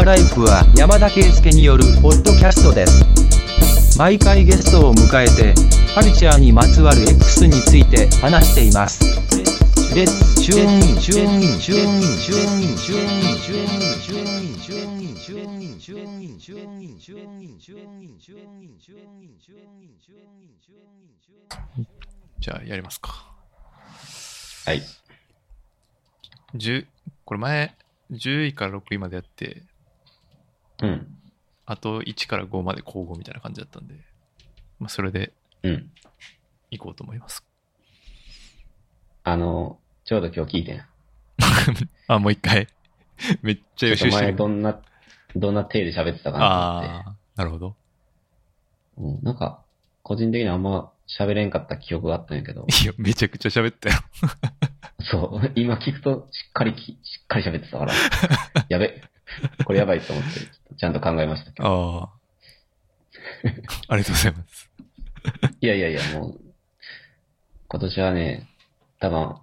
アライフは山田圭介によるポッドキャストです。毎回ゲストを迎えて、カルチャーにまつわる X について話しています。じゃあやりますか。はい。10、これ前、10位から6位までやって、うん。あと1から5まで交互みたいな感じだったんで、まあ、それでうん。行こうと思います。あの、ちょうど今日聞いてん。あ、もう一回。めっちゃ予習してる。どんな、どんな体で喋ってたかなと思って。ああ、なるほど。うん、なんか、個人的にはあんま喋れんかった記憶があったんやけど、いや、めちゃくちゃ喋ったよ。そう、今聞くとしっかりき、しっかり喋ってたから、やべ、これやばいと思って、ちちゃんと考えましたけど。ああ。ありがとうございます。いやいやいや、もう、今年はね、多分、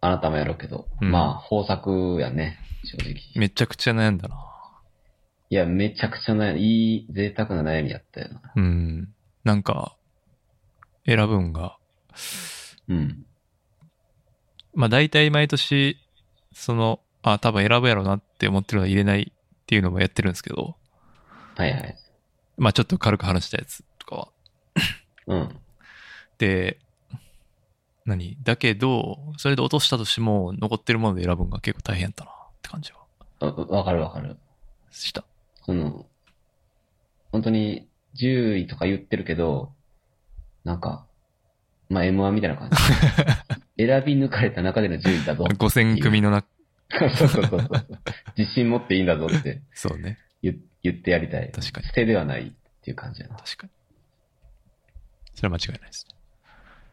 あなたもやろうけど、うんまあ、豊作やね、正直。めちゃくちゃ悩んだな。いや、めちゃくちゃな、いい、贅沢な悩みやったよな。うん。なんか、選ぶんが、うん。まあ大体毎年、その、あ、多分選ぶやろうなって思ってるのは入れないっていうのもやってるんですけど、はいはい。まあちょっと軽く話したやつとかは。うん。で、何？だけど、それで落としたとしても、残ってるもので選ぶんが結構大変やったなって感じはあわかるわかる。した。その、本当に10位とか言ってるけど、なんか、まあ M1 みたいな感じ。選び抜かれた中での10位だぞ。5000組の中、そうそうそうそう。自信持っていいんだぞってそうね。言言ってやりたい。確かに捨てではないっていう感じやな。確かに。それは間違いないですね。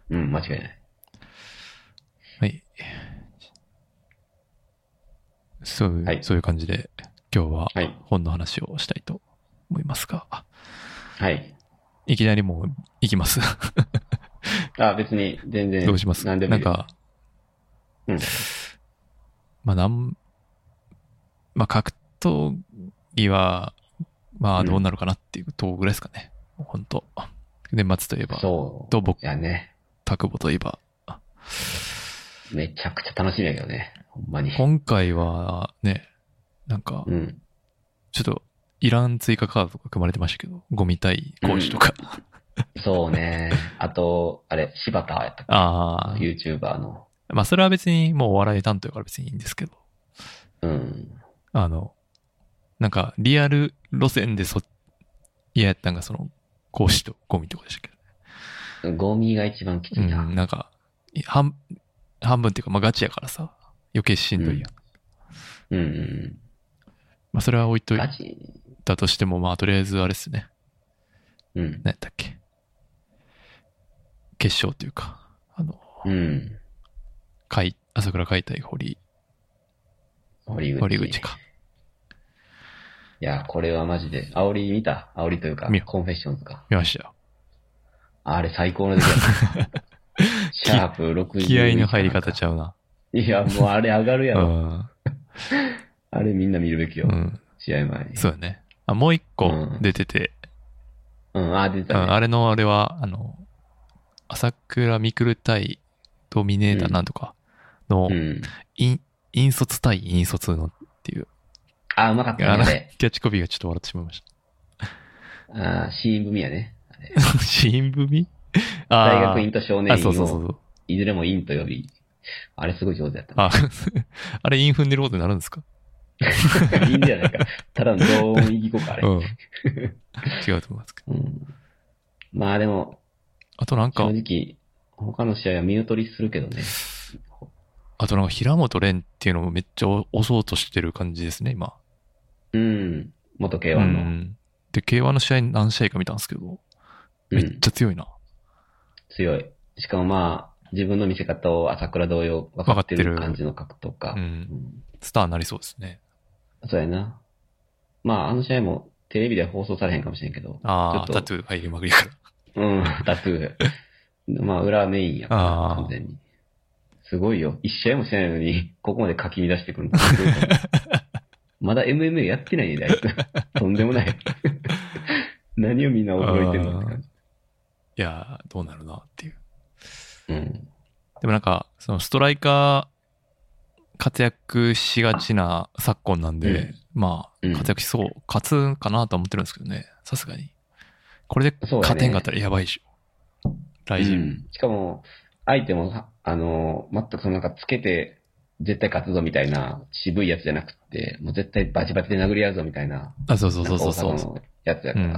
うん、間違いない。はい。そう、はいそういう感じで、今日ははい本の話をしたいと思いますが、はい。いきなりもう行きます。あ、別に全然。どうします？何でもいい。なんか、うん。まあ、なん、まあ、格闘技は、まあ、どうなるかなっていうとこぐらいですかね。もう本当年末といえば、そう。と僕いやね。タクボといえば、めちゃくちゃ楽しみやけどね。ほんまに。今回はね、なんかう、ん。ちょっと、いらん追加カードとか組まれてましたけど、ゴミ対講師とか。そうね。あと、あれ、柴田やったっけ？ああ、YouTuber の。まあ、それは別にもうお笑い担当やから別にいいんですけど、うん。あの、なんか、リアル路線でそ、嫌やったんが、その、講師とゴミとかでしたけ？ど、ゴミが一番きついな。うん、なんか、い半、半分っていうか、まあガチやからさ、余計しんどいやん。うんうんまあそれは置いとうん。いたとしても、まあとりあえずあれっすね。うん。何やったっけ？決勝というか、あの、うん。海、朝倉海対堀、堀口。堀口か。いや、これはマジで、煽り見た？煽りというか見よ、 Confessions か。見ましたよ。あれ最高の出来やった。シャープ60。気合の入り方ちゃうな。いや、もうあれ上がるやろ。うん。あれみんな見るべきよ。うん。試合前に。そうだね。あ、もう一個うん出てて、うん、あ、出てうんたね。あれのあれは、あの、朝倉未来対ドミネーターなんとかの、うん。引引率対引率のっていう、あ、うまかったね。キャッチコピーがちょっと笑ってしまいましあ、シーン組やね。あれた。新組大学院と少年あ、院そうそうそを、う。いずれも院と呼び、あれすごい上手やったね。あ、あれ、インフンでることになるんですか？いいんじゃないか。ただの同音異義語か、あれ。うん。違うと思いますけど。うん。まあでも、あとなんか正、直、他の試合は見劣りするけどね。あとなんか平本蓮っていうのもめっちゃ押そうとしてる感じですね、今。うん。元 K1 うの。ん。で、K1 の試合何試合か見たんですけど、めっうん。ちゃ強いな。強い。しかもまあ、自分の見せ方を朝倉同様分かってるる感じの格闘家。うんうんスターになりそうですね。そうやな。まあ、あの試合もテレビでは放送されへんかもしれんけど。ああ、タトゥー入りまくりから。うん、タトゥー。まあ、裏メインやから、完全に。すごいよ。一試合もしてないのに、ここまで書き乱してくるの。まだ MMA やってないね、あいつ。とんでもない。何をみんな驚いてるのって感じ。いやー、どうなるなっていう。うん。でもなんか、そのストライカー活躍しがちな昨今なんで、うんまあ、うん活躍しそう、勝つかなとは思ってるんですけどね、さすがに。これで勝てんかったらやばいでしょ。来陣。うんしかも、相手も、あの、全くそのなんかつけて、絶対勝つぞみたいな渋いやつじゃなくて、もう絶対バチバチで殴り合うぞみたいな、あ、そうそうそうそうそうのやつやから、うん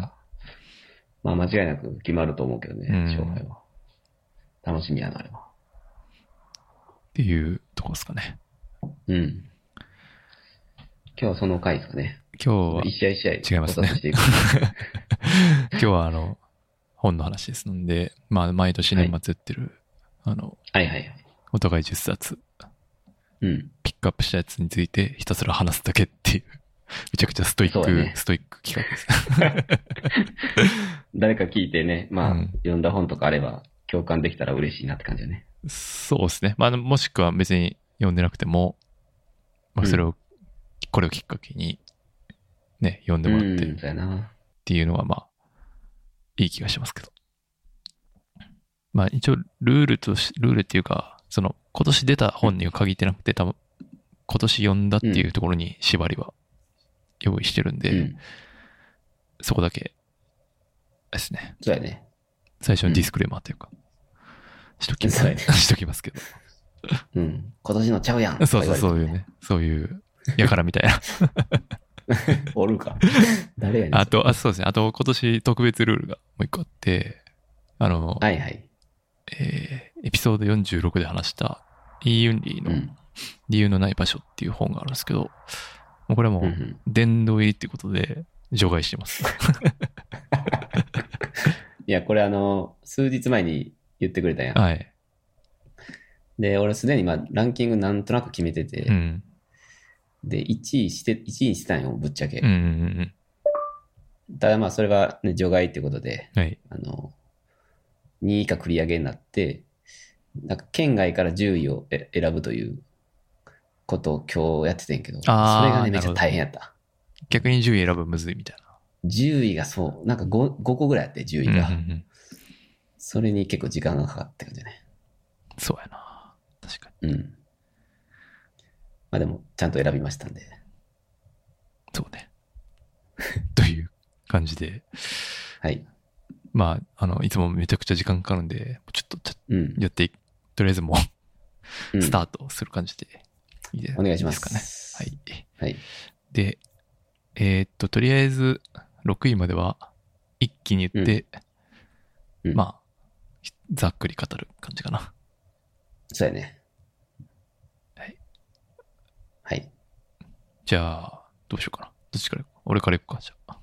まあ間違いなく決まると思うけどね、うん勝敗は。楽しみやな、あれは。っていうとこですかね。うん。今日はその回ですかね。今日は、一試合一試合。違いますね 今日はあの、本の話ですので、まあ、毎年年末やってる、あの、はいはいはい。お互い10冊うん。ピックアップしたやつについてひたすら話すだけっていう、めちゃくちゃストイック、ねストイック企画です。誰か聞いてね、まあ、うん読んだ本とかあれば、共感できたら嬉しいなって感じだね。そうですね。まあ、もしくは別に読んでなくても、まあ、それを、これをきっかけに、ね、読んでもらってっ。ていうのは、まあ、いい気がしますけど。まあ、一応、ルールとし、ルールっていうか、その、今年出た本には限ってなくて、多分、今年読んだっていうところに縛りは用意してるんで、うん。そこだけですね。そうやね。最初のディスクレーマーというか、しときます、しときますけど。うん。今年のちゃうやん。そうそう、そういう。ね。そういう、やからみたいな。おるか。誰やねん。あと、あ、そうですね。あと、今年特別ルールがもう一個あって、あの、はいはい。えーエピソード46で話した、イーユンリーのうん。理由のない場所っていう本があるんですけど、もうこれはもう、殿堂入りってことで、除外してます。いや、これあの、数日前に言ってくれたやん。はい。で、俺すでにまあ、ランキングなんとなく決めてて、うん。で、1位して、1位にしてたんよ、ぶっちゃけ。うんうんうんただまあ、それはね、除外ってことで、うん。はい。あの、2位以下繰り上げになって、なんか県外から10位をえ選ぶということを今日やっててんけど、それがね、めっちゃ大変やった。逆に10位選ぶむずいみたい10位がそう、なんか 5, 5個ぐらいあって、10位な。が。うんうんうん。それに結構時間がかかって感じだね。そうやな。確かに。うん。まあでも、ちゃんと選びましたんで。そうね。という感じで、はい。まあ、あの、いつもめちゃくちゃ時間かかるんで、ちょっとちょうん。やっていとりあえずもううんスタートする感じでいいでお願いします。はい。はい。で、えーっと、とりあえず6位までは一気に言って、うんうんまあ、ひざっくり語る感じかな。そうやね。はい。はい。じゃあ、どうしようかな。どっちから俺から行こうか、じゃあ。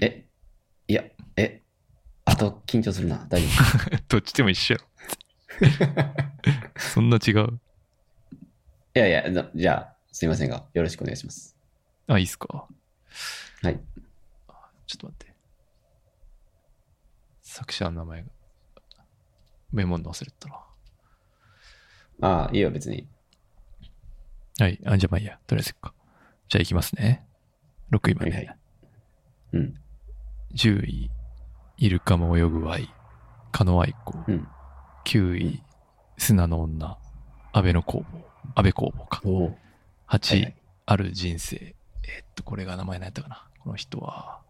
え、いや、え、あと緊張するな。大丈 どっちでも一緒やろ。そんな違う。夫。いやいや、じゃあ、すいませんが、よろしくお願いします。あ、いいっすか。はい。ちょっと待って。作者の名前が。メモんの忘れてたな。ああ、いいよ、別に。はい。あ、じゃあまあいいや。とりあえずか。じゃあ行きますね。6位まで。はいはいうん。10位、イルカも泳ぐワイ、カノアイコ。うん。9位、砂の女、安倍の工房。安倍工房か。おお。8位、はいはいある人生。えーっと、これが名前何やったかな。この人は。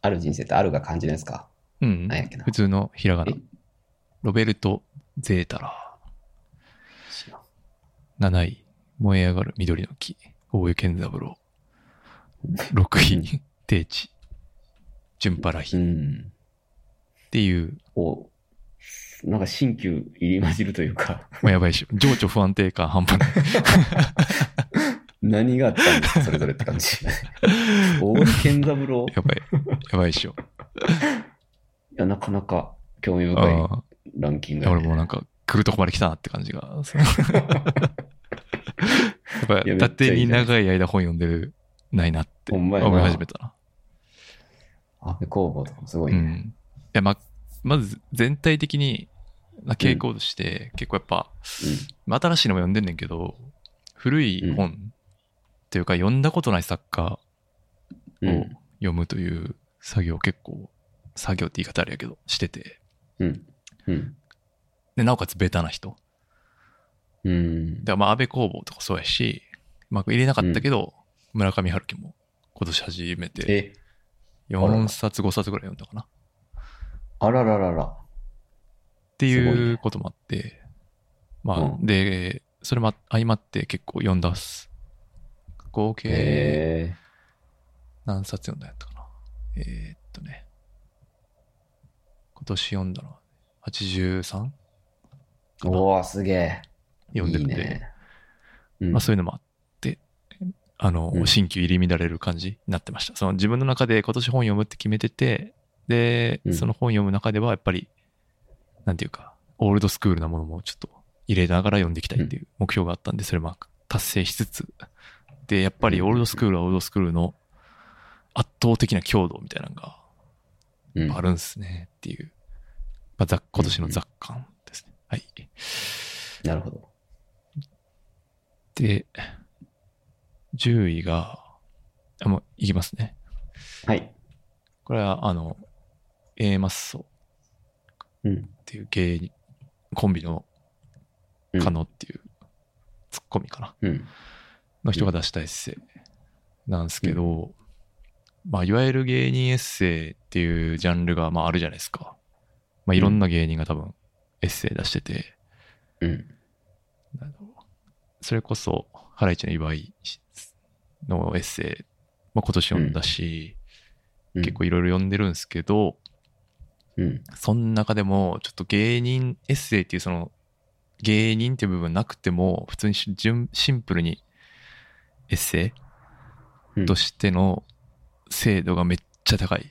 ある人生ってあるが漢字ですかうん何やっけな。普通のひらがなえ？ロベルト・ゼータラー。7位、燃え上がる緑の木。大江健三郎。6位、定地。純パラヒうっん。ていう、おなんか新旧入り混じるというか、もうやばいっしょ。情緒不安定感半端ない。何があったんですか、それぞれって感じ。大江健三郎？いやばい。やばいっしょ。や、なかなか興味深いああ。ランキングね俺もうなんか、来るとこまで来たなって感じが。やっぱ縦に長い間本読んでる、ないなって思い始めたな。あ、工房とかもすごいね。うん。いや、ま、まず全体的に、な傾向として、結構やっぱ、まあ新しいのも読んでんねんけど、古い本というか読んだことない作家をうん。読むという作業を結構、作業って言い方あれやけど、してて。うん。うん。で、なおかつベタな人。うん。だからまあ安倍工房とかそうやし、うまく入れなかったけど、村上春樹も今年始めて、え、4冊5冊ぐらい読んだかな。っあらららら。てすごいうこともあって、まあ、うんで、それも相まって結構読んだっす。合計へ何冊読んだんやったかな。えーっとね、今年読んだのは 83? ー。おー、すげえ。読んでるんで、いいね。うんまあそういうのもあって、あの、うん新旧入り乱れる感じになってました。その自分の中で今年本読むって決めてて、で、うんその本読む中ではやっぱり、なんていうか、オールドスクールなものもちょっと入れながら読んでいきたいっていう目標があったんで、それも達成しつつ、で、やっぱりオールドスクールはオールドスクールの圧倒的な強度みたいなのがうんあるんすねっていう、まあ、ざ今年の雑感ですね。はい。なるほど。で、10位が、あ、もういきますね。はい。これは、あの、A マッソうん。っていう芸人、コンビのうんカノっていうツッコミかな、うん。の人が出したエッセイなんですけど、まあ、いわゆる芸人エッセイっていうジャンルが、まあ、あるじゃないですか。まあ、いろんな芸人が多分エッセイ出してて、うん。それこそ、ハライチの祝いのエッセイ、まあ、今年読んだし、うん結構いろいろ読んでるんですけど、うん。その中でも、ちょっと芸人エッセイっていうその、芸人っていう部分なくても、普通にシンプルにエッセうんイとしての精度がめっちゃ高い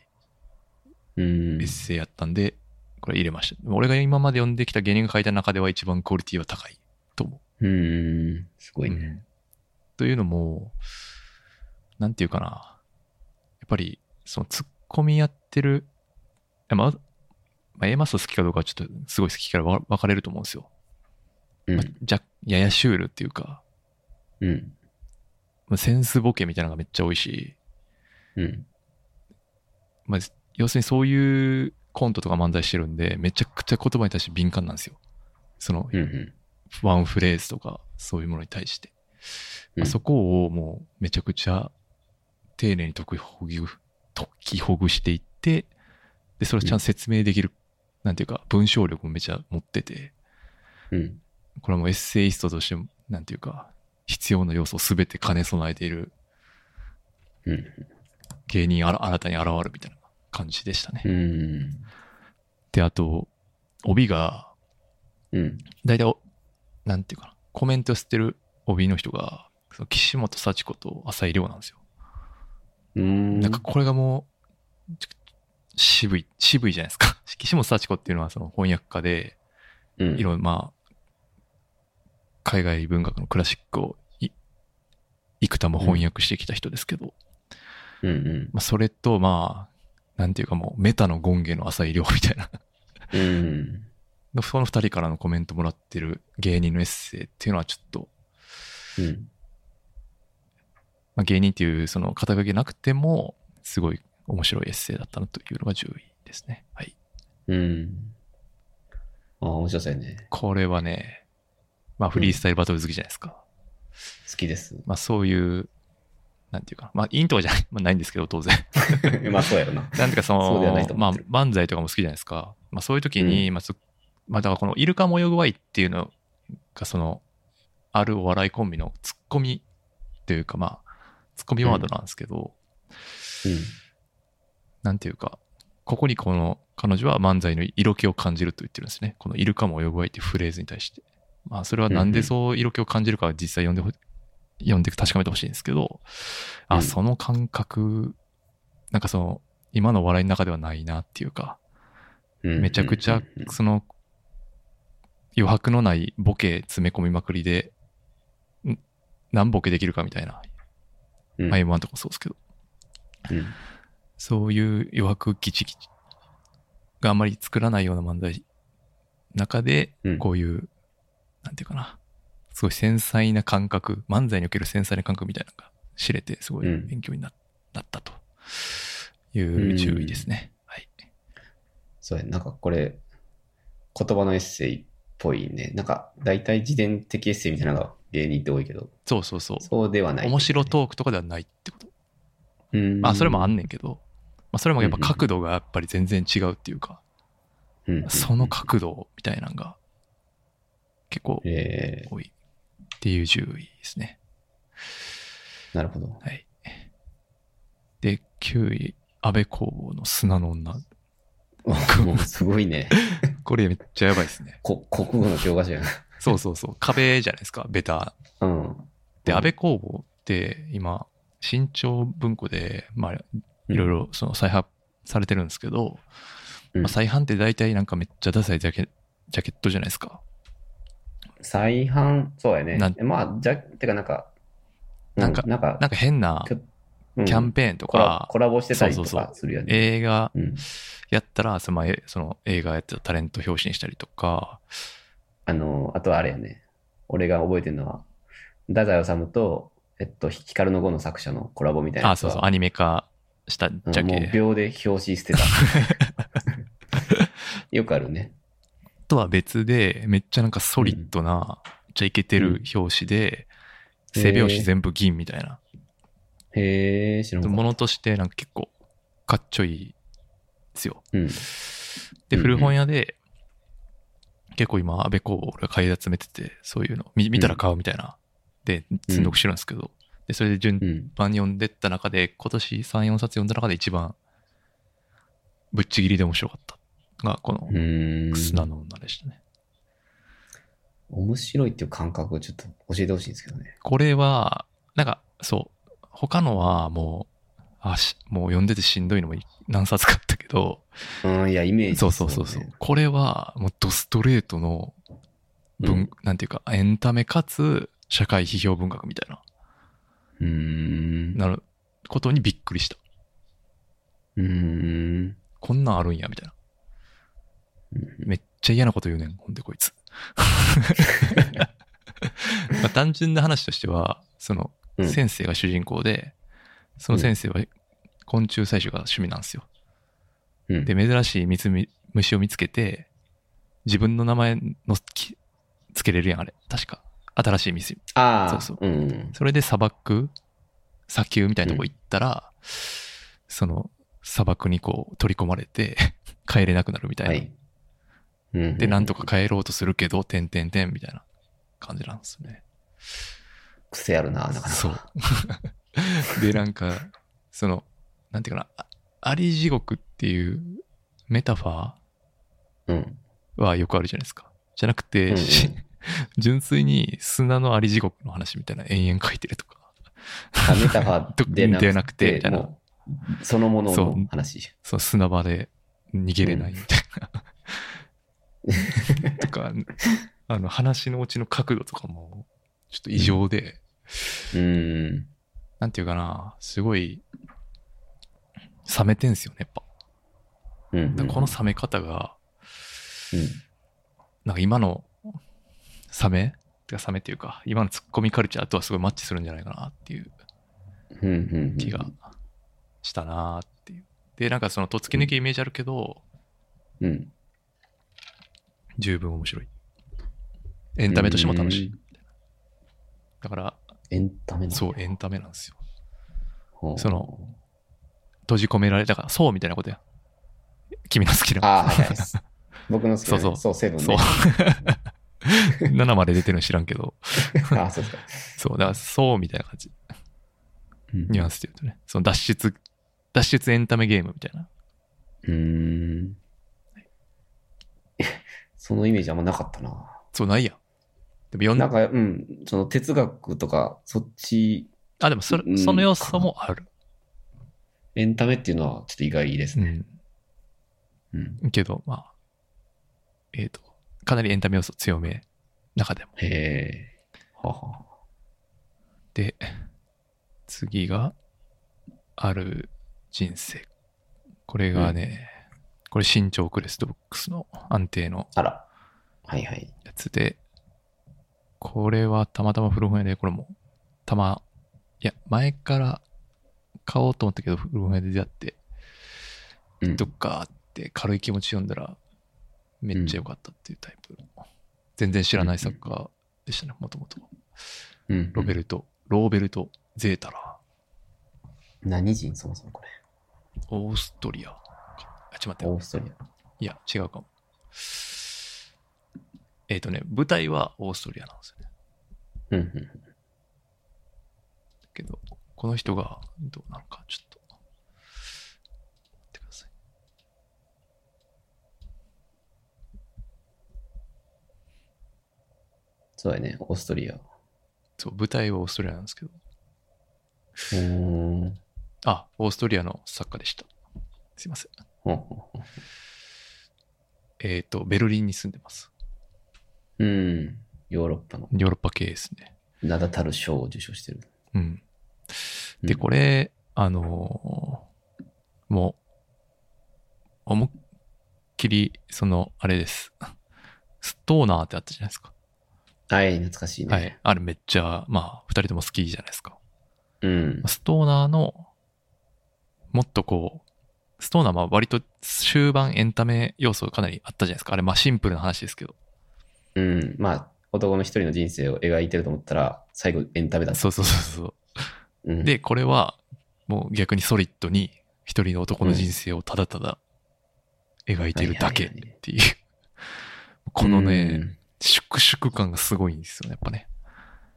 うんエッセイやったんで、これ入れました。俺が今まで読んできた芸人が書いた中では一番クオリティは高いと思う。うん。すごいね。うんというのも、なんていうかな。やっぱり、そのツッコミやってる、まあ、まあ、A マス好きかどうかはちょっとすごい好きからわ分かれると思うんですよ。うんまあ、じゃ、ややシュールっていうか、うん。まあ、センスボケみたいなのがめっちゃ多いし、うん。まあ、要するにそういうコントとか漫才してるんで、めちゃくちゃ言葉に対して敏感なんですよ。その。ワンフレーズとか、そういうものに対して。まあ、うんそこをもうめちゃくちゃ丁寧に解きほぐ、解きほぐしていって、で、それをちゃんと説明できる、なんていうか、文章力もめちゃ持ってて、うん。これはもうエッセイストとしても、なんていうか、必要な要素をすべて兼ね備えているうん。芸人あら新たに現るみたいな感じでしたね。うん。で、あと、帯が、うん。大体お、なんていうかな、コメントしてる帯の人が、その岸本幸子と浅井亮なんですよ。うん。なんかこれがもう、渋い、渋いじゃないですか。岸本幸子っていうのはその翻訳家で、うん、いろいろまあ、海外文学のクラシックをい幾多も翻訳してきた人ですけど、うんうん。まあそれとまあ、なんていうかもうメタの権下の浅井亮みたいな、うん。その二人からのコメントもらってる芸人のエッセイっていうのはちょっと、うん。まあ、芸人っていうその肩書きなくても、すごい面白いエッセイだったなというのが10位ですね。はい。うん。ああ、面白そうやね。これはね、まあフリースタイルバトル好きじゃないですか。好きです。まあそういう、なんていうか、まあインとかじゃない, まあ、ないんですけど、当然。まあそうやろな。なんていうかその、そまあ漫才とかも好きじゃないですか。まあそういう時に、まあつまあだからこのイルカも泳ぐワイっていうのがその、あるお笑いコンビのツッコミというかまあ、ツッコミワードなんですけど、なんていうか、ここにこの彼女は漫才の色気を感じると言ってるんですね。このイルカも泳ぐわいっていうフレーズに対して。まあそれはなんでそう色気を感じるかは実際読んでほ、読んで確かめてほしいんですけど、あ、うんその感覚、なんかその、今の笑いの中ではないなっていうか、うん。めちゃくちゃうん、その、余白のないボケ詰め込みまくりで、ん何ボケできるかみたいな、うん、まあ M1 とかもそうですけど、うん。そういう余白ギチギチがあんまり作らないような漫才中でうん、こういう、なんていうかな、すごい繊細な感覚、漫才における繊細な感覚みたいなのが知れて、すごいうん勉強にななったと。いう注意ですね。はい。そうや、なんかこれ、言葉のエッセイっぽいね。なんか、大体自伝的エッセイみたいなのが芸人って多いけど、そうそうそう。そうではない、面白トークとかではないってこと。うん。まあ、それもあんねんけど、まあ、それもやっぱ角度がやっぱり全然違うっていうか、うんその角度みたいなのが結構え多いっていう注意ですね。ー、なるほど。はい。で、9位、安倍公房の砂の女。もうすごいね。これめっちゃやばいですね。こ国語の教科書やな。そうそうそう。壁じゃないですか、ベタ。うん。で、うん安倍公房って今、新潮文庫で、まあ、いろいろその再発されてるんですけど、うんまあ、再販って大体なんかめっちゃダサいジャケジャケットじゃないですか。再販、そうやねなん。まあ、じゃ、てかなんか、うなんかなんか、なんか変なキャンペーンとか、コラボしてたりとかするよね。映画うん。やったら、そのその映画やってたタレント表紙にしたりとか、あの、あとはあれやね。俺が覚えてるのは、太宰治と、えっと、光の碁の作者のコラボみたいなやあ、つは。そうそう、アニメ化したジうんもう秒で表紙捨てた。よくあるね。とは別で、めっちゃなんかソリッドな、めっちゃイケてる表紙で、うん背表紙全部銀みたいな。へえ、知らんものとしてなんか結構かっちょいいですよ。うん。で、古本屋で、結構今、安倍公房俺が買い集めてて、そういうの、見見たら買うみたいな、で、積んどくしてるんですけど、で、それで順うん。番に読んでった中で、今年3、4冊読んだ中で一番、ぶっちぎりで面白かったが、この。砂の女でしたね。面白いっていう感覚をちょっと教えてほしいんですけどね。これは、なんか、そう、他のはもう、あし、もう読んでてしんどいのも何冊かあったけど、うん、いや、イメージ、そうそうそうそうね。これは、もうドストレートの文、うんなんていうか、エンタメかつ社会批評文学みたいな、うーん。なることにびっくりした。うーん。こんなんあるんや、みたいな。うんめっちゃ嫌なこと言うねん、ほんでこいつ。まあ単純な話としては、その、うん先生が主人公で、その先生は昆虫採集が趣味なんですよ。うん。で、珍しい虫を見つけて、自分の名前のきつけれるやん、あれ。確か。新しい蜜。ああ、そうそううん。それで砂漠、砂丘みたいなとこ行ったら、その砂漠にこう取り込まれて 帰れなくなるみたいな。はい。うんで、なんとか帰ろうとするけど、てんてんてんみたいな感じなんですよね。癖あるな、なかなか。そう。で、なんか、その、なんていうかな、あアリ地獄っていうメタファうん。ーはよくあるじゃないですか。じゃなくて、うんうんし 純粋に砂のアリ地獄の話みたいな延々書いてるとか。あメタファー でなくて、でなくてみたいなそのものそうの話。その砂場で逃げれないみたいな。とか、あの話のオチの角度とかも、ちょっと異常で、うーん。なんていうかな、すごい、冷めてんすよね、やっぱ。うん。だからこの冷め方が、うん。なんか今の冷めてか冷めっていうか、今のツッコミカルチャーとはすごいマッチするんじゃないかなっていううん。うん。うん。気がしたなっていう。で、なんかその、とっつき抜きイメージあるけど、うん。十分面白い。エンタメとしても楽しいうん。だから、エンタメなそう、エンタメなんですよ。ほうその、閉じ込められたから、そうみたいなことや。君の好きな。ああ、はいはい。僕の好きなね、そうそうそう、セブンそうね。7まで出てるの知らんけど、ああ、そうですか。そう、だから、そうみたいな感じ。うんニュアンスで言うとね。その脱出、脱出エンタメゲームみたいな。うーん。そのイメージあんまなかったな。そう、ないやん。でも読んなんか、うん、その哲学とか、そっち、あ、でもそれう、んその要素もある。エンタメっていうのはちょっと意外ですね。うん。うん。けど、まあ、えっ、と、かなりエンタメ要素強め、中でも。へえ。はは。で、次が、ある人生。これがね、これ新潮クレストブックスの安定のあら。はいはい。やつで、これはたまたま古本屋で、これも、たまいや、前から買おうと思ったけど、古本屋で出会って、うんどっかって軽い気持ち読んだら、めっちゃ良かったっていうタイプの。全然知らない作家でしたね、もともと。うん。ロベルト、ローベルト・ゼータラ何人そもそもこれ？ー、オーストリアか。あ、ちょっと待ってよオーストリア。いや、違うかも。えっ、とね、舞台はオーストリアなんですよね。うんうん。けど、この人がどうなのか、ちょっと。待ってください。そうやね、オーストリア。そう、舞台はオーストリアなんですけど。うーん。あ、オーストリアの作家でした。すいません。ほうほうほうえっ、と、ベルリンに住んでます。うん。ヨーロッパのヨーロッパ系ですね。名だたる賞を受賞してる。うん。で、うんこれ、あのーもう、思いっきり、その、あれです。ストーナーってあったじゃないですか。はい、懐かしいね。はい。あれめっちゃ、まあ、二人とも好きじゃないですか。うん。ストーナーの、もっとこう、ストーナーは割と終盤エンタメ要素かなりあったじゃないですか。あれまあシンプルな話ですけど。うん。まあ、男の一人の人生を描いてると思ったら、最後エンタメだった。そうそうそうそう。うん、で、これは、もう逆にソリッドに、一人の男の人生をただただ描いてるだけっていう。このね、うん粛々感がすごいんですよね、やっぱね。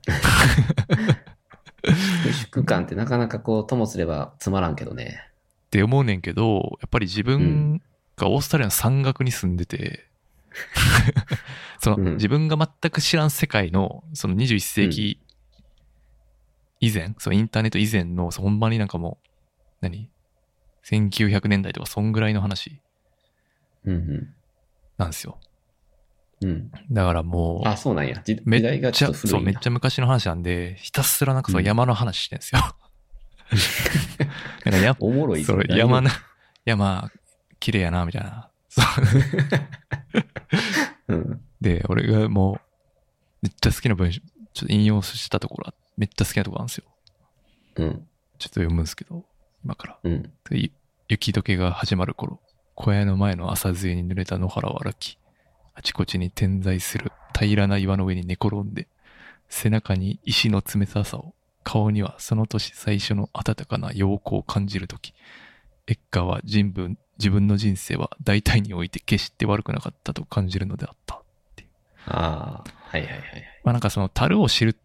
粛感ってなかなかこう、ともすればつまらんけどね。って思うねんけど、やっぱり自分がオーストラリアの山岳に住んでて、その、うん自分が全く知らん世界の、その21世紀以前、そのインターネット以前の、ほんまになんかもう、何 ?1900 年代とかそんぐらいの話うんなんですよ。うん。うん。だからもう、あ、そうなんや。時代がっちょっと古いそう、めっちゃ昔の話なんで、ひたすらなんかその山の話してんですよ。なんかやおもろいそう、大丈夫山な、山、綺麗やな、みたいな。そううん。で、俺がもう、めっちゃ好きな文章、ちょっと引用したところあ、めっちゃ好きなところあるんですよ。うん。ちょっと読むんですけど、今から。うん。雪解けが始まる頃、小屋の前の朝露に濡れた野原を歩き、あちこちに点在する平らな岩の上に寝転んで、背中に石の冷たさを、顔にはその年最初の温かな陽光を感じるとき、エッカーは人文自分の人生は大体において決して悪くなかったと感じるのであった。ああ、はいはいはいはい。まあなんかその樽を知るっ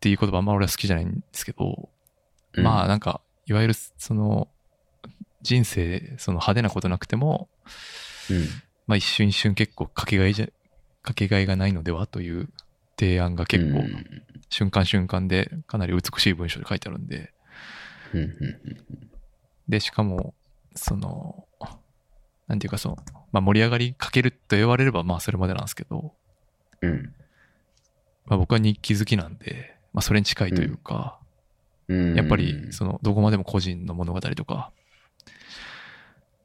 ていう言葉あんま俺は好きじゃないんですけど、まあなんか、いわゆるその、人生でその派手なことなくても、うん。まあ一瞬一瞬結構かけがえじゃ、かけがえがないのではという提案が結構うん瞬間瞬間でかなり美しい文章で書いてあるんで、うんうんで、しかも、その、なんていうかその、まあ盛り上がりかけると言われればまあそれまでなんですけど、うん。まあ僕は日記好きなんで、まあそれに近いというか、うん。やっぱりそのどこまでも個人の物語とか、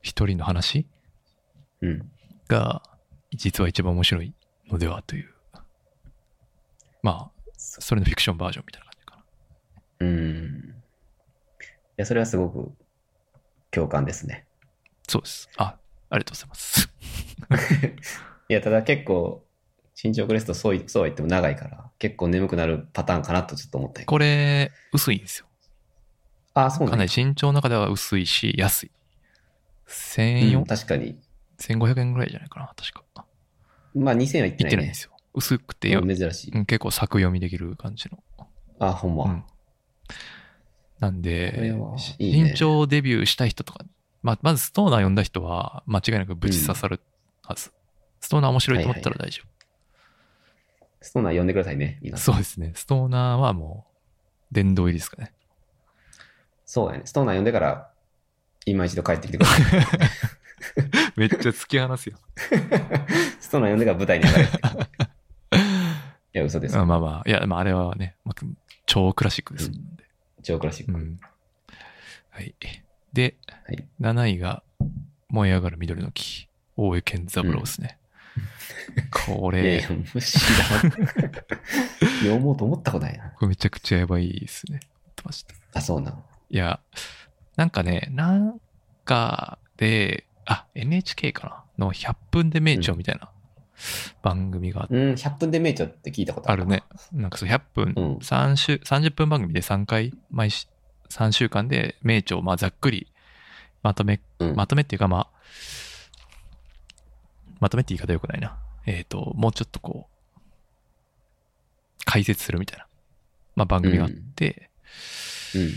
一人の話うん。が実は一番面白いのではという。まあ、それのフィクションバージョンみたいな感じかな。うん。いや、それはすごく共感ですね。そうです。あ、ありがとうございます。いや、ただ結構、身長クレストそういそうは言っても長いから、結構眠くなるパターンかなとちょっと思ったよこれ、薄いんですよ。あ、そうかなんりなや身長の中では薄いし、安い。う1400、ん、確かに。1500円ぐらいじゃないかな、確か。まあ2000は言ってないね。いってないんですよ。薄くて珍しい。うん結構作読みできる感じの。あ、ほんま。うんなんこでれはいいね身長デビューしたい人とか、まあ、まずストーナー読んだ人は間違いなくぶち刺さるはず。ストーナー面白いと思ったら大丈ストーナー呼んでくださいね、皆夫。さん。そうですね。ストーナーはもう、殿堂入りですかね。そうやね。ストーナー呼んでから、今一度帰ってきてください。めっちゃ突き放すよ。ストーナー呼んでから舞台に上がれって。いや、嘘です。まあまあまあ、いや、まああれはね、まあ超クラシックですもんで。超クラシック。うん。はい。で、はい7位が、燃え上がる緑の木。大江健三郎ですね。これいやいや、、もう知らん。読もうと思ったことないな。これめちゃくちゃやばいですね。あ、そうなん。いや、なんかね、なんかで、あ、NHK かなの100分で名著みたいな番組がうん、100分で名著って聞いたことある。あるね。。なんかそう100分、うん3週、30分番組で3回、毎し3週間で名著をまあざっくりまとめ、うん。まとめっていうかまあ、まとめって言い方よくないな。えっ、と、もうちょっとこう、解説するみたいな、まあ番組があって、うん。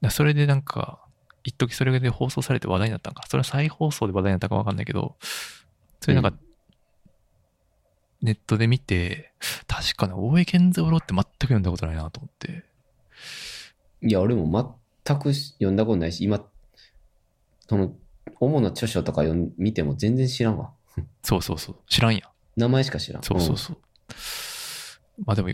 だそれでなんか、一時それで放送されて話題になったんか。それは再放送で話題になったかわかんないけど、それなんか、ネットで見て、確かね、大江健三郎って全く読んだことないなと思って。いや、俺も全く読んだことないし、今、その、主な著書とか読ん見ても全然知らんわ。そうそうそう。知らんや。名前しか知らん。そうそうそう。まあでも、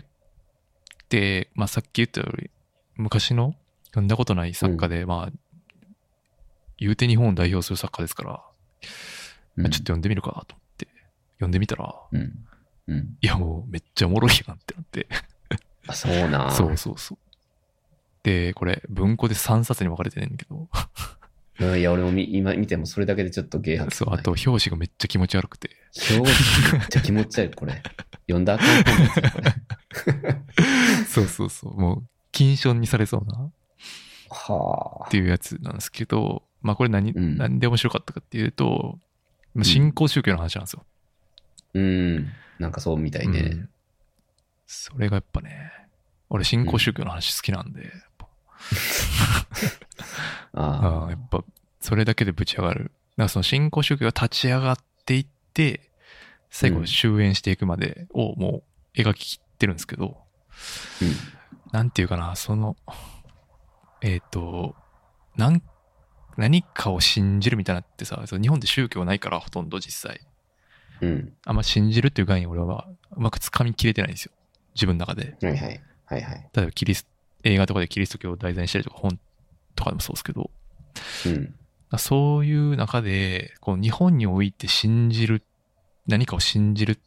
で、まあさっき言ったより、昔の読んだことない作家で、まあ、言うて日本を代表する作家ですから、ちょっと読んでみるかなと思って、読んでみたら、うん。うん。いやもうめっちゃおもろいやんってなって。あ、そうなん。そうそうそう。で、これ、文庫で3冊に分かれてねんけど、うん。いや、俺もみ今見てもそれだけでちょっとゲー吐きそう、あと、表紙がめっちゃ気持ち悪くて、表紙めっちゃ気持ち悪い、これ。読んだらあか。そうそうそう、もう、金賞にされそうなはあっ。ていうやつなんですけど、まあこれ何、うん何で面白かったかっていうと、まあ新興宗教の話なんですよ。うん。なんかそうみたいね。うんそれがやっぱね、俺新興宗教の話好きなんで、やっぱあ あーやっぱそれだけでぶち上がる。だからその新興宗教が立ち上がっていって、最後うん終焉していくまでをもう描き切ってるんですけど、あ。なんていうかな、その、えっ、と、なん、何かを信じるみたいなってさ、日本で宗教ないからほとんど実際。うん。うん。あんま信じるっていう概念を俺はうまく掴みきれてないんですよ。自分の中で。はいはい。はいはい。例えばキリス、映画とかでキリスト教を題材にしたりとか本とかでもそうですけど、うん。そういう中で、こう日本において信じる、何かを信じるっ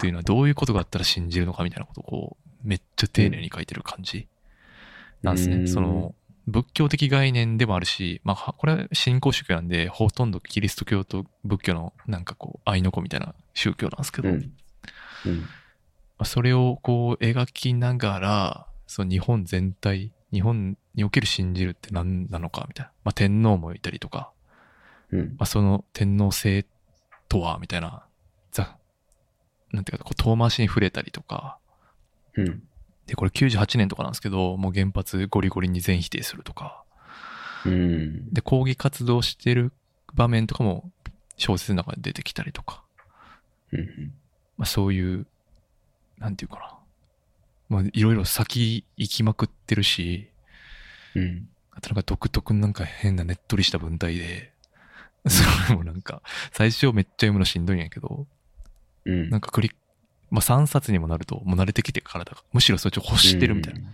ていうのはどういうことがあったら信じるのかみたいなことをこう、めっちゃ丁寧に書いてる感じなんですね。うんその、仏教的概念でもあるし、まあ、はこれは信仰宗教なんで、ほとんどキリスト教と仏教のなんかこう、愛の子みたいな宗教なんですけど、うん。まうん。あそれをこう描きながら、その日本全体、日本における信じるって何なのかみたいな。まあ、天皇もいたりとか、うん。まあ、その天皇制とは、みたいな、ざ、なんていうか、こう遠回しに触れたりとか、うん。で、これ98年とかなんですけど、もう原発ゴリゴリに全否定するとか、うん。で、抗議活動してる場面とかも小説の中で出てきたりとか、うん。まあ、そういう、なんていうかな。まあ、いろいろ先行きまくってるし、うん。あとなんか独特のなんか変なねっとりした文体で、それもなんか、最初めっちゃ読むのしんどいんやけど、うん。なんかクリまあ3冊にもなると、もう慣れてきて体が、むしろそっちを欲してるみたいな、な。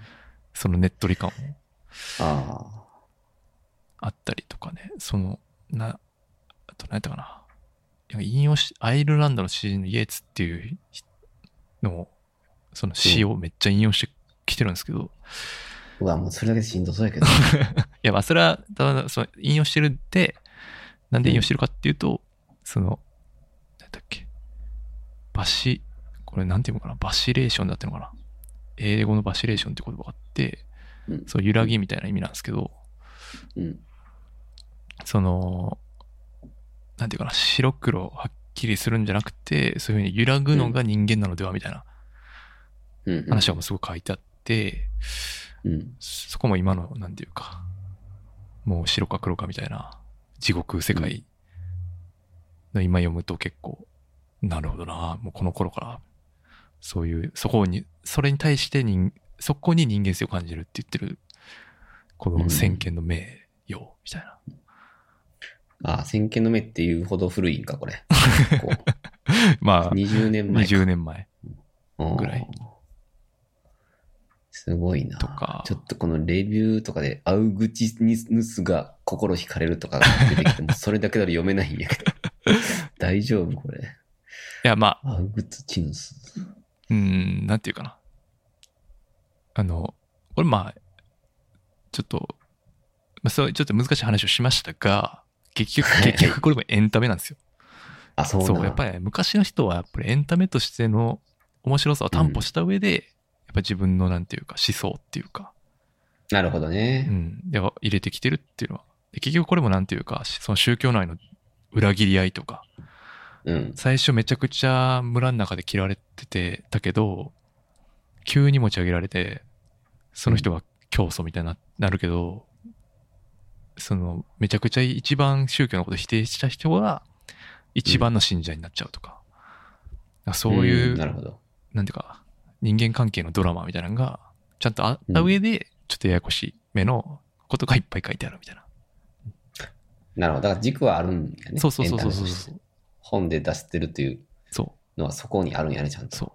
そのねっとり感もああったりとかね、その、な、あと何やったかな。引用し、アイルランドの詩人のイエーツっていうのを、その詩をめっちゃ引用してきてるんですけど、あ。うわ、もうそれだけでしんどそうやけど。いや、まあ、それは、ただ、その、引用してるって、なんで引用してるかっていうと、その、なんだっけ、バシ、これなんていうのかな、バシレーションだってのかな？英語のバシレーションって言葉があって、うん。そう、揺らぎみたいな意味なんですけど、うん。その、なんていうかな、白黒はっきりするんじゃなくて、そういうふうに揺らぐのが人間なのではみたいなうん。話はもうすごく書いてあって、うん。そこも今の、なんていうか、もう白か黒かみたいな地獄世界の今読むと結構、なるほどな、もうこの頃から、そういう、そこに、それに対して人、そこに人間性を感じるって言ってる、この先見の明よ、みたいな。ああ、先見の目っていうほど古いんか、これ。こまあう、20年前か。20年前。うんぐらい。すごいな。とかちょっとこのレビューとかで、アウグチニスが心惹かれるとかが出てきても、それだけだと読めないんやけど。大丈夫これ。いや、まあ、アウグチヌス。うーん、なんていうかな。あの、これまあ、ちょっと、まあ、そう、ちょっと難しい話をしましたが、結局、はい結局これもエンタメなんですよ。あ、そうそなう、やっぱり、ね、昔の人はやっぱりエンタメとしての面白さを担保した上で、やっぱ自分のなんていうか思想っていうか、なるほどうね。ん、で入れてきてるっていうのは。で結局これもなんていうか、その宗教内の裏切り合いとか、うん。最初めちゃくちゃ村の中で嫌われてて、たけど、急に持ち上げられて、その人が教祖みたいにななるけど、その、めちゃくちゃ一番宗教のことを否定した人が、一番の信者になっちゃうとか。そういう、んなるほど。なんていうか、人間関係のドラマみたいなのが、ちゃんとあったうん上で、ちょっとややこしい目のことがいっぱい書いてあるみたいな。なるほど。だから軸はあるんやね。そうそうそうそうそう本で出してるっていうそのはそこにあるんやね、ちゃんう、と。そ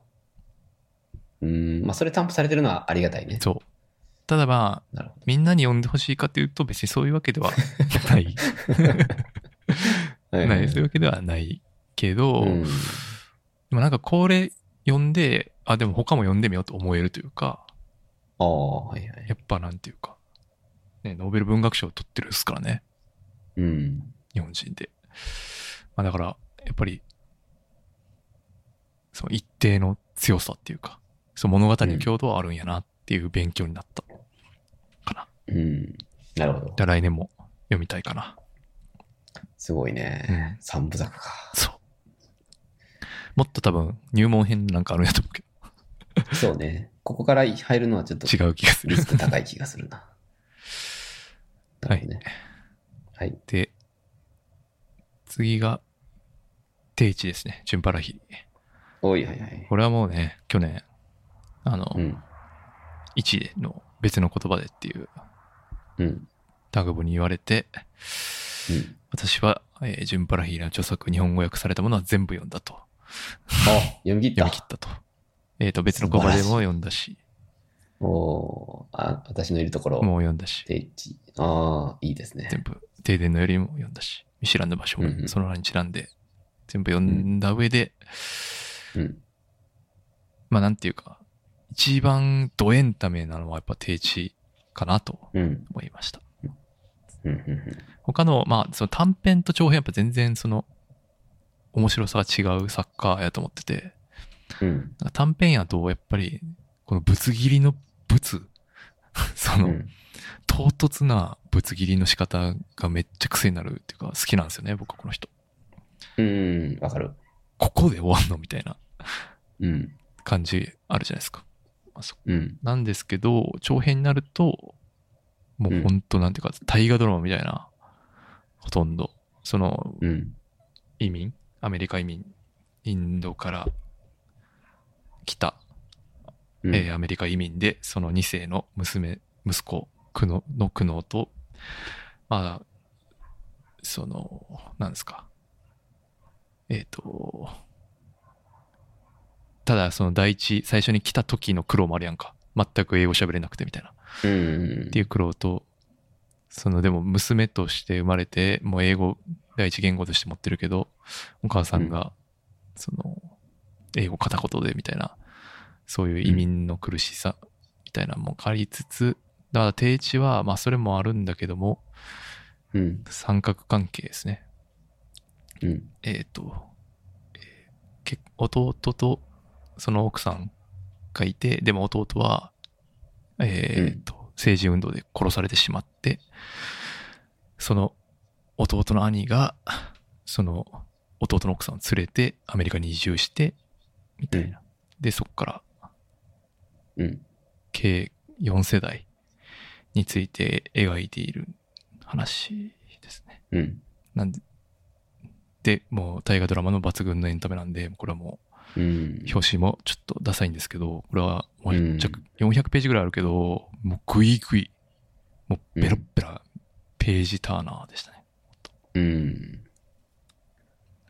うーん。まあ、それ担保されてるのはありがたいねう、。そう。ただまあ、みんなに読んでほしいかというと別にそういうわけでは ないないそういうわけではないけど、うん。でもなんかこれ読んで、あ、でも他も読んでみようと思えるというか、ああ、はいはい。やっぱなんていうか、ね、ノーベル文学賞を取ってるですからね、うん。日本人で。まあだから、やっぱり、その一定の強さっていうか、その物語の強度はあるんやなっていう勉強になったかな。うん。なるほどじ。ゃあ来年も読みたいかな。すごいね。三部作か。そう。もっと多分入門編なんかあるんやと思うけそうね。ここから入るのはちょっとど、違う気がするリ。スク高い気がするな。なるほどね。はい。で、次が、定置ですね。ジュンパラヒ。おい、はいはい。これはもうね、去年、あの、うん。1の別の言葉でっていううん。タグ部に言われて、うん。私は、えージュンパラヒの著作、日本語訳されたものは全部読んだと。あ、読み切った読み切。ったと。えっ、と、別の言葉でも読んだし、おーあ、私のいるところ。もう読んだし、定置。ああ、いいですね。全部、停電のよりも読んだし、見知らぬ場所うんうんもその名にちなんで、全部読んだ上で、うん。まあなんていうか、一番ドエンタメなのはやっぱ定置かなとうん。思いました。他の、まあその短編と長編やっぱ全然その、面白さが違う作家やと思ってて、うん。短編やとやっぱり、このぶつ切りのぶつ、その、うん。唐突なぶつ切りの仕方がめっちゃ癖になるっていうか好きなんですよね、僕はこの人。うん。わかる。ここで終わんの？みたいなうん。感じあるじゃないですか。まあそうん。なんですけど、長編になると、もうほんとなんていうか、大河ドラマみたいな、ほとんど、そのうん。移民、アメリカ移民、インドから来た、うん。えーアメリカ移民で、その2世の娘、息子、苦悩の苦悩と、まあ、その、なんですか。えっ、と、ただその第一、最初に来た時の苦労もあるやんか。全く英語喋れなくてみたいな。うん。っていう苦労と、そのでも娘として生まれて、もう英語第一言語として持ってるけど、お母さんが、その、英語片言でみたいな、そういう移民の苦しさみたいなのもありつつ、だから定置は、まあそれもあるんだけども、うん。三角関係ですね。うん。えっ、と、え弟とその奥さんがいて、でも弟は、えっ、と、政治運動で殺されてしまって、その弟の兄が、その弟の奥さんを連れてアメリカに移住して、みたいな。で、そこからうん。計4世代について描いている話ですね。うん。なんで、で、もう大河ドラマの抜群のエンタメなんで、これはもう表紙もちょっとダサいんですけど、これはもうめっちゃ400ページぐらいあるけど、もうグイグイ、もうベロッベラ、ページターナーでしたね。うん。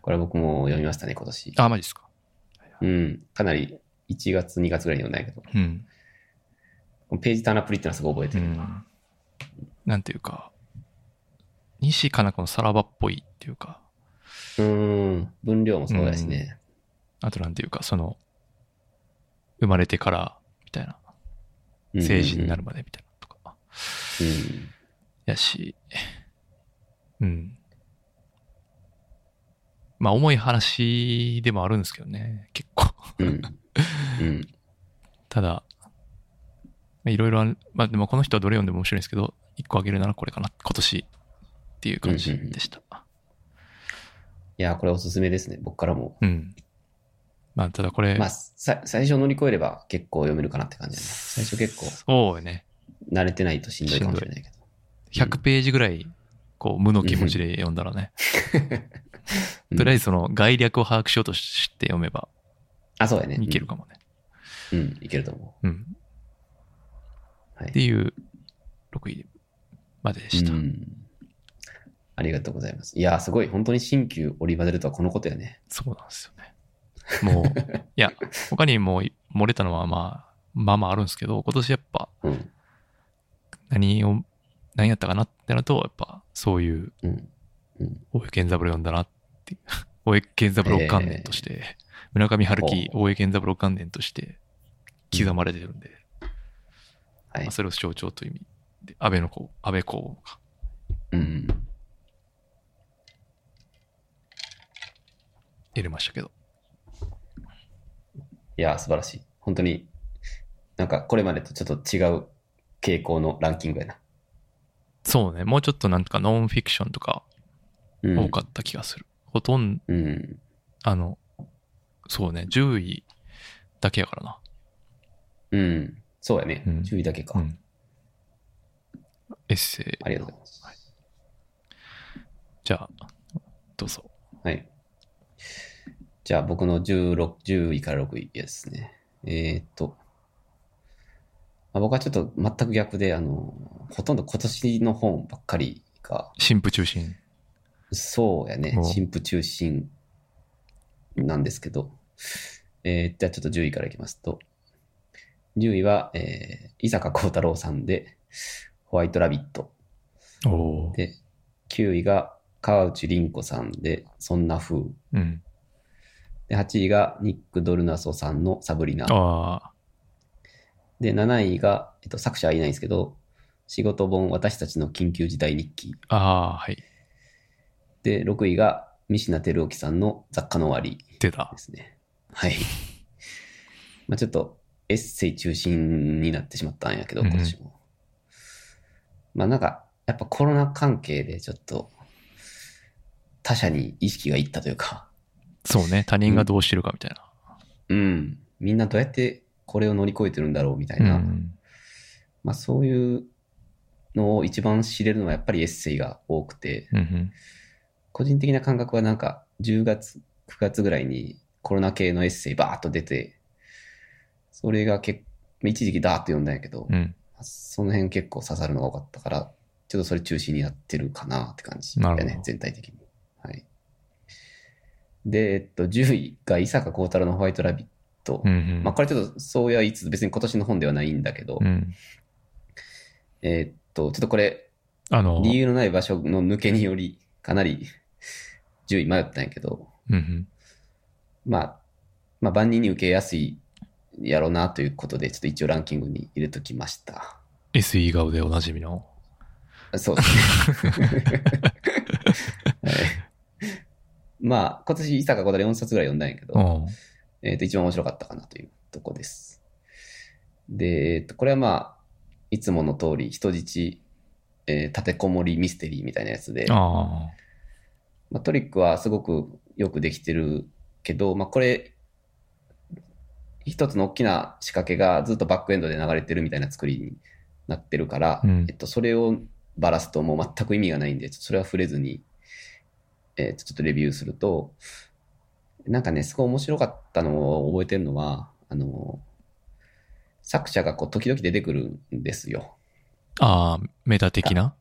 これ僕も読みましたね、今年。あ、マジですか。うん。かなり1月、2月ぐらいに読んだんやけど、うん。ページターナプリってのはすごい覚えてる。うん。なんていうか、西加奈子のさらばっぽいっていうか、うん。分量もそうだしね。あとなんていうか、その、生まれてから、みたいな、うん成人になるまでみたいなとか。うん。やし、うん。まあ、重い話でもあるんですけどね、結構。うん。うん。ただ、まあいろいろある、まあでもこの人はどれ読んでも面白いんですけど、一個あげるならこれかな、今年っていう感じでした。いや、これおすすめですね。僕からも。うん。まあ、ただこれ、まあ、さ最初乗り越えれば結構読めるかなって感じだね。最初結構そうよね。慣れてないとしんどいかもしれないけど。100ページぐらい、こう、無の気持ちで読んだらね、うんとりあえずその概略を把握しようとして読めばあ、そうやね。いけるかもね。うん。うん、いけると思うん。う。はいって。いう6位まででした。うん。ありがとうございます。いや、すごい。本当に新旧織り交ぜるとはこのことやね。そうなんですよね。もう、いや、他にも漏れたのはまあ、まあまああるんですけど、今年やっぱうん。何を、何やったかなってなると、やっぱそういううん。うん。大江健三郎読んだなっていう、大江健三郎関連として、村上春樹ほ大江健三郎関連として刻まれてるんで、はいまあ、。それを象徴という意味で、安倍の子、安倍公がうん。入れましたけど。いや、素晴らしい。本当に、なんかこれまでとちょっと違う傾向のランキングやな。そうね、もうちょっとなんかノンフィクションとかうん。多かった気がする。ほとんど、うん。あの、そうね、10位だけやからな。うん。そうやね。うん10位だけか。うん。エッセイ。ありがとうございます。じゃあ、どうぞ。はい。じゃあ僕の16、10位から6位ですね。えーっと、まあ、僕はちょっと全く逆で、あの、ほとんど今年の本ばっかりが、新婦中心。そうやねお、新婦中心なんですけど、えーじゃあちょっと10位からいきますと、10位は、えー、伊坂幸太郎さんで、ホワイトラビット。で、9位が川内凛子さんで、そんな風。うん。で、8位がニック・ドルナソさんのサブリナ。で、7位が、えっと、作者はいないんですけど、仕事本私たちの緊急事態日記。ああ、はい。で、6位が三品照之さんの雑貨の終わり出たで。すね。はい。まあちょっとエッセイ中心になってしまったんやけど、うん今年も。まあなんか、やっぱコロナ関係でちょっと他者に意識がいったというか、そうね、他人がどうしてるかみたいな。うん。みんなどうやってこれを乗り越えてるんだろうみたいな。うん。まあそういうのを一番知れるのはやっぱりエッセイが多くて、うんうん。個人的な感覚はなんか10月、9月ぐらいにコロナ系のエッセイバーっと出て、それが結一時期ダーッと読んだんやけど、うん。その辺結構刺さるのが多かったから、ちょっとそれ中心になってるかなって感じだねなるほど、全体的に。はい。で、えっと、10位が伊坂幸太郎のホワイトラビット。うんうん。まあこれちょっとそうや言いつつ別に今年の本ではないんだけど、うん。えーっと、ちょっとこれあの、理由のない場所の抜けによりかなり10位迷ったんやけど、うんうん。まあ、まあ万人に受けやすいやろうなということで、ちょっと一応ランキングに入れときました。SE 顔でおなじみの。そうですね。はい、まあ、今年伊坂幸太郎4冊ぐらい読んだんやけど、うん。えっ、と、一番面白かったかなというとこです。で、えっ、と、これはまあ、いつもの通り人質、えー立てこもりミステリーみたいなやつで、あまあ、トリックはすごくよくできてるけど、まあ、これ、一つの大きな仕掛けがずっとバックエンドで流れてるみたいな作りになってるから、うんえっと、それをバラすともう全く意味がないんで、それは触れずに、えーちょっとレビューすると、なんかね、すごい面白かったのを覚えてるのは、あの、作者がこう時々出てくるんですよ。あ。ああ、メタ的な？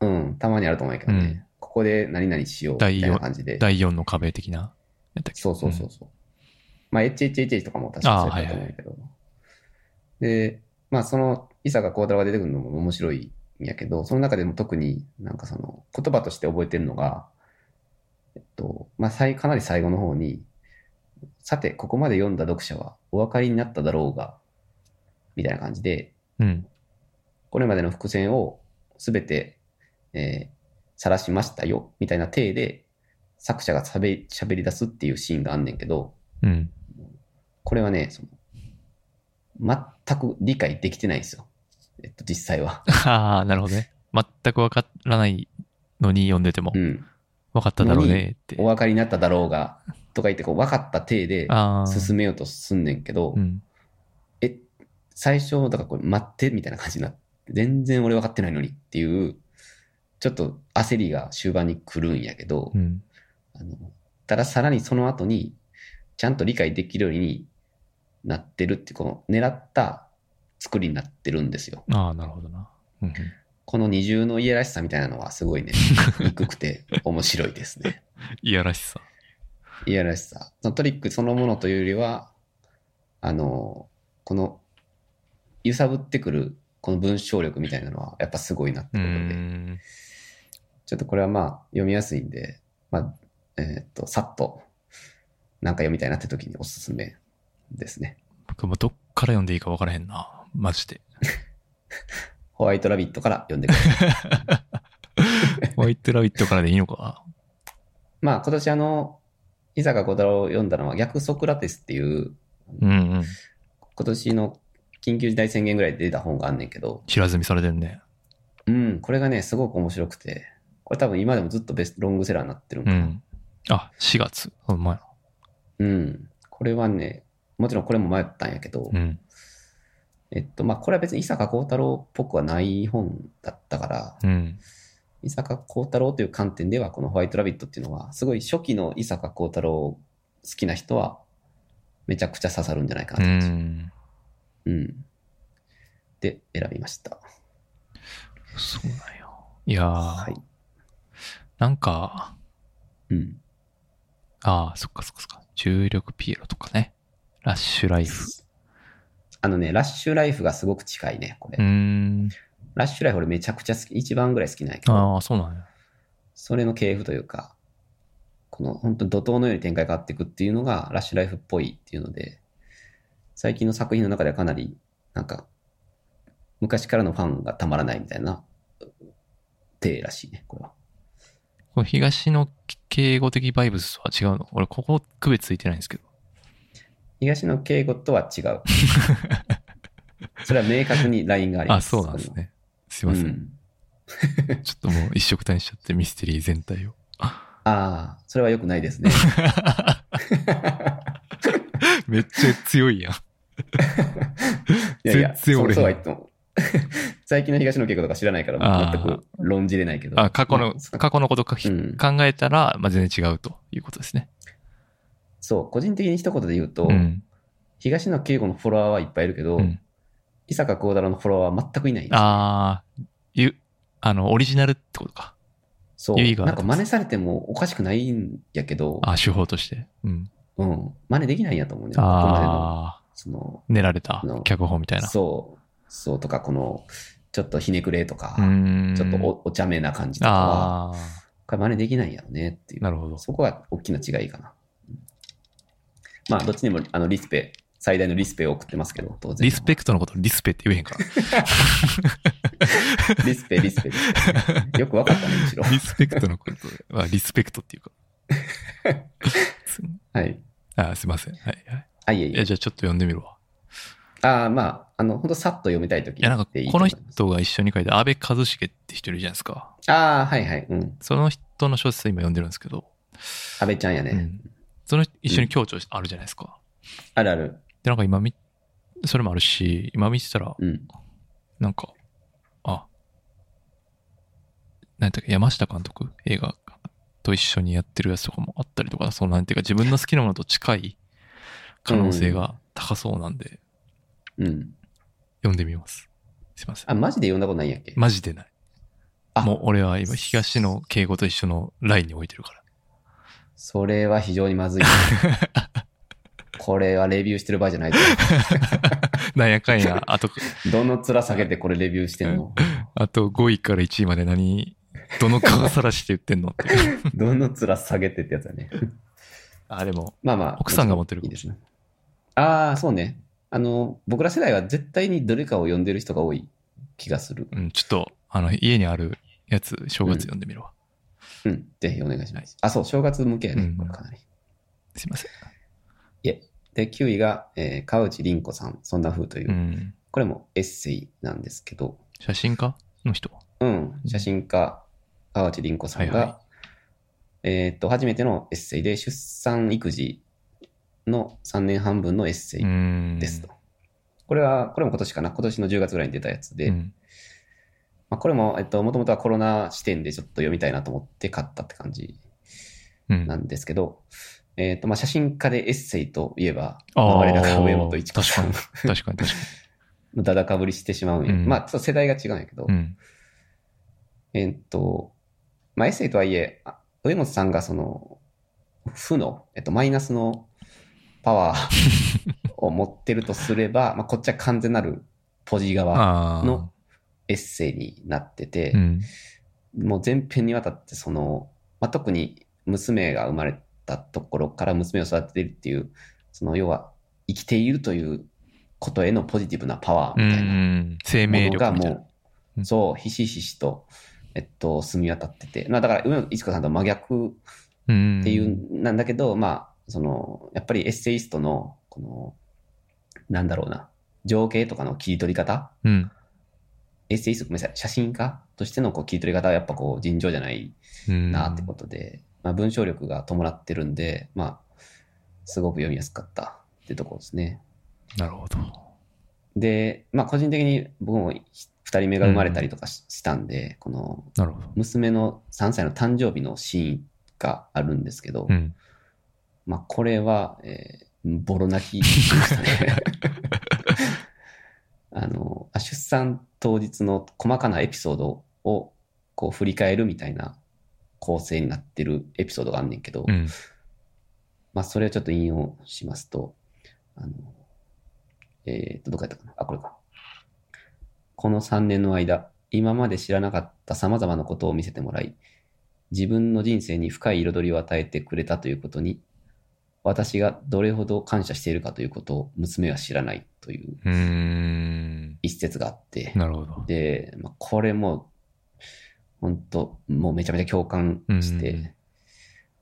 うん、たまにあると思うけどね。うんここで何々しようみたいな感じで。第4の壁的な？そうそうそうそう。まあ、HHH とかも確かそうやったと思うけど。で、まあ、その、伊坂幸太郎が出てくるのも面白いんやけど、その中でも特になんかその、言葉として覚えてるのが、えっと、まあ、最かなり最後の方に、さて、ここまで読んだ読者はお分かりになっただろうが、みたいな感じで、うん。これまでの伏線をすべて、えー、晒しましたよ、みたいな体で、作者が喋り喋り出すっていうシーンがあんねんけど、うん。これはね、その、全く理解できてないんですよ。えっと、実際は。ああ、なるほどね。全くわからないのに読んでてもう、ん。分かっただろうねってお。分かりになっただろうが、とか言って、こう、分かった体で。進めようとすんねんけど、うん。え、最初、だからこれ待ってみたいな感じになって、全然俺分かってないのにっていう、ちょっと焦りが終盤に来るんやけど、うん。あのたださらにその後に、ちゃんと理解できるようになってるって、この狙った作りになってるんですよ。ああ、なるほどな。うんうん。この二重のいやらしさみたいなのはすごいね、憎くて面白いですね。いやらしさ。いやらしさ。そのトリックそのものというよりは、あの、この、揺さぶってくる、この文章力みたいなのは、やっぱすごいなってことで、ん。ちょっとこれはまあ、読みやすいんで、まあ、えーっと、さっと、なんか読みたいなって時におすすめですね。僕もどっから読んでいいか分からへんな。マジで。ホワイトラビットから読んでください。ホワイトラビットからでいいのか。まあ、今年あの、伊坂小太郎を読んだのは逆ソクラテスっていう、うんうん。今年の緊急事態宣言ぐらいで出た本があんねんけど、平積みされてんね。うん、これがね、すごく面白くて、これ多分今でもずっとベストロングセラーになってるんかな。うん。あ、4月。ほんまや。うん。これはね、もちろんこれも迷ったんやけど、うん。えっと、まあ、これは別に伊坂幸太郎っぽくはない本だったから、うん。伊坂幸太郎という観点では、このホワイトラビットっていうのは、すごい初期の伊坂幸太郎好きな人は、めちゃくちゃ刺さるんじゃないかうなと。ん。うん。で、選びました。そうなんや。いやー、はい。なんか、うん。ああ、そっかそっかそっか。重力ピエロとかね。ラッシュライフ。あのね、ラッシュライフがすごく近いね、これ。ラッシュライフ俺めちゃくちゃ好き、一番ぐらい好きなんやけど、ああ、そうなんや。それの系譜というか、この本当に怒涛のように展開が変わっていくっていうのがラッシュライフっぽいっていうので、最近の作品の中ではかなり、なんか、昔からのファンがたまらないみたいな、体らしいね、これは。この東の敬語的バイブスとは違うの？俺、ここ区別ついてないんですけど。東野敬吾とは違う。それは明確にラインがありまあ、す。そうなんですね。すい。ません。うん ちょっともう一色単にしちゃって、ミステリー全体を。ああ、それは良くないですね。めっちゃ強いやん。いやいや、全然俺そうは言っても。最近の東野敬吾とか知らないから、全く論じれないけど。あ、過去の、まあ過去のことか、うん考えたら、まあ、全然違うということですね。そう、個人的に一言で言うと、うん。東野敬吾のフォロワーはいっぱいいるけど、うん伊坂幸太郎のフォロワーは全くいないああ、ゆ、あの、オリジナルってことか。そう。なんか真似されてもおかしくないんやけど、あ手法として。うん。うん。真似できないんやと思うね。ああ、その、練られた脚本みたいな。そう、そうとか、この、ちょっとひねくれとか。ちょっとおお茶目な感じとかは、あこれ真似できないんやろねっていうあ、。なるほど。そこが大きな違いかな。うんまあ、どっちにも、あの、リスペ、最大のリスペを送ってますけど、当然。リスペクトのことリスペって言えへんから。リスペ、リスペ。リスペよくわかったね、むしろ。リスペクトのことはリスペクトっていうか。す はい。あすいません。はい、はい。あ、いえいえ。じゃあちょっと読んでみるわ。ああ、まあ、あの、ほんとさっと読みたいときいや、なんかこの人が一緒に書いた安倍一茂って人いるじゃないですか。ああ、はいはい。うん。その人の小説今読んでるんですけど、安倍ちゃんやね。うんその一緒に強調あるじゃないですか。あるある。で、なんか今み、それもあるし、今見てたら、うん。なんか、あ、なんだっけ、山下監督？映画と一緒にやってるやつとかもあったりとか、そうなんていうか自分の好きなものと近い可能性が高そうなんで、うん。読んでみます。すいません。あ、マジで読んだことないんやっけ？マジでない。あもう俺は今、東の敬語と一緒のラインに置いてるから。それは非常にまずい。これはレビューしてる場合じゃないとなんやかんや、あと。どの面下げてこれレビューしてんの？あと5位から1位まで何、どの顔さらして言ってんの？どの面下げてってやつだね。あ、でも、まあまあ。奥さんが持ってるいいですね。ああ、そうね。あの、僕ら世代は絶対にどれかを読んでる人が多い気がする。うん、ちょっと、あの、家にあるやつ、正月読んでみるわ。うん、ぜひお願いします。あ、そう、正月向けやね、うんこれかなり。すいません。いえ。で、9位が、えー川内凛子さん、そんな風という、うん。これもエッセイなんですけど、写真家の人？うん、写真家、川内凛子さんが、はいはえーっと、初めてのエッセイで、出産育児の3年半分のエッセイうん。ですと。これは、これも今年かな、今年の10月ぐらいに出たやつで、うん。まあ、これも、えっと、もともとはコロナ視点でちょっと読みたいなと思って買ったって感じうん。なんですけど、えっと、まあ、写真家でエッセイといえば、あー我らが上本一子さん確かに、確かに。だだ かぶりしてしまうんや。うんまあ、ちょっと世代が違うんやけど、うん。えっと、まあ、エッセイとはいえ、あ上本さんがその、負の、えっと、マイナスのパワー を持ってるとすれば、まあ、こっちは完全なるポジ側ああ。のエッセイになってて、うん。もう全編にわたってその、まあ、特に娘が生まれたところから娘を育てているっていう、その要は生きているということへのポジティブなパワーうみたいなもん。生命のが。もう、うんそう、ひしひしと、えっと、住み渡ってて、まあだから、上野いちこさんと真逆うん。っていう、なんだけど、まあ、その、やっぱりエッセイストの、この、なんだろうな、情景とかの切り取り方うん。エッセイスト、ごめんなさい、写真家としてのこう切り取り方はやっぱこう尋常じゃないうん。なってことで、まあ、文章力が伴ってるんで、まあ、すごく読みやすかったってところですね。なるほど。で、まあ、個人的に僕も二人目が生まれたりとかし,、したんで、この。娘の3歳の誕生日のシーンがあるんですけど、うん。まあ、これは、えーボロ泣きでしたね。あの、あ出産当日の細かなエピソードをこう振り返るみたいな構成になってるエピソードがあんねんけど、うん。まあ、それをちょっと引用しますと、あの、えーっと、どこやったかな？あ、これか。この3年の間、今まで知らなかった様々なことを見せてもらい、自分の人生に深い彩りを与えてくれたということに、私がどれほど感謝しているかということを娘は知らないという。一節があって、なるほど。で、まあ、これも、本当もうめちゃめちゃ共感して、うんま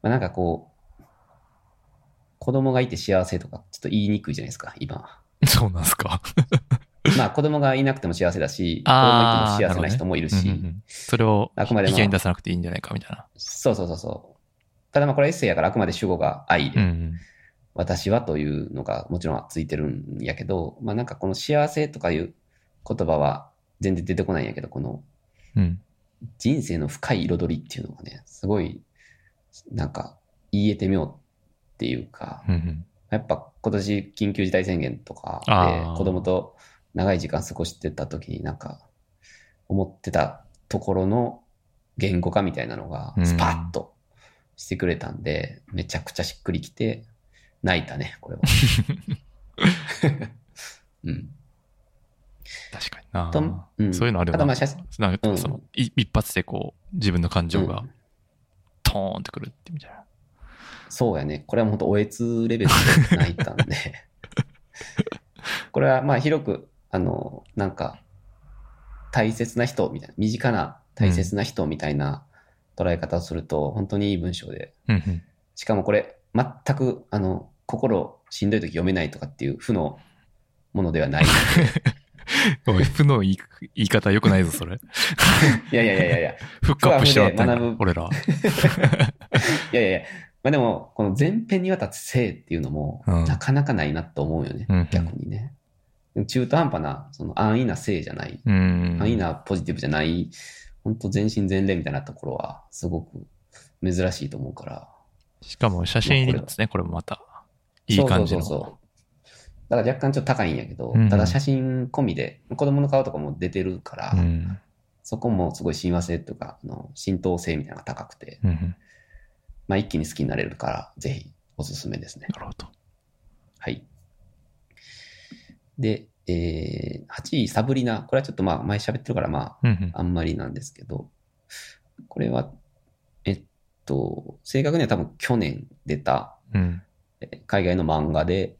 あ、なんかこう、子供がいて幸せとか、ちょっと言いにくいじゃないですか、今。そうなんすか。まあ子供がいなくても幸せだし、子供あーいても幸せな人もいるし、うんうんうんそれをあくまでも意見に出さなくていいんじゃないかみたいな。そうそうそうそう。ただまあこれエッセイやからあくまで主語が愛で、うん。私はというのがもちろんついてるんやけど、まあなんかこの幸せとかいう言葉は全然出てこないんやけど、このうん。人生の深い彩りっていうのがね、すごい、なんか言えてみようっていうか、うんうん。やっぱ今年緊急事態宣言とかで子供と長い時間過ごしてた時になんか思ってたところの言語化みたいなのがうんスパッとしてくれたんで、めちゃくちゃしっくりきて泣いたね、これは。うん。確かになとうんそういうのあるよな。なんかうんその、い一発でこう、自分の感情がうんトーンってくるってみたいな。そうやね。これは本当おえつレベルで泣いたんで。これはまあ広く、あの、なんか、大切な人みたいな、身近な大切な人みたいな捉え方をすると、本当にいい文章で。うんうん。しかもこれ、全く、あの、心しんどい時読めないとかっていう負のものではないので。おい、負の言い言い方良くないぞ、それ。いやいやいやいやいや。フックアップしてもらったん俺ら。いやいやいや。まあでも、この前編にわたって性っていうのも、うんなかなかないなと思うよね。うんうん逆にね。中途半端な、その安易な性じゃない、うん。安易なポジティブじゃない、本当全身全霊みたいなところは、すごく珍しいと思うから。しかも写真入りですね、これもまた。いい感じの。そうそうそうそう。だから若干ちょっと高いんやけど、うんうんただ写真込みで、子供の顔とかも出てるから、うん。そこもすごい親和性とか、あの浸透性みたいなのが高くて、うんうん。まあ一気に好きになれるから、ぜひおすすめですね。なるほど。はい。で、えー、8位、サブリナ。これはちょっとまあ前喋ってるからまあ、あんまりなんですけど、これは、えっと、正確には多分去年出た海外の漫画で、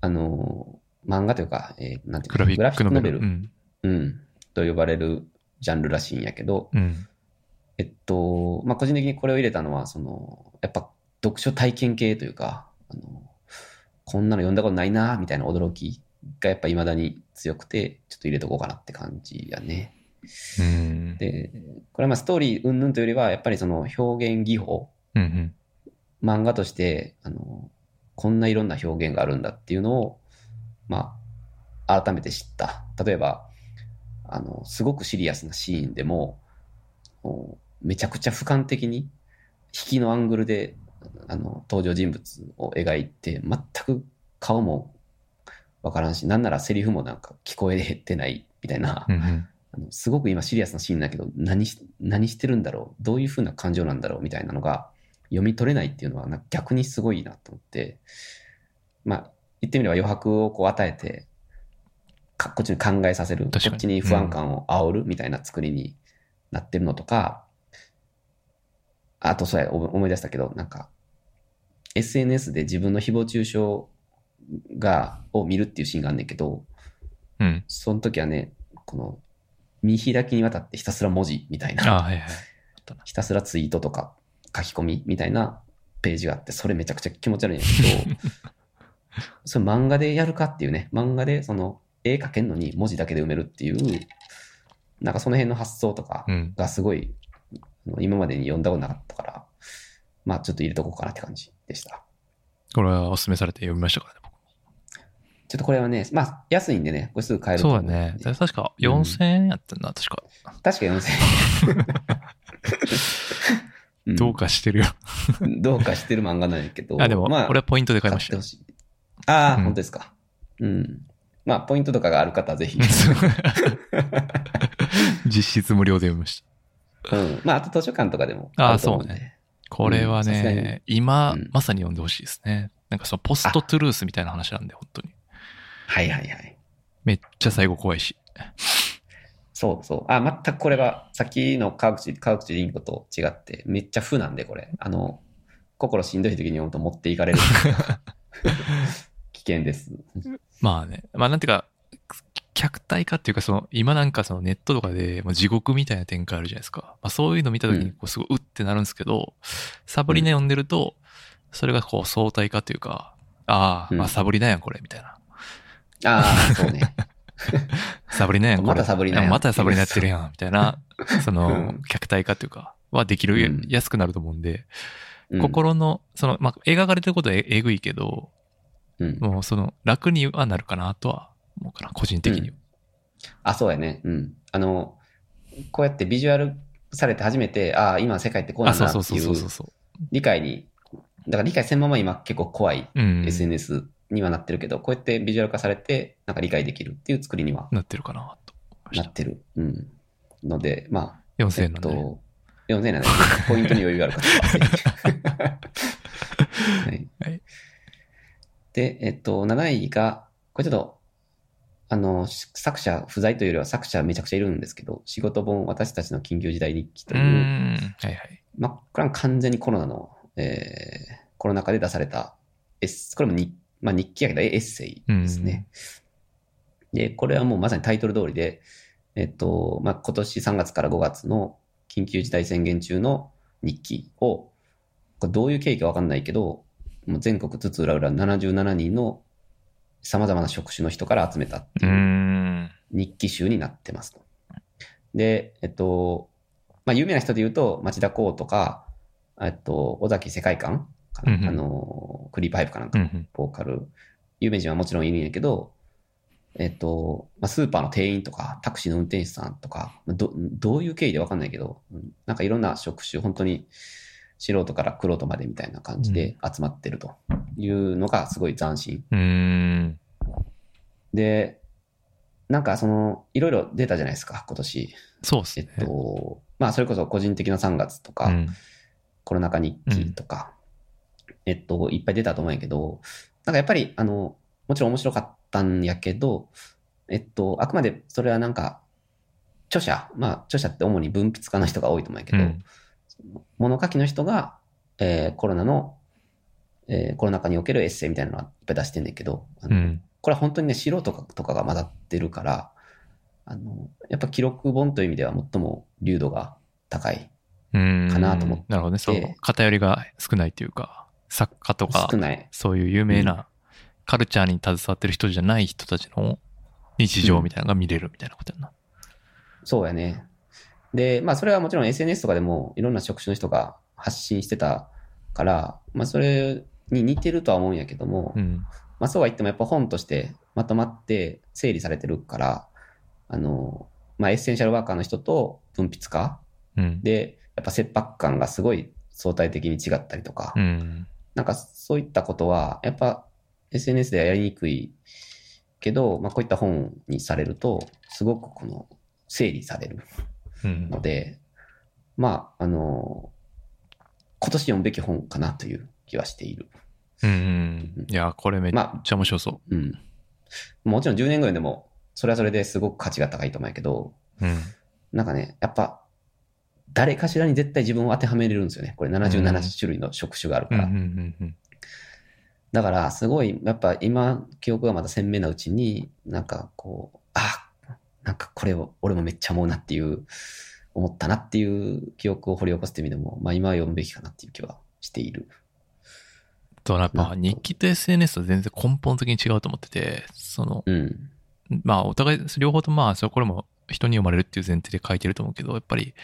あのー漫画というか、えーなんていうかグラフィックノベル。グラフィックノベル、うん。うん、と呼ばれるジャンルらしいんやけど、うん。えっと、まあ、個人的にこれを入れたのは、その、やっぱ読書体験系というか、あの、こんなの読んだことないな、みたいな驚きがやっぱ未だに強くて、ちょっと入れとこうかなって感じやね。うん。で、これはまあストーリー云々というよりは、やっぱりその表現技法、うんうん。漫画として、あの、こんないろんな表現があるんだっていうのを、まあ、改めて知った。例えば、あの、すごくシリアスなシーンでも、めちゃくちゃ俯瞰的に、引きのアングルで、あの、登場人物を描いて、全く顔もわからんし、なんならセリフもなんか聞こえてないみたいな、うんうん。あのすごく今シリアスなシーンだけど、何し、何してるんだろう？どういう風な感情なんだろう？みたいなのが読み取れないっていうのは逆にすごいなと思って、まあ、言ってみれば余白をこう与えて、かこっちに考えさせる、こっちに不安感を煽るみたいな作りになってるのとか、あとそうや、思思い出したけど、なんか、SNS で自分の誹謗中傷が、を見るっていうシーンがあんねんけど、うん。その時はね、この、見開きにわたってひたすら文字みたいな、あはいはい。ひたすらツイートとか書き込みみたいなページがあって、それめちゃくちゃ気持ち悪いんやけど、それ漫画でやるかっていうね、漫画でその絵描けんのに文字だけで埋めるっていう、なんかその辺の発想とかうん。がすごい、あの今までに読んだことなかったから、まあちょっと入れとこうかなって感じでした。これはお勧めされて読みましたかちょっとこれはね、まあ安いんでね、これすぐ買えるそうだね。確か4000円やったな、確か。確か4000円。んどうかしてるよ。どうかしてる漫画なんやけど。あ、でも、まあ、俺はポイントで買いましたよ買ってほ。しい。ああ、うん本当ですか。うん。まあ、ポイントとかがある方はぜひ。実質無料で読みました。うん。まあ、あと図書館とかでもあーると思んでそうね。これはね、今うん、まさに読んでほしいですね。なんかそのポストトゥルースみたいな話なんで、本当に。はいはいはい。めっちゃ最後怖いし。そうそう。あ、全くこれは、さっきの川口、川口凛子と違って、めっちゃ負なんで、これ。あの、心しんどい時に読むと持っていかれる。危険です。まあね。まあなんていうか、客体化っていうか、その、今なんかそのネットとかで、地獄みたいな展開あるじゃないですか。まあそういうの見た時に、こうすごい、うってなるんですけど、サブリナ読んでると、それがこう相対化というか、ああ、まあうんサブリナやん、これ、みたいな。ああ、そうね。サブリナやん。またサブリナやんまたサブリナやってるやん、みたいな、そのうん、客体化というか、はできる、うんやすくなると思うんで、うん、心の、その、まあ、描かれてることはええぐいけど、うん。もうその、楽にはなるかなとは思うかな、個人的には。あ、そうやね。うん。あの、こうやってビジュアルされて初めて、ああ、今世界ってこうなあ、んだそうそうっていうそうそうそう。理解に、だから理解せんまま今結構怖いうん。SNS にはなってるけど、こうやってビジュアル化されて、なんか理解できるっていう作りにはなってるかな、となってる。うん。ので、また。あ、4000えっ円なんで、ね。と、4000円なんで、ポイントに余裕がある方は。はい。はいで、えっと、7位が、これちょっと、あの、し作者不在というよりは作者めちゃくちゃいるんですけど、仕事本私たちの緊急事態日記という、ん。はいはい。まあ、これは完全にコロナの、えー、コロナ禍で出されたエッ、これもに、まあ、日記やけどエッセイですね。で、これはもうまさにタイトル通りで、えっと、まあ、今年3月から5月の緊急事態宣言中の日記を、これどういう経緯かわかんないけど、もう全国津々浦々77人の様々な職種の人から集めたって。いうん日記集になってますと。で、えっと、まあ、有名な人で言うと、町田光とか、えっと、尾崎世界観かな、うんうんあの、クリーパイプかなんか。ボーカル、有名人はもちろんいるんやけど、えっと、まあ、スーパーの店員とか、タクシーの運転手さんとか、まあどどういう経緯でわかんないけど、うんなんかいろんな職種、本当に素人から玄人までみたいな感じで集まってるというのがすごい斬新。うーん。で、なんかその、いろいろ出たじゃないですか、今年。えっそうっすね。と、まあ、それこそ個人的な3月とか、うん。コロナ禍日記とか、えっと、いっぱい出たと思うんやけど、なんかやっぱり、あの、もちろん面白かったんやけど、えっと、あくまでそれはなんか、著者、まあ、著者って主に文筆家の人が多いと思うんやけど、うん。物書きの人が、えーコロナの、えーコロナ禍におけるエッセイみたいなのはいっぱい出してんねんけど、あのうん。これは本当にね、素人とかとかが混ざってるから、あの、やっぱ記録本という意味では最も流度が高い。うん。かなと思ってなるほどね。そう。偏りが少ないというか、作家とか。そういう有名なカルチャーに携わってる人じゃない人たちの日常みたいなのが見れるみたいなことやな。そうやね。で、まあそれはもちろん SNS とかでもいろんな職種の人が発信してたから、まあそれに似てるとは思うんやけども、うん。まあそうは言ってもやっぱ本としてまとまって整理されてるから、あの、まあエッセンシャルワーカーの人と文筆家うん。で、やっぱ切迫感がすごい相対的に違ったりとか、うん。なんかそういったことは、やっぱ SNS ではやりにくいけど、まあこういった本にされると、すごくこの整理されるうんので、まあ、あの、今年読むべき本かなという気はしている。うん。いや、これめっまちゃ面白そうん。もちろん10年後でも、それはそれですごく価値が高いと思うけど、う。うん。なんかね、やっぱ、誰かしらに絶対自分を当てはめれるんですよね。これうん77種類の職種があるから。だから、すごい、やっぱ今、記憶がまだ鮮明なうちに、なんかこう、あ、なんかこれを俺もめっちゃ思うなっていう、思ったなっていう記憶を掘り起こすって意味でも、まあ今は読むべきかなっていう気はしている。と、やっぱ日記と SNS は全然根本的に違うと思ってて、その、うん。まあお互い、両方とまあ、それこれも人に読まれるっていう前提で書いてると思うけど、やっぱり、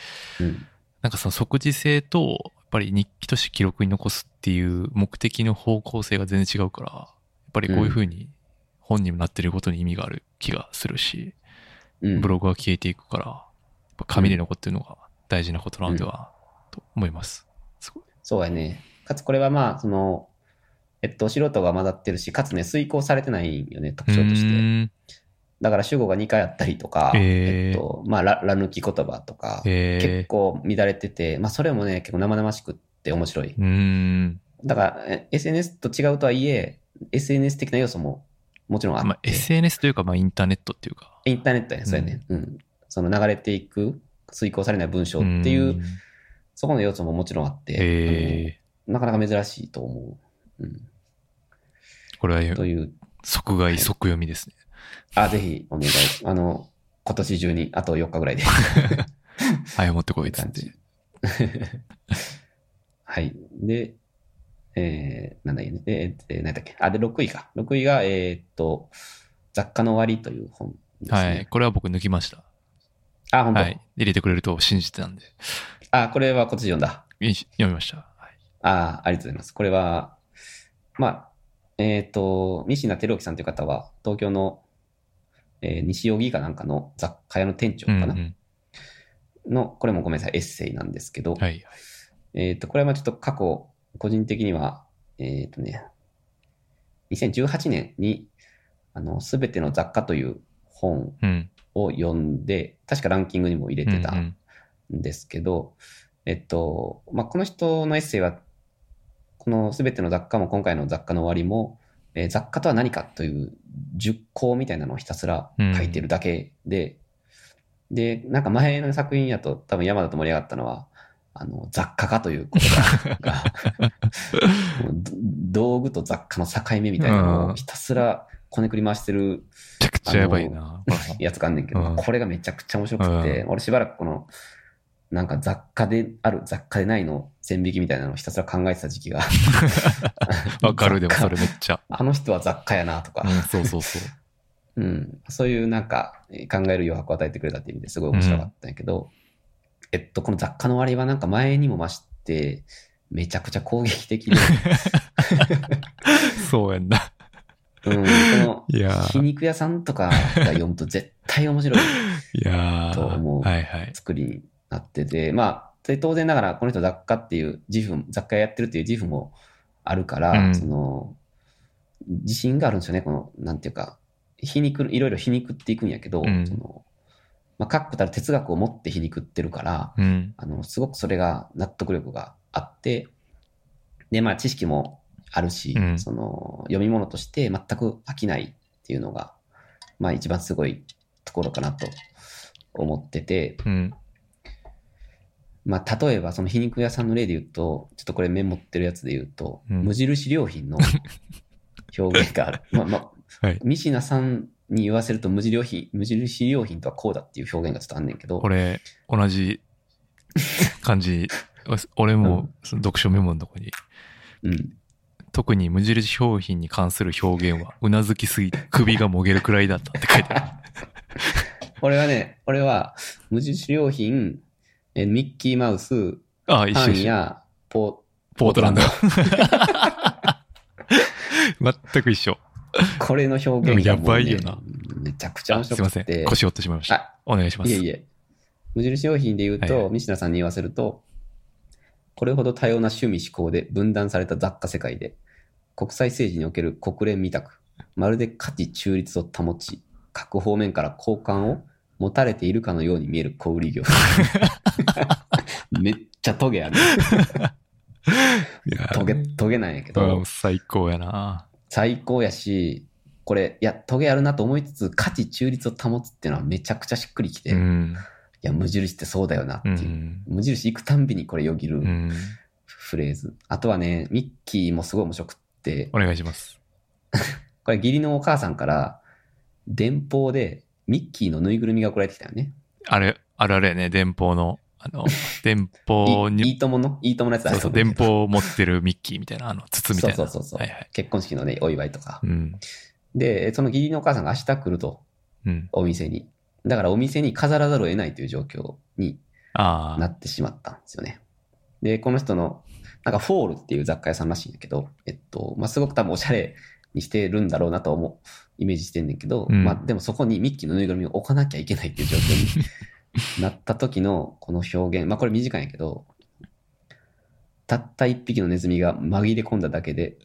うん。なんかその即時性と、やっぱり日記として記録に残すっていう目的の方向性が全然違うから、やっぱりこういう風に本にもなってることに意味がある気がするし、うん。ブログが消えていくから、紙で残ってるのが大事なことなんでは、と思います。すごい。そうやね。かつこれはまあ、その、えっと、素人が混ざってるし、かつね、遂行されてないよね、特徴としうて。ーんだから主語が2回あったりとか、へーえっと、まあ、ら、ら抜き言葉とか、へー結構乱れてて、まあ、それもね、結構生々しくって面白い。うーん。だから、え SNS と違うとはいえ、SNS 的な要素ももちろんあって、まあ、SNS というか、まあ、インターネットっていうか。インターネットやね、そうやね。うん。その流れていく、遂行されない文章っていう、んそこの要素ももちろんあって、へあのなかなか珍しいと思う。うん。ーこれはという、即買い即読みですね。あ、ぜひお願い。あの、今年中に、あと4日ぐらいで。はい、持ってこいっつっ感じて。はい。で、えー、なんだっけえー、何だっけ。あ、で、6位か。6位が、えーっと、雑貨の終わりという本ですね。はい。これは僕抜きました。あ、本当、はい。入れてくれると信じてたんで。あ、これは今年読んだ。読みました。はい。あありがとうございます。これは、まあ、えっ、と、西名照之さんという方は、東京の、えー西荻かなんかの雑貨屋の店長かな、うんうん。の、これもごめんなさい、エッセイなんですけど、はい。はい。えっ、と、これはまあちょっと過去、個人的には、えっ、とね、2018年に、あの、すべての雑貨という本うん。を読んで、確かランキングにも入れてたうんうんんですけど、えっと、まあ、この人のエッセイは、このすべての雑貨も今回の雑貨の終わりも、えー雑貨とは何かという10項みたいなのをひたすら書いてるだけで、で、なんか前の作品やと多分山田と盛り上がったのは、あの、雑貨かという言葉が、道具と雑貨の境目みたいなのをひたすらこねくり回してるめちゃくちゃやばいな。やつがあんねんけど、うん。これがめちゃくちゃ面白くて、俺しばらくこの、なんか雑貨である、雑貨でないの線引きみたいなのをひたすら考えてた時期が。わかる、でもそれめっちゃ。あの人は雑貨やなとか。う、ん、そうそうそう。う。ん、そういうなんかえー考える余白を与えてくれたっていう意味ですごい面白かったんやけど、えっと、この雑貨の終わりはなんか前にも増して、めちゃくちゃ攻撃的で、そうやんな。うん、この皮肉屋さんとかが読むと絶対面白いいやー。と思う。はいはい。作りになってて、まあ、で当然ながらこの人雑貨っていう自負、雑貨やってるっていう自負もあるから、うんその、自信があるんですよね、この、なんていうか、皮肉、いろいろ皮肉っていくんやけど、うんその、まあ、確固たる哲学を持って皮肉ってるから、うん。あの、すごくそれが納得力があって、で、まあ、知識もあるし、うんその、読み物として全く飽きないっていうのが、まあ、一番すごいところかなと思ってて、うん。まあ、例えば、その皮肉屋さんの例で言うと、ちょっとこれメモってるやつで言うと、うん無印良品の 表現がある。まあまあ、はい。ミシナさんに言わせると無印良品、無印良品とはこうだっていう表現がちょっとあんねんけど、これ、同じ感じ。俺もその読書メモのとこに、うん。特に無印商品に関する表現は、うなずきすぎて首がもげるくらいだったって書いてある。俺はね、俺は無印良品、えミッキーマウス、ああ、一パ緒一緒。ンやポポートランド。全く一緒。これの表現がもう、ね、やばいよなめちゃくちゃ面あすいませ。ん。腰折ってしまいました。あ、お願いします。いえいえ。無印良品で言うと、はいはい西田さんに言わせると、これほど多様な趣味思考で分断された雑貨世界で、国際政治における国連見たく、まるで価値中立を保ち、各方面から好感を持たれているかのように見える小売業。めっちゃトゲある。いやトゲ、トゲなんやけうどん、最高やな。最高やし、これ、いや、トゲあるなと思いつつ、価値中立を保つっていうのはめちゃくちゃしっくりきて、いうん。や、無印ってそうだよなってういう。ん。無印行くたんびにこれよぎるうん。フレーズ。あとはね、ミッキーもすごい面白くって、お願いします。これ義理のお母さんから、電報でミッキーのぬいぐるみが送られてきたよね。あれ、あるあれやね、電報の、あの、電報いいいに、ともの？いいとものやつそうそう、電報を持ってるミッキーみたいな、あの、筒みたいな。そうそうそうそうはいはい。結婚式のね、お祝いとか。うん。で、その義理のお母さんが明日来ると、うん。お店に。だからお店に飾らざるを得ないという状況に。なってしまったんですよね。で、この人の、なんかフォールっていう雑貨屋さんらしいんだけど、えっと、まあ、すごく多分おしゃれにしてるんだろうなと思う、イメージしてんねんけど、うんまあ、でもそこにミッキーのぬいぐるみを置かなきゃいけないっていう状況に なった時のこの表現、まあ、これ短いんやけど、たった一匹のネズミが紛れ込んだだけで、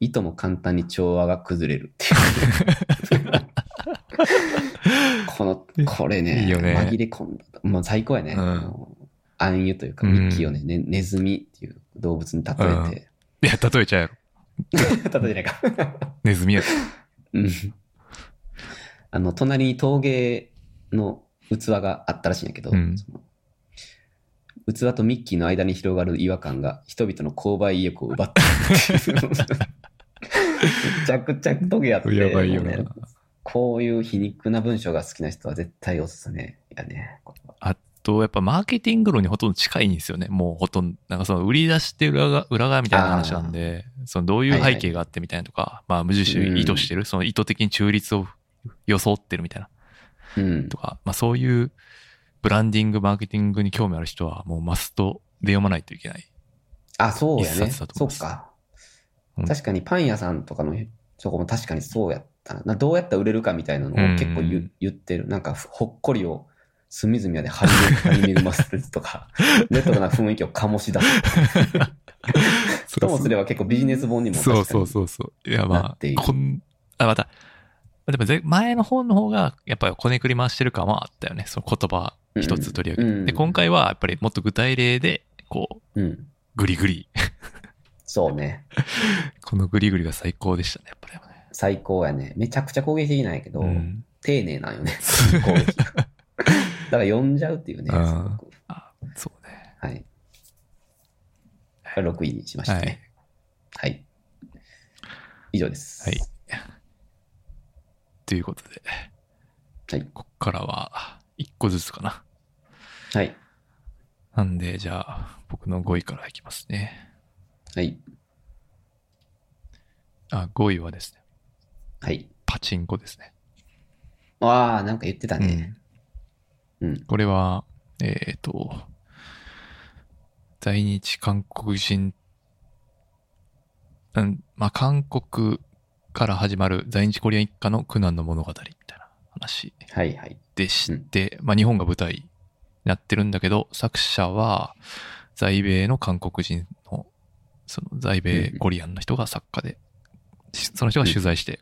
いとも簡単に調和が崩れるっていう。この、これね、いいよね紛れ込んだ。もう最高やね。うん暗喩というか、うんミッキーをねね、ネズミっていう動物に例えて、いや、例えちゃうやろ。例えないか。ネズミやろ。うんあの、隣に陶芸の器があったらしいんやけど、うん器とミッキーの間に広がる違和感が人々の購買意欲を奪った。めちゃくちゃトゲやって。やばいよねこういう皮肉な文章が好きな人は絶対おすすめやね。あと、やっぱマーケティング論にほとんど近いんですよね。もうほとんど、なんかその売り出して裏側裏側みたいな話なんで、そのどういう背景があってみたいなとか、まあ無印意図してる、その意図的に中立を装ってるみたいなうんと。か、まあそういうブランディング、マーケティングに興味ある人はもうマストで読まないといけない。あ、そうや一ね。そっか。うん確かにパン屋さんとかのそこも確かにそうやったな。などうやったら売れるかみたいなのを結構言ってる。なんかほっこりを隅々まで張り巡ますとか、レトロな雰囲気を醸し出す。ともすれば結構ビジネス本にもそうそうそうそう。いや、なまあ、こん、あ、また、でもぜ前の本の方が、やっぱりこねくり回してる感はあったよね。その言葉一つ取り上げて。うんうんで、今回はやっぱりもっと具体例で、こう、うん。グリグリ。そうね。このグリグリが最高でしたね、やっぱりね。最高やね。めちゃくちゃ攻撃的なんやけど、うん。丁寧なんよね。攻撃が。だから読んじゃうっていうね。うんすごくあ、そうね。はい。これ6位にしましたはい。ね。はい。以上です。はい。ということで、はい。こっからは、一個ずつかな。はい。なんで、じゃあ、僕の5位からいきますね。はい。あ、5位はですね、はい。パチンコですね。ああ、なんか言ってたね。うんうん。これは、えっ、と、在日韓国人、うん、まあ、韓国から始まる在日コリアン一家の苦難の物語みたいな話はいはい。でして、まあ、日本が舞台になってるんだけど、作者は在米の韓国人の、その在米コリアンの人が作家で、その人が取材して、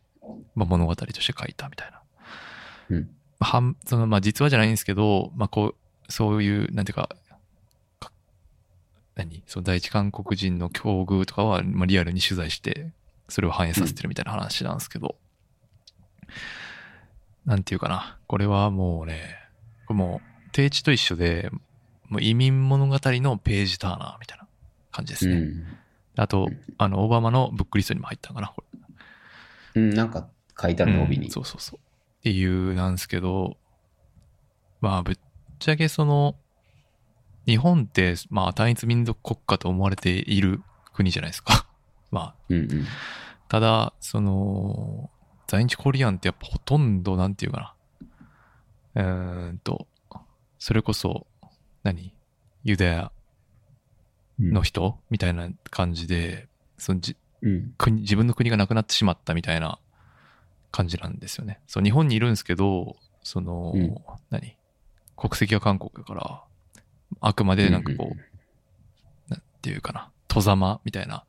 まあ、物語として書いたみたいな。はん、その、まあ、実話じゃないんですけど、まあ、こう、そういう、なんていうか、か何？その第一韓国人の境遇とかは、まあ、リアルに取材して、それを反映させてるみたいな話なんですけど、なんていうかな。これはもうね、これもう、定地と一緒で、もう移民物語のページターナーみたいな感じですね。うん。あと、あの、オバマのブックリストにも入ったんかな、これ。うん、なんか書いてあるの帯に。うんそうそうそう。っていうなんですけど、まあぶっちゃけその、日本って、まあ単一民族国家と思われている国じゃないですか。まあ、うんうん。ただ、その、在日コリアンってやっぱほとんど、なんていうかな。うーんと、それこそ、何？ユダヤうんの人？みたいな感じで、そのじうん。国、自分の国がなくなってしまったみたいな感じなんですよね。そう、日本にいるんですけど、その、うん。何？国籍は韓国だから、あくまでなんかこう、うんうんなんていうかな、戸ざまみたいな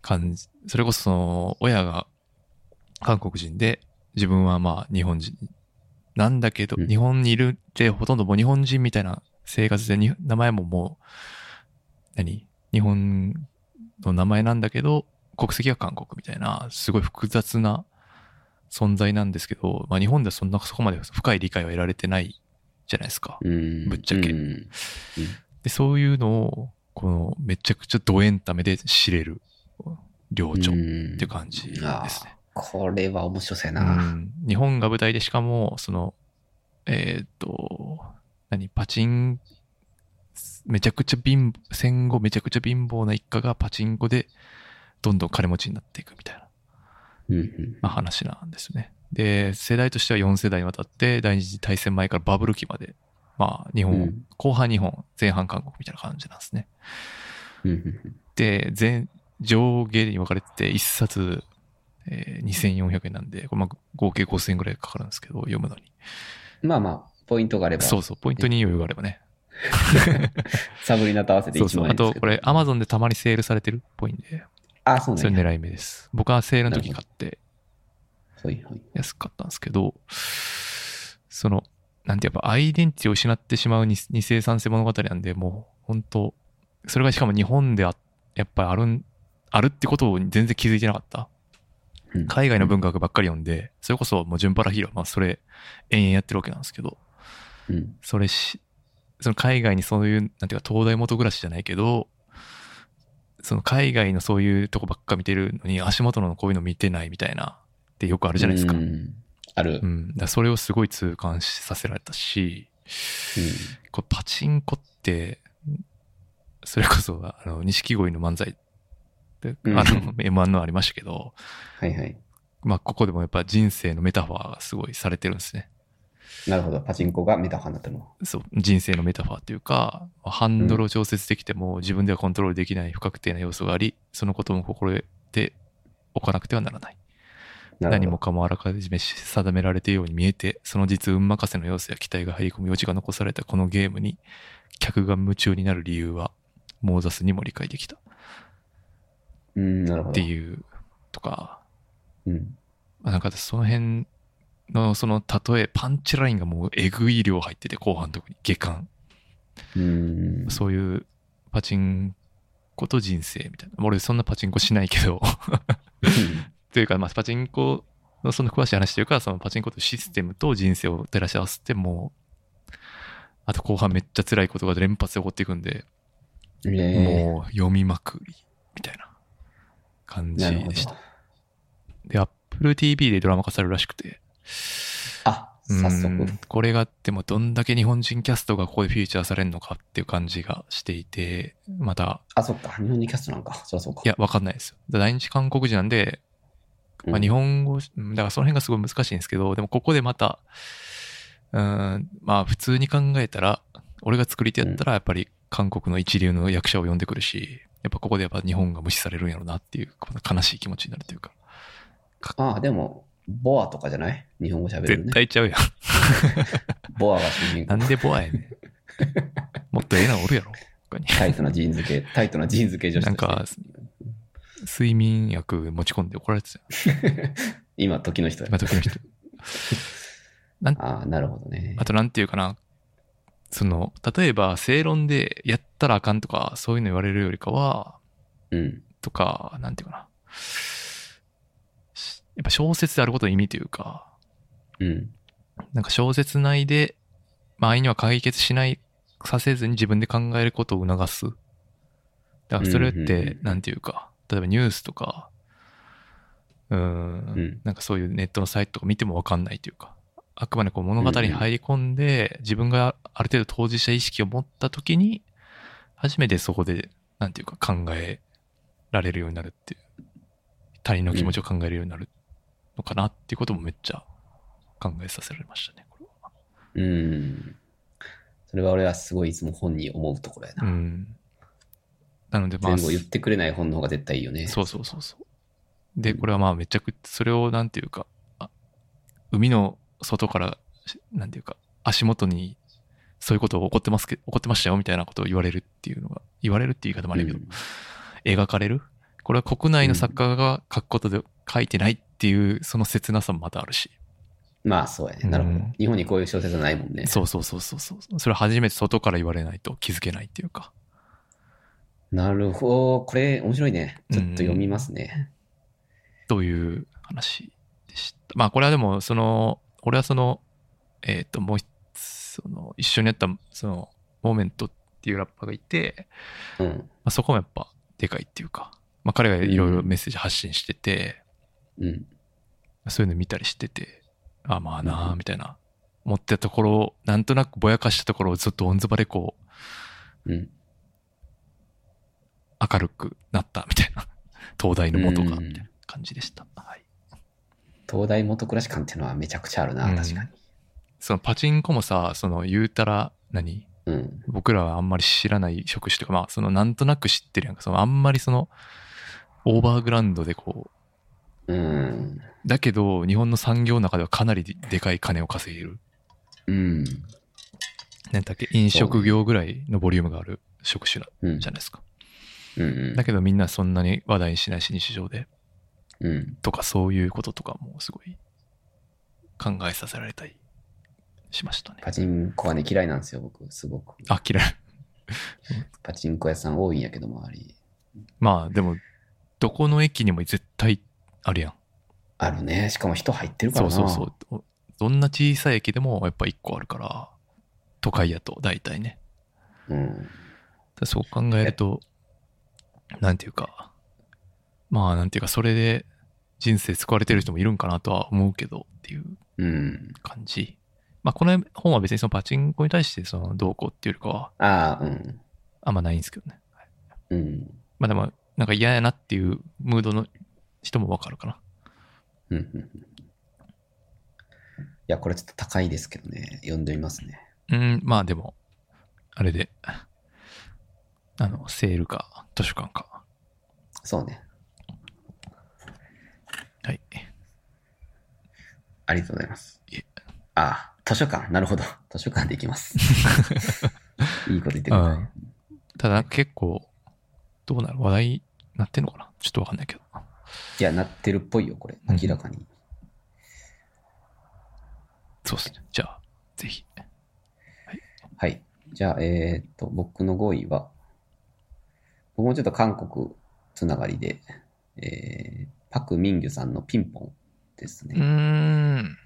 感じ。それこそその、親が韓国人で、自分はまあ日本人。なんだけど、うん。日本にいるってほとんどもう日本人みたいな生活でに、名前ももう、何？日本の名前なんだけど、国籍は韓国みたいな、すごい複雑な存在なんですけど、まあ日本ではそんな、そこまで深い理解は得られてないじゃないですか。うん。ぶっちゃけうんで、そういうのを、この、めちゃくちゃドエンタメで知れる、領長っうんて感じですね。これは面白そうな。ん、日本が舞台でしかも、その、えーっと、何、パチン、めちゃくちゃ貧、戦後めちゃくちゃ貧乏な一家がパチンコでどんどん金持ちになっていくみたいな、まあ、話なんですね。で、世代としては4世代にわたって第二次大戦前からバブル期まで、まあ日本、うん後半日本、前半韓国みたいな感じなんですね。で、全、上下に分かれてて、1冊、えー2400円なんで、まあ合計5000円ぐらいかかるんですけど、読むのに。まあまあ、ポイントがあれば、そうそう、ポイントに余裕があればね。サブリナと合わせて1そうそう。あ。と、これ、アマゾンでたまにセールされてるっぽいんで、あ、そうそれなんや。狙い目です。僕はセールの時買ってはいはい。安かったんですけど、その、なんてやっぱアイデンティティを失ってしまう二二世三世物語なんで、もう、本当それがしかも日本であ、やっぱりあるん、あるってことを全然気づいてなかった。うん海外の文学ばっかり読んで、それこそもう順パラヒーロー、まあそれ延々やってるわけなんですけど、うん。それし、その海外にそういう、なんていうか、東大元暮らしじゃないけど、その海外のそういうとこばっか見てるのに、足元のこういうの見てないみたいな、ってよくあるじゃないですか。ううん。んある。だからそれをすごい痛感しさせられたし、うんこれパチンコって、それこそ、あの、錦鯉の漫才で、うんあの、M1 のありましたけど、はいはい。まあ、ここでもやっぱ人生のメタファーがすごいされてるんですね。なるほど。パチンコがメタファーになってるの。そう、人生のメタファーっていうか、ハンドルを調節できても自分ではコントロールできない不確定な要素があり、そのことも心得ておかなくてはならない。何もかもあらかじめ定められているように見えて、その実運任せの要素や期待が入り込む余地が残されたこのゲームに、客が夢中になる理由は、モーザスにも理解できたっうん、なるほど。ていう、とか、うん。まあなんかその辺の、その例え、パンチラインがもうえぐい量入ってて、後半特に、下巻。うん。そういうパチンコと人生みたいな。俺そんなパチンコしないけど、というか、まあ、パチンコのその詳しい話というか、そのパチンコとシステムと人生を照らし合わせてもう、あと後半めっちゃ辛いことが連発で起こっていくんで、もう読みまくり、みたいな感じでした。。で、Apple TV でドラマ化されるらしくて、あ、うん早速。これがあってもどんだけ日本人キャストがここでフィーチャーされるのかっていう感じがしていて、また、あ、そっか。日本にキャストなんか。そりゃそうか。いや、わかんないですよ。第日韓国人なんで、まあ、うん日本語、うんだからその辺がすごい難しいんですけど、でもここでまた、うん、まあ普通に考えたら、俺が作り手やったらやっぱり韓国の一流の役者を呼んでくるし、やっぱここでやっぱ日本が無視されるんやろうなっていう、悲しい気持ちになるというか、あ、でも、 BoA とかじゃない？日本語喋るね。絶対ちゃうやん。 BoA が主人公。なんで BoA やねん。もっとええのおるやろ。タイトなジーンズ系、タイトなジーンズ系女子なんか睡眠薬持ち込んで怒られてたよ。今、時の人や今時の人。ああ、なるほどねあ。となんていうかな、その、例えば正論でやったらあかんとか、そういうの言われるよりかは、うん。とか、なんていうかな。しやっぱ小説であることの意味というか、うん。なんか小説内で、まあ、愛には解決しない、させずに自分で考えることを促す。だからそれってん、なんていうか、例えばニュースとか、うんうん。なんかそういうネットのサイトとか見てもわかんないというか、あくまでこう物語に入り込んで、自分がある程度当事者意識を持った時に、初めてそこで、なんていうか考えられるようになるっていう、他人の気持ちを考えるようになるのかなっていうこともめっちゃ考えさせられましたね、これは。うん。それは俺はすごいいつも本に思うところやな。うん。なのでまあ、全部言ってくれない本の方が絶対いいよね。そうそうそうそう。で、これはまあめちゃくちゃ、それをなんていうか、あ海の外から、しなんていうか、足元にそういうこと起こってますけ、起こってましたよみたいなことを言われるっていうのが、言われるっていう言い方もあるけど、うん描かれる？これは国内の作家が書くことで書いてないっていう、その切なさもまたあるし。まあそうやね。なるほどうん。日本にこういう小説はないもんね。そうそうそうそうそう。それは初めて外から言われないと気づけないっていうか。なるほど。これ面白いね。ちょっと読みますね。という話でした？まあこれはでも、その、俺はその、えっ、と、もう一つ、その、一緒にやった、その、モーメントっていうラッパーがいて、うん。まあ、そこもやっぱでかいっていうか、まあ彼がいろいろメッセージ発信してて、うん。そういうの見たりしてて、あまあなあみたいな、思ってたところを、なんとなくぼやかしたところをずっとオンズバでこう、うん。明るくなったみたいな、東大の元が、うんみたいな感じでした。はい。東大元暮らし感っていうのはめちゃくちゃあるな、うん確かに。そのパチンコもさ、その言うたら何、うん。僕らはあんまり知らない職種とか、まあ、そのなんとなく知ってるやんか、そのあんまりその、オーバーグラウンドでこうん。う、だけど、日本の産業の中ではかなりででかい金を稼いでる。うん。なんだっけ、飲食業ぐらいのボリュームがある職種うん。じゃないですか。うんうん。だけどみんなそんなに話題にしないし、日常で。うん。とか、そういうこととかもすごい考えさせられたりしましたね。パチンコはね、嫌いなんですよ、僕、すごく。あ、嫌い。パチンコ屋さん多いんやけど、周り。まあ、でも、どこの駅にも絶対あるやん。あるね。しかも人入ってるからな。そうそうそう。おどんな小さい駅でもやっぱ一個あるから、都会やと大体ね。うん。だそう考えると、なんていうか、まあなんていうか、それで人生救われてる人もいるんかなとは思うけどっていううん。感じ。まあこの本は別にそのパチンコに対してそのどうこうっていうよりかはああ、うん。あんまないんですけどね。うん。まあでも、なんか嫌やなっていうムードの人もわかるかな。うんうんうん。いや、これちょっと高いですけどね。読んでみますね。うん、まあでも、あれで、あの、セールか図書館か。そうね。はい。ありがとうございます。ああ、図書館。なるほど。図書館で行きます。いいこと言ってくれたね。ただ結構、どうなる？話題になってんのかな？ちょっとわかんないけど。いや、なってるっぽいよ、これ。うん明らかに。そうですね。じゃあ、ぜひ。はい。じゃあ、えーっと、僕の5位は、僕もちょっと韓国つながりで、えー、パク・ミンギュさんのピンポンですね。ん。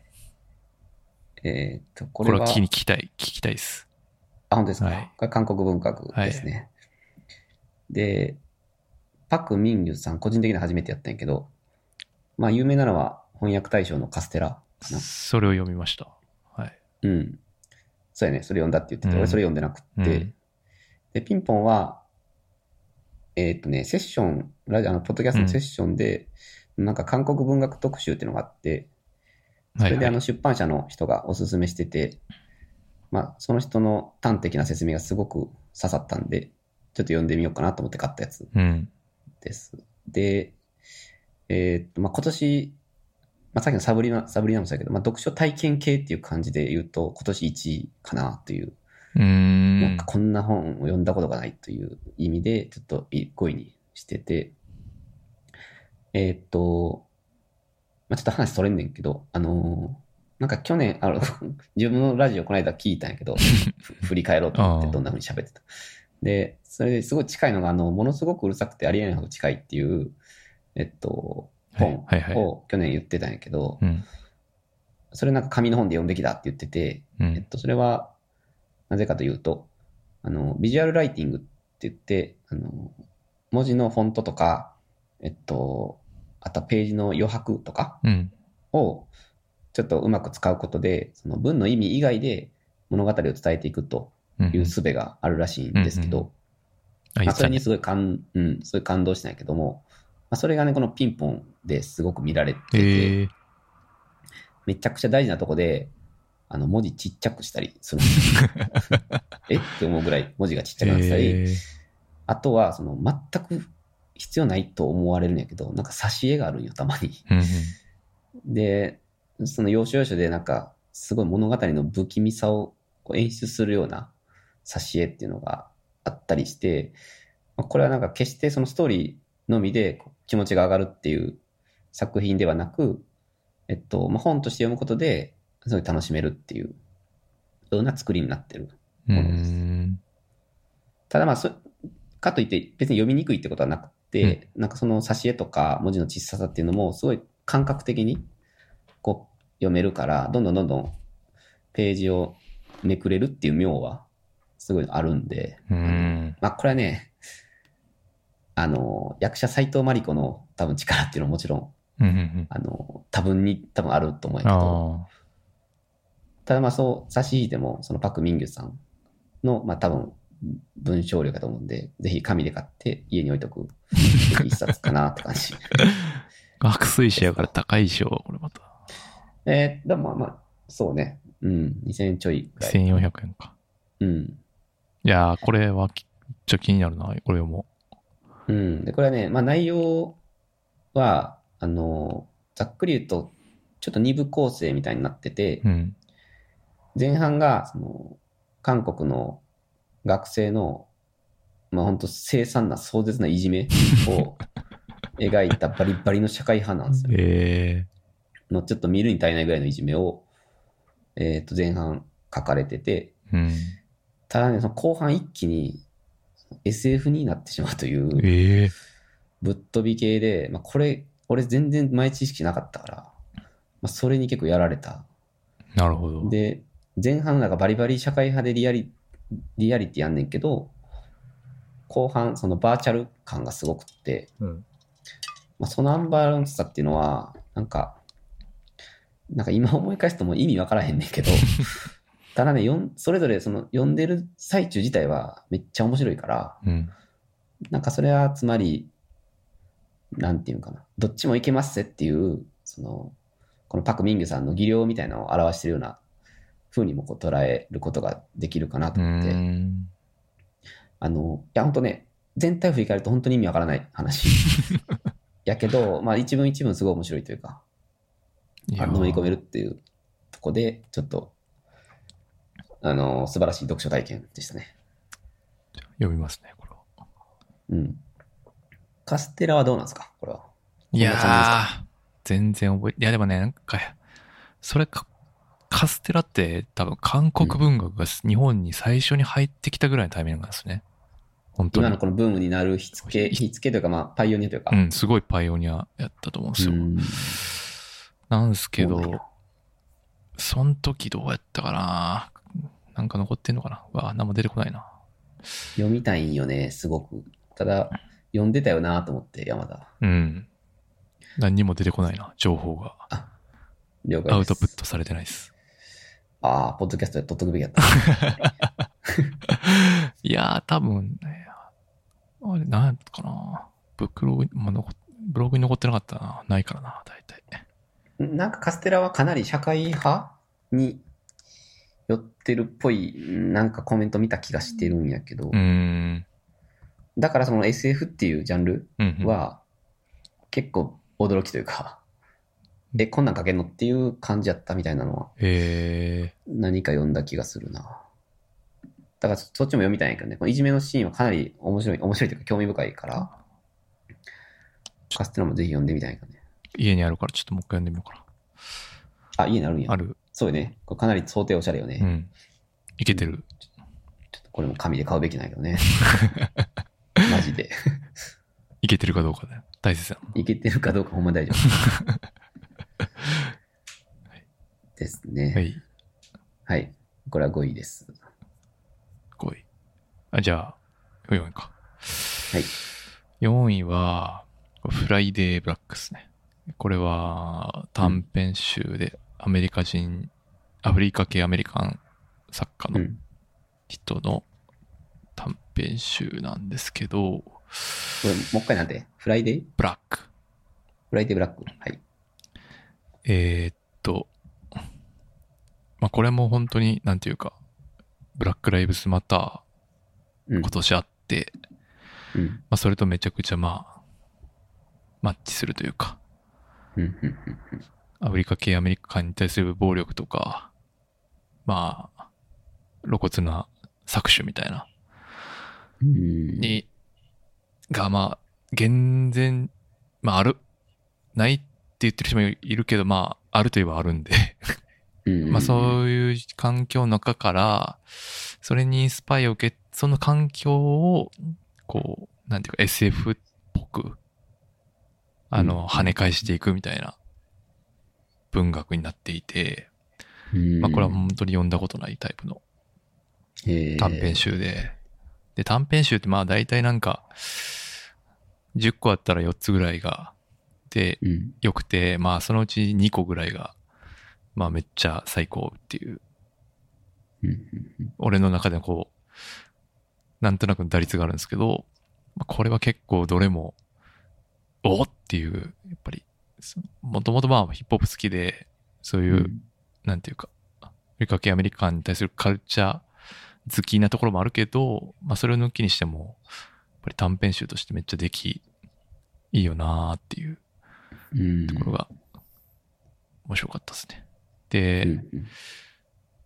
えーっと、これは、これは聞きたい、聞きたいです。あ、本当ですか、はいこれ韓国文学ですね。で、パク・ミンギュさん、個人的には初めてやったんやけど、まあ、有名なのは翻訳大賞のカステラかな。それを読みました。はい。うん。そうやね、それ読んだって言ってて、うん俺それ読んでなくって、うんで、ピンポンは、えーっとね、セッション、ラジオ、あの、ポッドキャストのセッションで、なんか韓国文学特集っていうのがあって、それであの出版社の人がおすすめしてて、まあ、その人の端的な説明がすごく刺さったんで、ちょっと読んでみようかなと思って買ったやつうん。です。で、えーっと、まあ、今年、まあ、さっきのサブリナ、サブリナもそうやけど、まあ、読書体験系っていう感じで言うと、今年1位かなという、うーん。なんかこんな本を読んだことがないという意味で、ちょっと5位にしてて、えーっと、まあ、ちょっと話それんねんけど、あのーなんか去年、あの、自分のラジオこの間聞いたんやけど、ふ振り返ろうと思ってどんな風に喋ってた。で、それですごい近いのが、あの、ものすごくうるさくてありえないほど近いっていう、えっと、本を去年言ってたんやけど、うん。それなんか紙の本で読んできたって言ってて、うん。えっと、それは、なぜかというと、あの、ビジュアルライティングって言って、あの、文字のフォントとか、えっと、あとはページの余白とかうん。をちょっとうまく使うことで、その文の意味以外で物語を伝えていくとうんいう術があるらしいんですけど、うんあ、まあ。それにすごい感、うん、すごい感動したんやけども、まあ、それがね、このピンポンですごく見られてて、ええ。めちゃくちゃ大事なとこで、あの、文字ちっちゃくしたりするんですよ。え？って思うぐらい文字がちっちゃくなってたり、ええ。あとは、その、全く必要ないと思われるんやけど、なんか挿絵があるんよ、たまに。うんで、その要所要所でなんか、すごい物語の不気味さを演出するような挿絵っていうのがあったりして、まあこれはなんか決してそのストーリーのみで気持ちが上がるっていう作品ではなく、えっと、まあ、本として読むことで、すごい楽しめるっていうような作りになってる。うん。うものですん。ただまあそ、かといって別に読みにくいってことはなくて、なんかその挿絵とか文字の小ささっていうのもすごい感覚的にこう読めるから、どんどんどんどんページをめくれるっていう妙はすごいあるんで、うん。まあこれはね、あの、役者斎藤真理子の多分力っていうのはもちろん、うんうんあの、多分に多分あると思うけど、あただまあそう差し引いても、そのパク・ミンギュさんの、まあ多分文章量だと思うんで、ぜひ紙で買って家に置いとく一冊かなって感じ。あ。学水詞やから高いでしょ、これまた。えー、でもまあまあ、そうね。うん、2000円ちょいぐらい。1400円か。うん。いやー、これはっちゃ気になるな、これも。うん。で、これはね、まあ内容は、あの、ざっくり言うと、ちょっと二部構成みたいになってて、うん。前半が、その、韓国の学生の、まあ本当凄惨な壮絶ないじめを 描いたバリバリの社会派なんですよ。えのちょっと見るに足りないぐらいのいじめを、えっ、と、前半書かれてて、えうん。ただね、その後半一気に SF になってしまうという、ええぶっ飛び系で、まあこれ、俺全然前知識なかったから、まあそれに結構やられた。なるほど。で、前半なんかバリバリ社会派でリアリ、リアリティやんねんけど、後半そのバーチャル感がすごくって、うん。まあ、そのアンバランスさっていうのは、なんか、なんか今思い返すともう意味わからへんねんけど、ただね、それぞれその読んでる最中自体はめっちゃ面白いから、うん。なんかそれはつまり、なんていうのかな、どっちもいけますぜっていう、その、このパク・ミンギュさんの技量みたいなのを表してるような風にもこう捉えることができるかなとう思って、ん。あの、いや、本当ね、全体を振り返ると本当に意味わからない話。やけど、まあ一文一文すごい面白いというか、いやーあのめり込めるっていうとこで、ちょっと、あの、素晴らしい読書体験でしたね。読みますね、これは。うん。カステラはどうなんですか？これは。いやー、全然覚え、いやでもね、なんか、それか、カステラって多分韓国文学が日本に最初に入ってきたぐらいのタイミングなんですね。本当に今の。このブームになる火付け、火付けというか、まあ、パイオニアというか。うん、すごいパイオニアやったと思うんですよ。うんなんですけど、その時どうやったかな？なんか残ってんのかな？うわ、何も出てこないな。読みたいんよね、すごく。ただ、読んでたよなと思って、山田。うん。何にも出てこないな、情報が。了解。アウトプットされてないです。ああ、ポッドキャストで撮っとくべきやった。いやー、多分ね、あれ、なんやったかな。ブログ、まあ、残ブログに残ってなかったな。ないからな、大体。なんかカステラはかなり社会派に寄ってるっぽい、なんかコメント見た気がしてるんやけど。だからその SF っていうジャンル。は結構驚きというか、え、こんなん書けんのっていう感じやったみたいなのはえ何か読んだ気がするな。だからそそっちも読みたいんやけどね、このいじめのシーンはかなり面白い、面白いというか興味深いから、カステラもぜひ読んでみたいんやけどね。ー、家にあるからちょっともう一回読んでみようかあ、家にあるんやな。あ。る。そうよね。かなり想定おしゃれよね。うん。いけてる。ちょっとこれも紙で買うべきなけどね。マジで。いけてるかどうかだよ。大切だ。いけてるかどうかほんま大丈夫。ですね。ははい。い。これは5位です。5位。あ、じゃあ、4位か。はい。4位は、フライデーブラックスね。これは短編集でアメリカ人、アフリカ系アメリカン作家のうん。人の短編集なんですけど、これ、もう一回なんでフライデーブラック。フライデーブラック。はい。えーっと、まあ、これも本当に、なんていうか、ブラック・ライブズ・マタうんー今。年あって、うん。まあ、それとめちゃくちゃまあ、マッチするというか、うん。うん。アフリカ系アメリカに対する暴力とか、まあ、露骨な搾取みたいな、うん。に、がまあ、厳然、まあある、ないって言ってる人もいるけど、まあ、あるといえばあるんで、うん。まあそういう環境の中から、それにインスパイアを受け、その環境を、こう、なんていうか SF っぽく、あの、うん跳ね返していくみたいな文学になっていて、うん、まあこれは本当に読んだことないタイプの短編集で、で、短編集ってまあ大体なんか、10個あったら4つぐらいが、で、うん。良くて、まあそのうち2個ぐらいが、まあめっちゃ最高っていう、俺の中でこう、なんとなくの打率があるんですけど、まあこれは結構どれも、おーっていう、やっぱり、もともとまあヒップホップ好きで、そういう、うんなんていうか、アメリカ系アメリカンに対するカルチャー好きなところもあるけど、まあそれを抜きにしても、やっぱり短編集としてめっちゃでき、いいよなーっていううん。ところが、面白かったですね。で、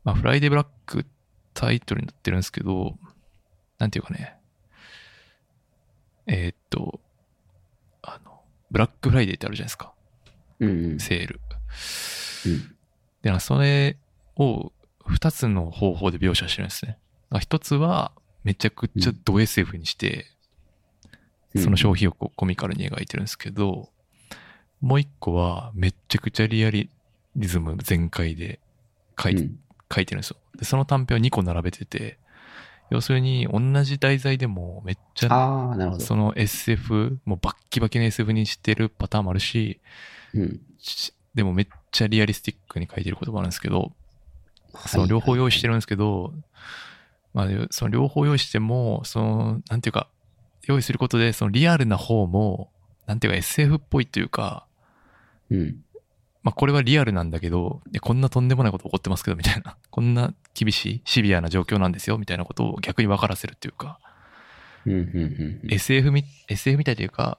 まあフライデーブラックタイトルになってるんですけど、なんていうかね、えーっと、あの、ブラックフライデーってあるじゃないですか、うんうん。セール。うんで、それを二つの方法で描写してるんですね。まあ一つは、めちゃくちゃド SF にして、その消費をこうコミカルに描いてるんですけど、もう一個は、めちゃくちゃリアリズム全開で書い書いてるんですよ。で、その短編を2個並べてて、要するに同じ題材でもめっちゃ。その SF、もうバッキバキの SF にしてるパターンもあるし、うん。しでもめっちゃリアリスティックに書いてることもあるんですけど、その両方用意してる。るんですけど、まあ、その両方用意しても、その、なんていうか、用意することで、そのリアルな方も、なんていうか SF っぽいというか、うん。まあこれはリアルなんだけど、こんなとんでもないこと起こってますけど、みたいな。こんな厳しい、シビアな状況なんですよ、みたいなことを逆に分からせるっていうか、うん。うん。うん SF み、SF みたいというか、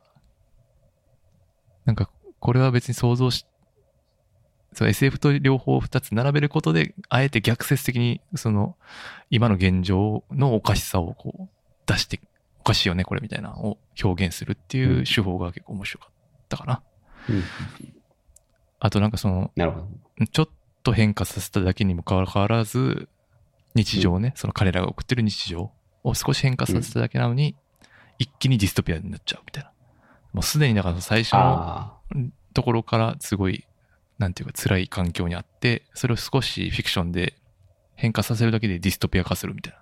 なんか、これは別に想像し、そう SF と両方二つ並べることで、あえて逆説的に、その、今の現状のおかしさをこう、出して、おかしいよね、これみたいなのを表現するっていう手法が結構面白かったかな。うん。うんあとなんかその。ちょっと変化させただけにもかかわらず、日常ね、その彼らが送ってる日常を少し変化させただけなのに、一気にディストピアになっちゃうみたいな。もうすでにだから最初の。ところからすごい、なんていうか辛い環境にあって、それを少しフィクションで変化させるだけでディストピア化するみたい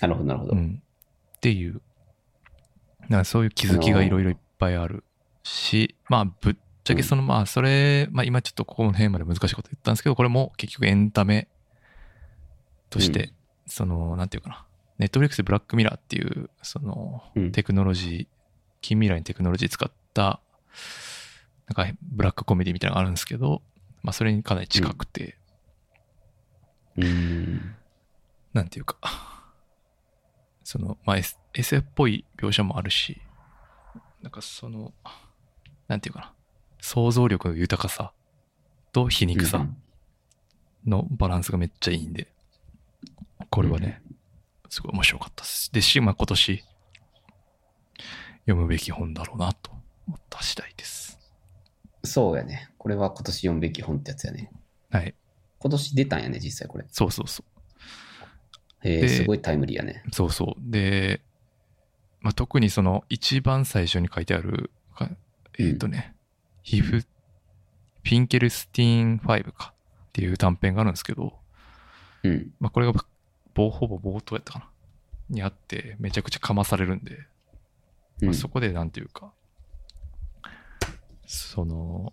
なるほど、なるほな。どう。ん。っていう、なそういう気づきがいろいろいっぱいあるし、まあぶっちゃけそのまあそれ、まあ今ちょっとここの辺まで難しいこと言ったんですけど、これも結局エンタメとして、うんその、なんていうかな、ネットフリックスでブラックミラーっていう、その、うんテクノロジー、近未来にテクノロジー使った、なんかブラックコメディみたいなのがあるんですけど、まあそれにかなり近くて、うん。なんていうか、その、まあ、S、SF っぽい描写もあるし、なんかその、なんていうかな、想像力の豊かさと皮肉さのバランスがめっちゃいいんで、これはね、すごい面白かったです。でし、まあ今年、読むべき本だろうなと思った次第です。そうやね。これは今年読むべき本ってやつやね。はい。今年出たんやね、実際これ。そうそうそう。へえ、ですごいタイムリーやね。そうそう。で、まあ、特にその一番最初に書いてある、かえっ、とね、ヒフ、ピンケルスティーン5かっていう短編があるんですけど、うん。まあ、これがぼほぼ冒頭やったかな。にあって、めちゃくちゃかまされるんで、うんまあ、そこでなんていうか、その、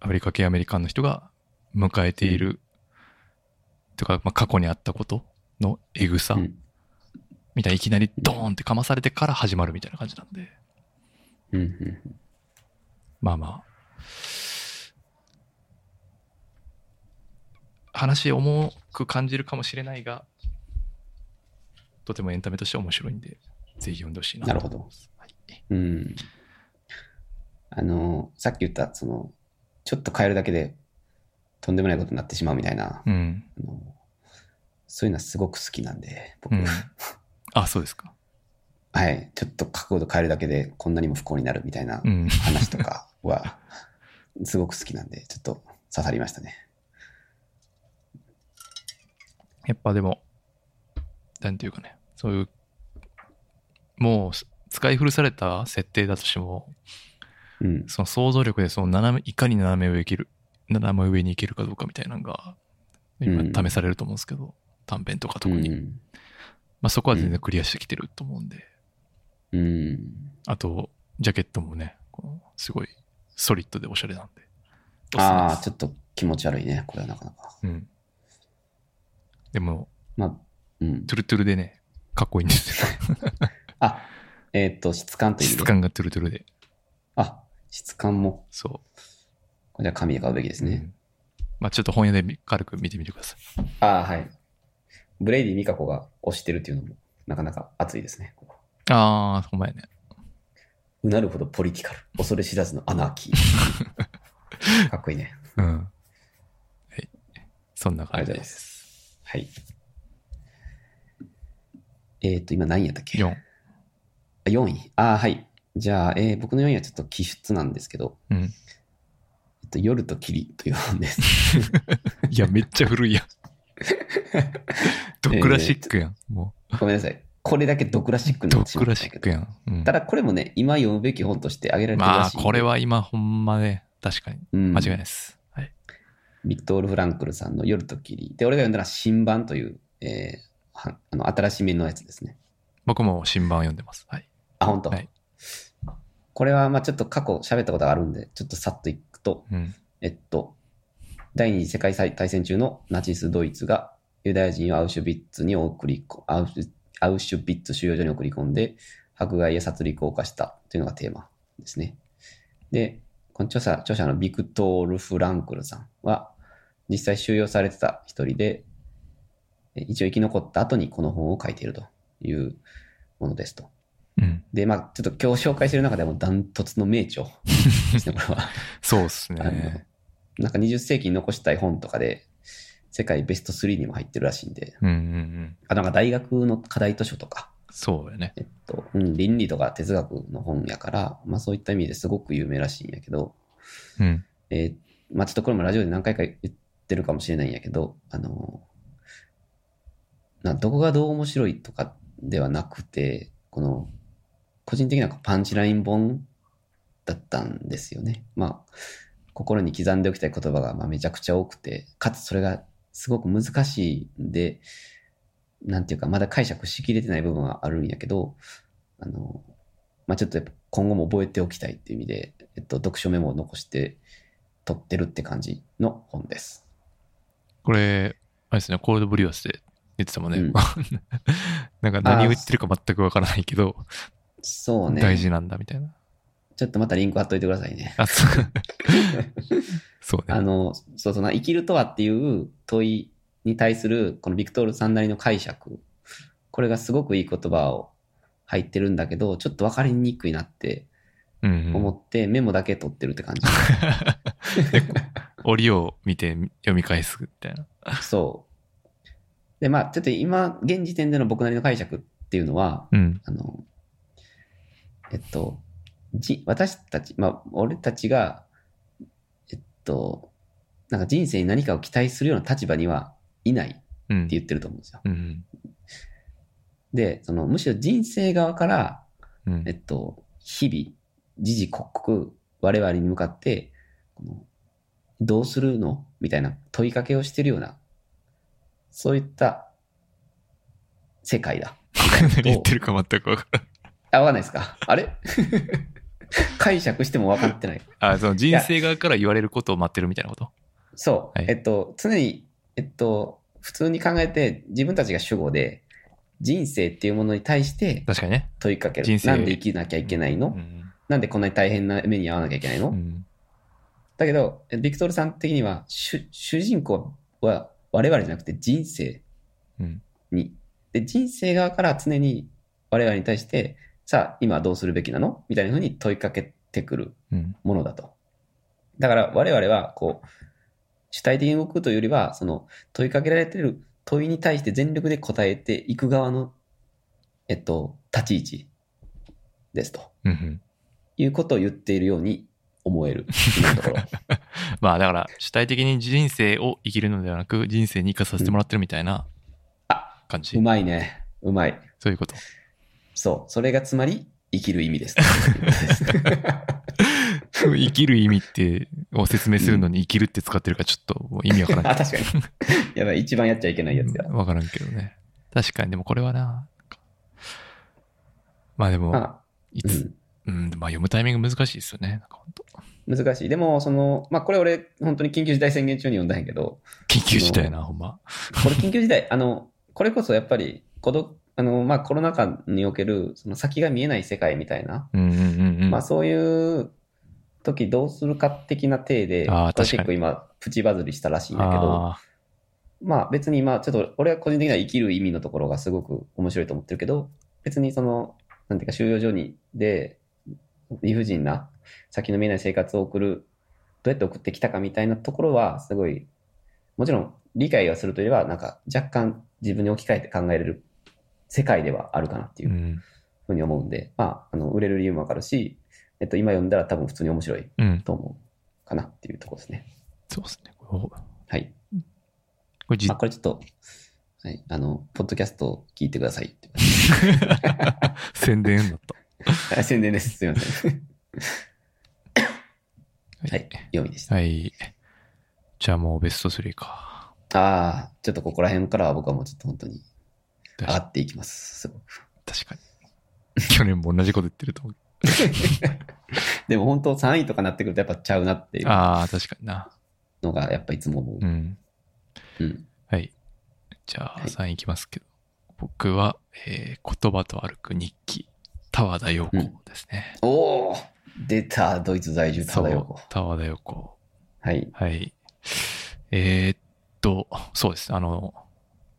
アメリカ系アメリカンの人が迎えている、とか、まあ、過去にあったことのエグさ、うん。みたいないきなりドーンってかまされてから始まるみたいな感じなんで、うんうんまあまあ、話重く感じるかもしれないが、とてもエンタメとして面白いんで、ぜひ読んでほしいなと思います。はいうん。あの、さっき言った、その、ちょっと変えるだけで、とんでもないことになってしまうみたいな、うん。あのそういうのはすごく好きなんで、僕。うん。あ、そうですか。はい。ちょっと角度変えるだけで、こんなにも不幸になるみたいなうん。話とかは、すごく好きなんで、ちょっと刺さりましたね。やっぱでも、なんていうかね、そういう、もう使い古された設定だとしても、うん。その想像力でその斜め、いかに斜め上行ける、斜め上に行けるかどうかみたいなのが、今うん試されると思うんですけど、短編とか特に。うん。まあそこは全然クリアしてきてると思うんで、うん。あと、ジャケットもね、すごいソリッドでおしゃれなんで。ああ、ちょっと気持ち悪いね。これはなかなか。うん。でも、まあ、うん。トゥルトゥルでね、かっこいいんですよ。あ、えっ、と、質感という。質感がトゥルトゥルで。あ、質感も、そこれは紙で買うべきですう。ね。うんまあちょっと本屋で軽く見てみてください。ああ、はい。ブレイディ・ミカコが推してるっていうのも、なかなか熱いですね。ああ、ほんまやね。うなるほどポリティカル。恐れ知らずのアナーキー。かっこいいね。うん。はい。そんな感じありがとうございす。はい。えっ、と、今何やったっけ？4。あ ?4 位？ああ、はい。じゃあ、えー僕の4位はちょっと気質なんですけど、うん。えっと、夜と霧という本です。いや、めっちゃ古いやん。ドクラシックやん。もごめんなさい。これだけドクラシックなドクラ。シックやん。うんただこれもね、今読むべき本として挙げられてるまあ、らしいんで。これは今ほんまね、確かに。うん、間違いないです。はい。ビクトール・フランクルさんの夜と霧。で、俺が読んだのは新版という、えーはあの、新しめのやつですね。僕も新版を読んでます。はい。あ、本当。はいこれは、まあちょっと過去喋ったことがあるんで、ちょっとさっといくと、うん。えっと、第二次世界大戦中のナチスドイツがユダヤ人をアウシュビッツに送りこ、アウシュアウシュビッツ収容所に送り込んで、迫害や殺戮を犯したというのがテーマですね。で、この著者、著者のビクトール・フランクルさんは、実際収容されてた一人で、え一応生き残った後にこの本を書いているというものですと。うん。で、まあちょっと今日紹介してる中でもダントツの名著ですね、これは。そうっすね。なんか20世紀に残したい本とかで、世界ベスト3にも入ってるらしいんで、うんうんうん。あなんか大学の課題図書とか、そうやね。えっと、うん、倫理とか哲学の本やから、まあそういった意味ですごく有名らしいんやけど、うん。えーまあちょっとこれもラジオで何回か言ってるかもしれないんやけど、あの、などこがどう面白いとかではなくて、この、個人的なパンチライン本だったんですよね。まあ、心に刻んでおきたい言葉がまあめちゃくちゃ多くて、かつそれがすごく難しいんで、なんていうか、まだ解釈しきれてない部分はあるんやけど、あの、まあちょっとやっぱ今後も覚えておきたいっていう意味で、えっと、読書メモを残して撮ってるって感じの本です。これ、あれですね、コールドブリュアスで言ってたもんね。うん なんか何を言ってるか全くわからないけど、そうね。大事なんだみたいな。ちょっとまたリンク貼っといてくださいね。あ、そう。そうね。あの、そうそうな、生きるとはっていう問いに対する、このビクトールさんなりの解釈。これがすごくいい言葉を入ってるんだけど、ちょっと分かりにくいなってうんうん思って、メモだけ取ってるって感じ。で折を見て読み返すみたいな。そう。で、まあ、ちょっと今、現時点での僕なりの解釈っていうのは、うん。あの、えっと、じ、私たち、まあ、俺たちが、えっと、なんか人生に何かを期待するような立場にはいないってうん。言ってると思うんですよ。うん。で、その、むしろ人生側から、うんえっと、日々、時々刻々、我々に向かって、このどうするの？みたいな問いかけをしてるような、そういった世界だ。何言ってるか全くわからん。あ、わかんないですか？あれ？解釈しても分かってない。あ、その人生側から言われることを待ってるみたいなこと？そう。はいえっと、常に、えっと、普通に考えて自分たちが主語で、人生っていうものに対して確かにね。問いかける。人生なんで生きなきゃいけないの、うん。なんでこんなに大変な目に遭わなきゃいけないの、うん。だけど、ビクトルさん的には、主主人公は我々じゃなくて人生うん。に。で、人生側から常に我々に対して、さあ、今どうするべきなの？みたいなふうに問いかけてくるうん。ものだと。だから我々は、こう、主体的に動くというよりは、その問いかけられている問いに対して全力で答えていく側の、えっと、立ち位置ですとうんうん。いうことを言っているように思える。今のところ。まあだから、主体的に人生を生きるのではなく、人生に生かさせてもらってるみたいなあ感じ。うまいね。うまい。そういうこと。そう。それがつまり、生きる意味です。生きる意味って、を説明するのに生きるって使ってるからちょっと意味わからんあ、確かに。やばい、一番やっちゃいけないやつや。わからんけどね。確かに、でもこれはな、まあでも、まあ、いうつ、ん。うん、まあ読むタイミング難しいですよね。なんか本当難しい。でも、その、まあ、これ俺、本当に緊急事態宣言中に読んだんやけど、緊急事態やな、ほんま。これ緊急事態、あの、これこそやっぱり、孤独、あの、まあ、コロナ禍における、その先が見えない世界みたいな、うんうんうんうん。まあ、そういう時どうするか的な体で、結構今、プチバズりしたらしいんだけど、あまあ別に今、ちょっと俺は個人的には生きる意味のところがすごく面白いと思ってるけど、別にその、なんていうか収容所にで、理不尽な先の見えない生活を送る、どうやって送ってきたかみたいなところはすごい、もちろん理解はするというよりは、なんか若干自分に置き換えて考えれる世界ではあるかなっていうううん。ふうに思うんで、まあ、あの、売れる理由もわかるし、えっと、今読んだら多分普通に面白いうん。と思うかなっていうところですね。そうですね。こはい。れじまあ、これちょっと、はい、あの、ポッドキャストを聞いてください。宣伝だった。あ 宣伝です。すいません。はい、4位でした。はい。じゃあもうベスト3か。ああ、ちょっとここら辺からは僕はもうちょっと本当に上がっていきます。すごく。確かに。去年も同じこと言ってると思う。でも本当3位とかなってくるとやっぱちゃうなっていうああ、確かにな。のがやっぱいつも思うう。ん。うん。はい。じゃあはい3位いきますけど。僕は、えー言葉と歩く日記、田和田陽子ですね。おお出た、ドイツ在住、ただよそう。田和田陽子。はい。はい。えーっと、そうです。あの、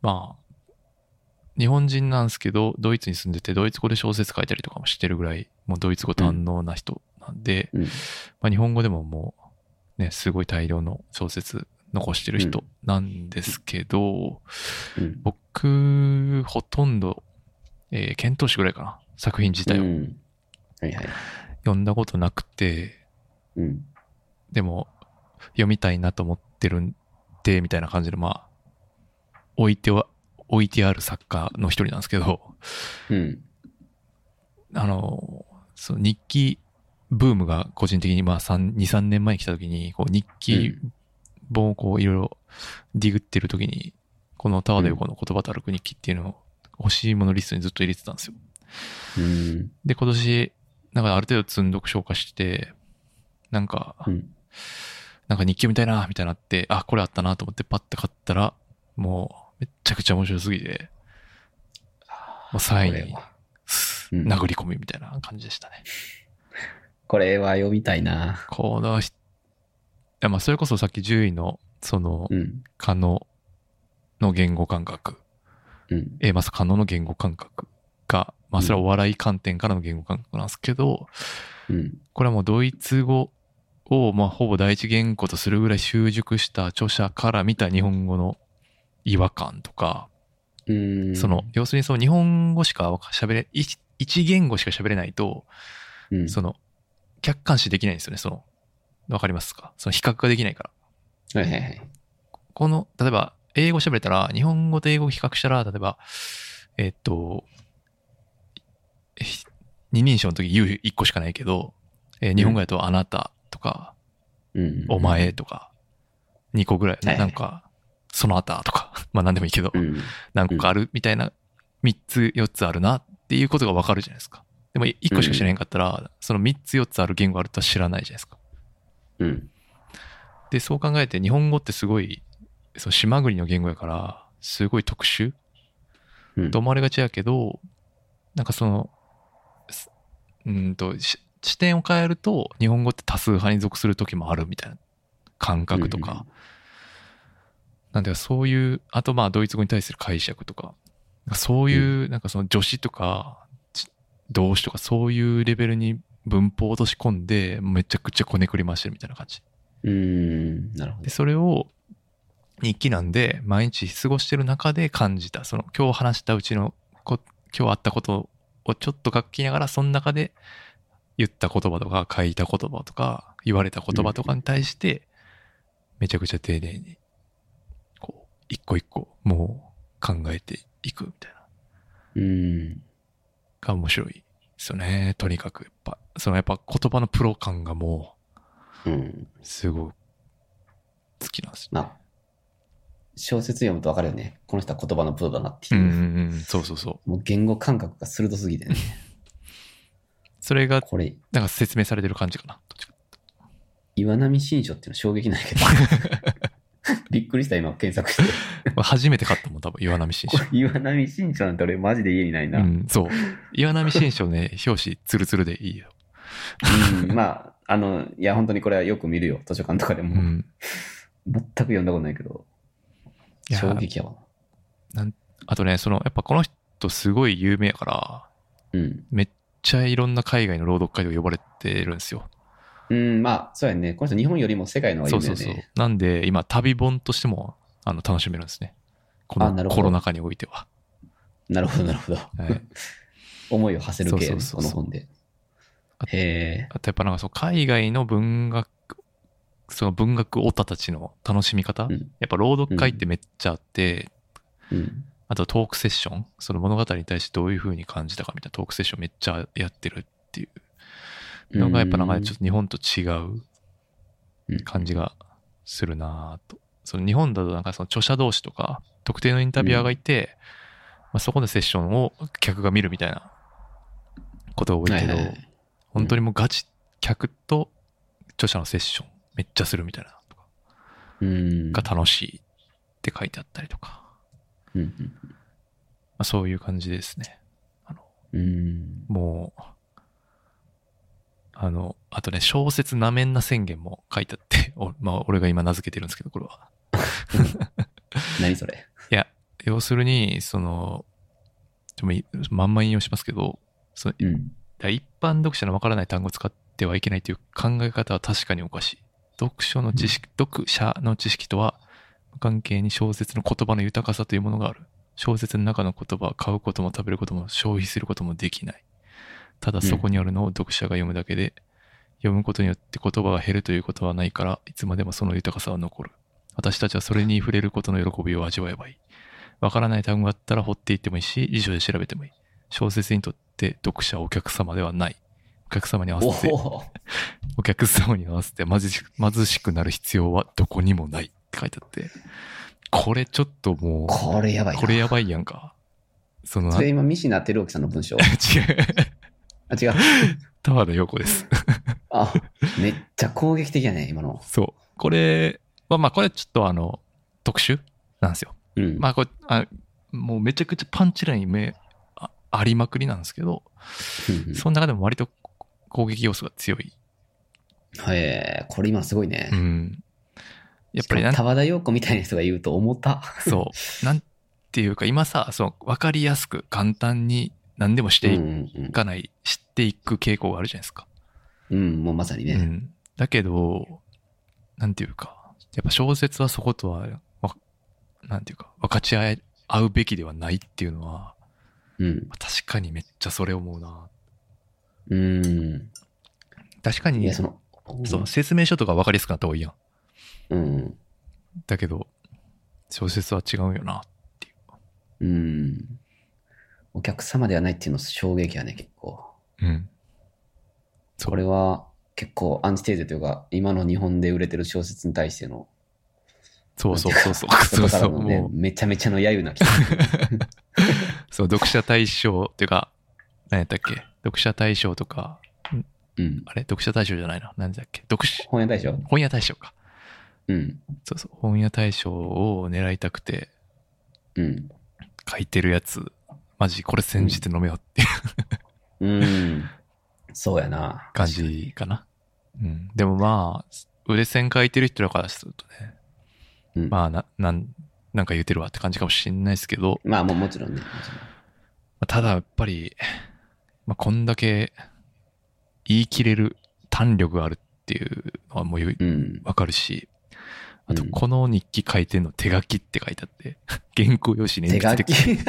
まあ、日本人なんですけど、ドイツに住んでて、ドイツ語で小説書いたりとかもしてるぐらい、もうドイツ語堪能な人なんで、うん。まあ、日本語でももう、ね、すごい大量の小説残してる人なんですけど、うん。僕、ほとんど、えー、検討士ぐらいかな。作品自体をうん。はいはい。読んだことなくて、うん。でも、読みたいなと思ってるんで、みたいな感じで、まあ、置いては、置いてある作家の一人なんですけど、うん。あの、その日記ブームが個人的に、まあ、3 2、3年前に来た時に、こう、日記本をこう、いろいろディグってる時に、この田和田横の言葉と歩く日記っていうのを欲しいものリストにずっと入れてたんですよ。うん。で、今年、なんかある程度積んどく消化して、なんか、うん。なんか日記みたいな、みたいになって、あ、これあったなと思ってパッて買ったら、もう、めっちゃくちゃ面白すぎて、もう3位に殴り込みみたいな感じでしたね。これは読みたいな。このひ、いやまあ、それこそさっき10位の、その、うん。可能の言語感覚、うん。えーまず可能の言語感覚が、まあ、それはお笑い観点からの言語感覚なんですけど、うん。これはもうドイツ語を、まあ、ほぼ第一言語とするぐらい習熟した著者から見た日本語の違和感とか、うん。その、要するにその日本語しか喋れ、一一言語しか喋れないと、うん、その、客観視できないんですよね、その、わかりますか？その比較ができないから。はいはいはい。この、例えば、英語喋れたら、日本語と英語を比較したら、例えば、えっと、ひ二人称の時言う一個しかないけど、えー日本語だとあなたとか、うん。お前とか、二個ぐらい、はいなんか、そのあたとか、まあ何でもいいけどう、ん。何個かあるみたいな、三つ、四つあるなっていうことがわかるじゃないですか。でも1個しか知らへんかったら、その3つ4つある言語あるとは知らないじゃないですか。うん。で、そう考えて日本語ってすごい、その島国の言語やから、すごい特殊？うんと思われがちやけど、なんかその、すうーんと、し視点を変えると、日本語って多数派に属する時もあるみたいな感覚とか、なんでそういう、あとまあドイツ語に対する解釈とか、そういう、なんかその助詞とか、ち動詞とかそういうレベルに文法を落とし込んで、めちゃくちゃこねくり回してるみたいな感じ。うーん。なるほで、ど。それを日記なんで毎日過ごしてる中で感じた、その今日話したうちのこ、今日あったことをちょっと書きながら、その中で言った言葉とか書いた言葉とか言われた言葉とかに対して、めちゃくちゃ丁寧に、一個一個もう考えていくみたいな。うーん。が面白いですよね。とにかく、やっぱ、そのやっぱ言葉のプロ感がもうん。う、すごい好きなんですよ。まあ、小説読むとわかるよね。この人は言葉のプロだなっていう。うんうんうん、そうそうそう。もう言語感覚が鋭すぎてね。それが、これ、なんか説明されてる感じかな。どっちか岩波新書っていうの衝撃ないけど。びっくりした、今検索して。ま あ初めて買ったもん、多分、岩波新書。岩波新書なんて俺マジで家にないな。ううん、ん、そう。岩波新書ね、表紙ツルツルでいいよ。まあ、あの、いや、本当にこれはよく見るよ。図書館とかでも。うん。全く読んだことないけど。衝撃やわ。あとね、その、やっぱこの人すごい有名やから、うん。めっちゃいろんな海外の朗読会と呼ばれてるんですよ。うん、まあ、そうやね。この人日本よりも世界の方がそうそう有名だね。そう。なんで、今、旅本としても、あの、楽しめるんですね。このコロナ禍においては。なるほど、なるほど。はい思いを馳せる系やね、そうそうそうそうこの本で。へえ。あとやっぱなんかその海外の文学、その文学オタたちの楽しみ方、うんやっぱ朗読会ってめっちゃあって、うん。あとトークセッション、その物語に対してどういう風に感じたかみたいなトークセッションめっちゃやってるっていうのがやっぱなんかちょっと日本と違ううん感じがするなぁと。その日本だとなんかその著者同士とか特定のインタビュアーがいて、まあ、そこでセッションを客が見るみたいなことが多いけど、本当にもうガチ客と著者のセッションめっちゃするみたいなのとかうん。が楽しいって書いてあったりとか、まあ、そういう感じですね。あのうん。もう、あの、あとね、小説なめんな宣言も書いてあって、おまあ、俺が今名付けてるんですけど、これは。何それ？いや、要するに、その、ちょっといまんま引用しますけど、そのうん。だ一般読者のわからない単語を使ってはいけないという考え方は確かにおかしい。読書の知識、読者の知識とは無関係に小説の言葉の豊かさというものがある。小説の中の言葉は買うことも食べることも消費することもできない。ただそこにあるのを読者が読むだけで、読むことによって言葉が減るということはないから、いつまでもその豊かさは残る。私たちはそれに触れることの喜びを味わえばいい。わからない単語があったら掘っていってもいいし、辞書で調べてもいい。小説にとって読者はお客様ではない。お客様に合わおせて、お。お客様に合わせて貧し貧しくなる必要はどこにもないって書いてあって、これちょっともう、これやばいな。これやばいやんか。その、それ今、西名照興さんの文章。違う。あ、違う。田原陽子です。あ、めっちゃ攻撃的やね、今の。そう。これは、まあこれちょっとあの、特殊なんですよ。うん。まあこれ、あもうめちゃくちゃパンチライン目あありまくりなんですけど、うんうんその中でも割と攻撃要素が強い。へえ、これ今すごいねう。ん。やっぱりな田和田陽子みたいな人が言うと思った。そう。なんていうか、今さ、その、わかりやすく簡単に何でもしていかない、知っていく傾向があるじゃないですか。うん。うん、もうまさにね。うん。だけど、なんていうか、やっぱ小説はそことは、わなんていうか、分かち合え合うべきではないっていうのは、うん。確かにめっちゃそれ思うな。うん。確かにその、その説明書とか分かりやすくなった方がいいやん。うん。だけど、小説は違うよな。うん。お客様ではないっていうの衝撃やね、結構。うん。これは結構アンチテーゼというか、今の日本で売れてる小説に対しての、そうそうそうそう。そ外うそう。めちゃめちゃの揶揄な気 そう、読者対象っていうか、何やったっけ？読者大賞とか、うん。あれ？読者大賞じゃないな。なんだっけ？読者、本屋大賞？本屋大賞か。うん。そうそう。本屋大賞を狙いたくてうん。書いてるやつ、マジこれ煎じて飲めよっていううん。そうやな。感じかな。うん。でもまあ、腕線書いてる人らからするとね、うん。まあな、なん、なんか言うてるわって感じかもしんないですけど、まあ、もうもちろんね。ただやっぱり、まあこんだけ言い切れる弾力があるっていうのはもうよろんうん。わかるし、あとうんこの日記書いてんの手書きって書いてあって、原稿用紙に手書鉛筆でき？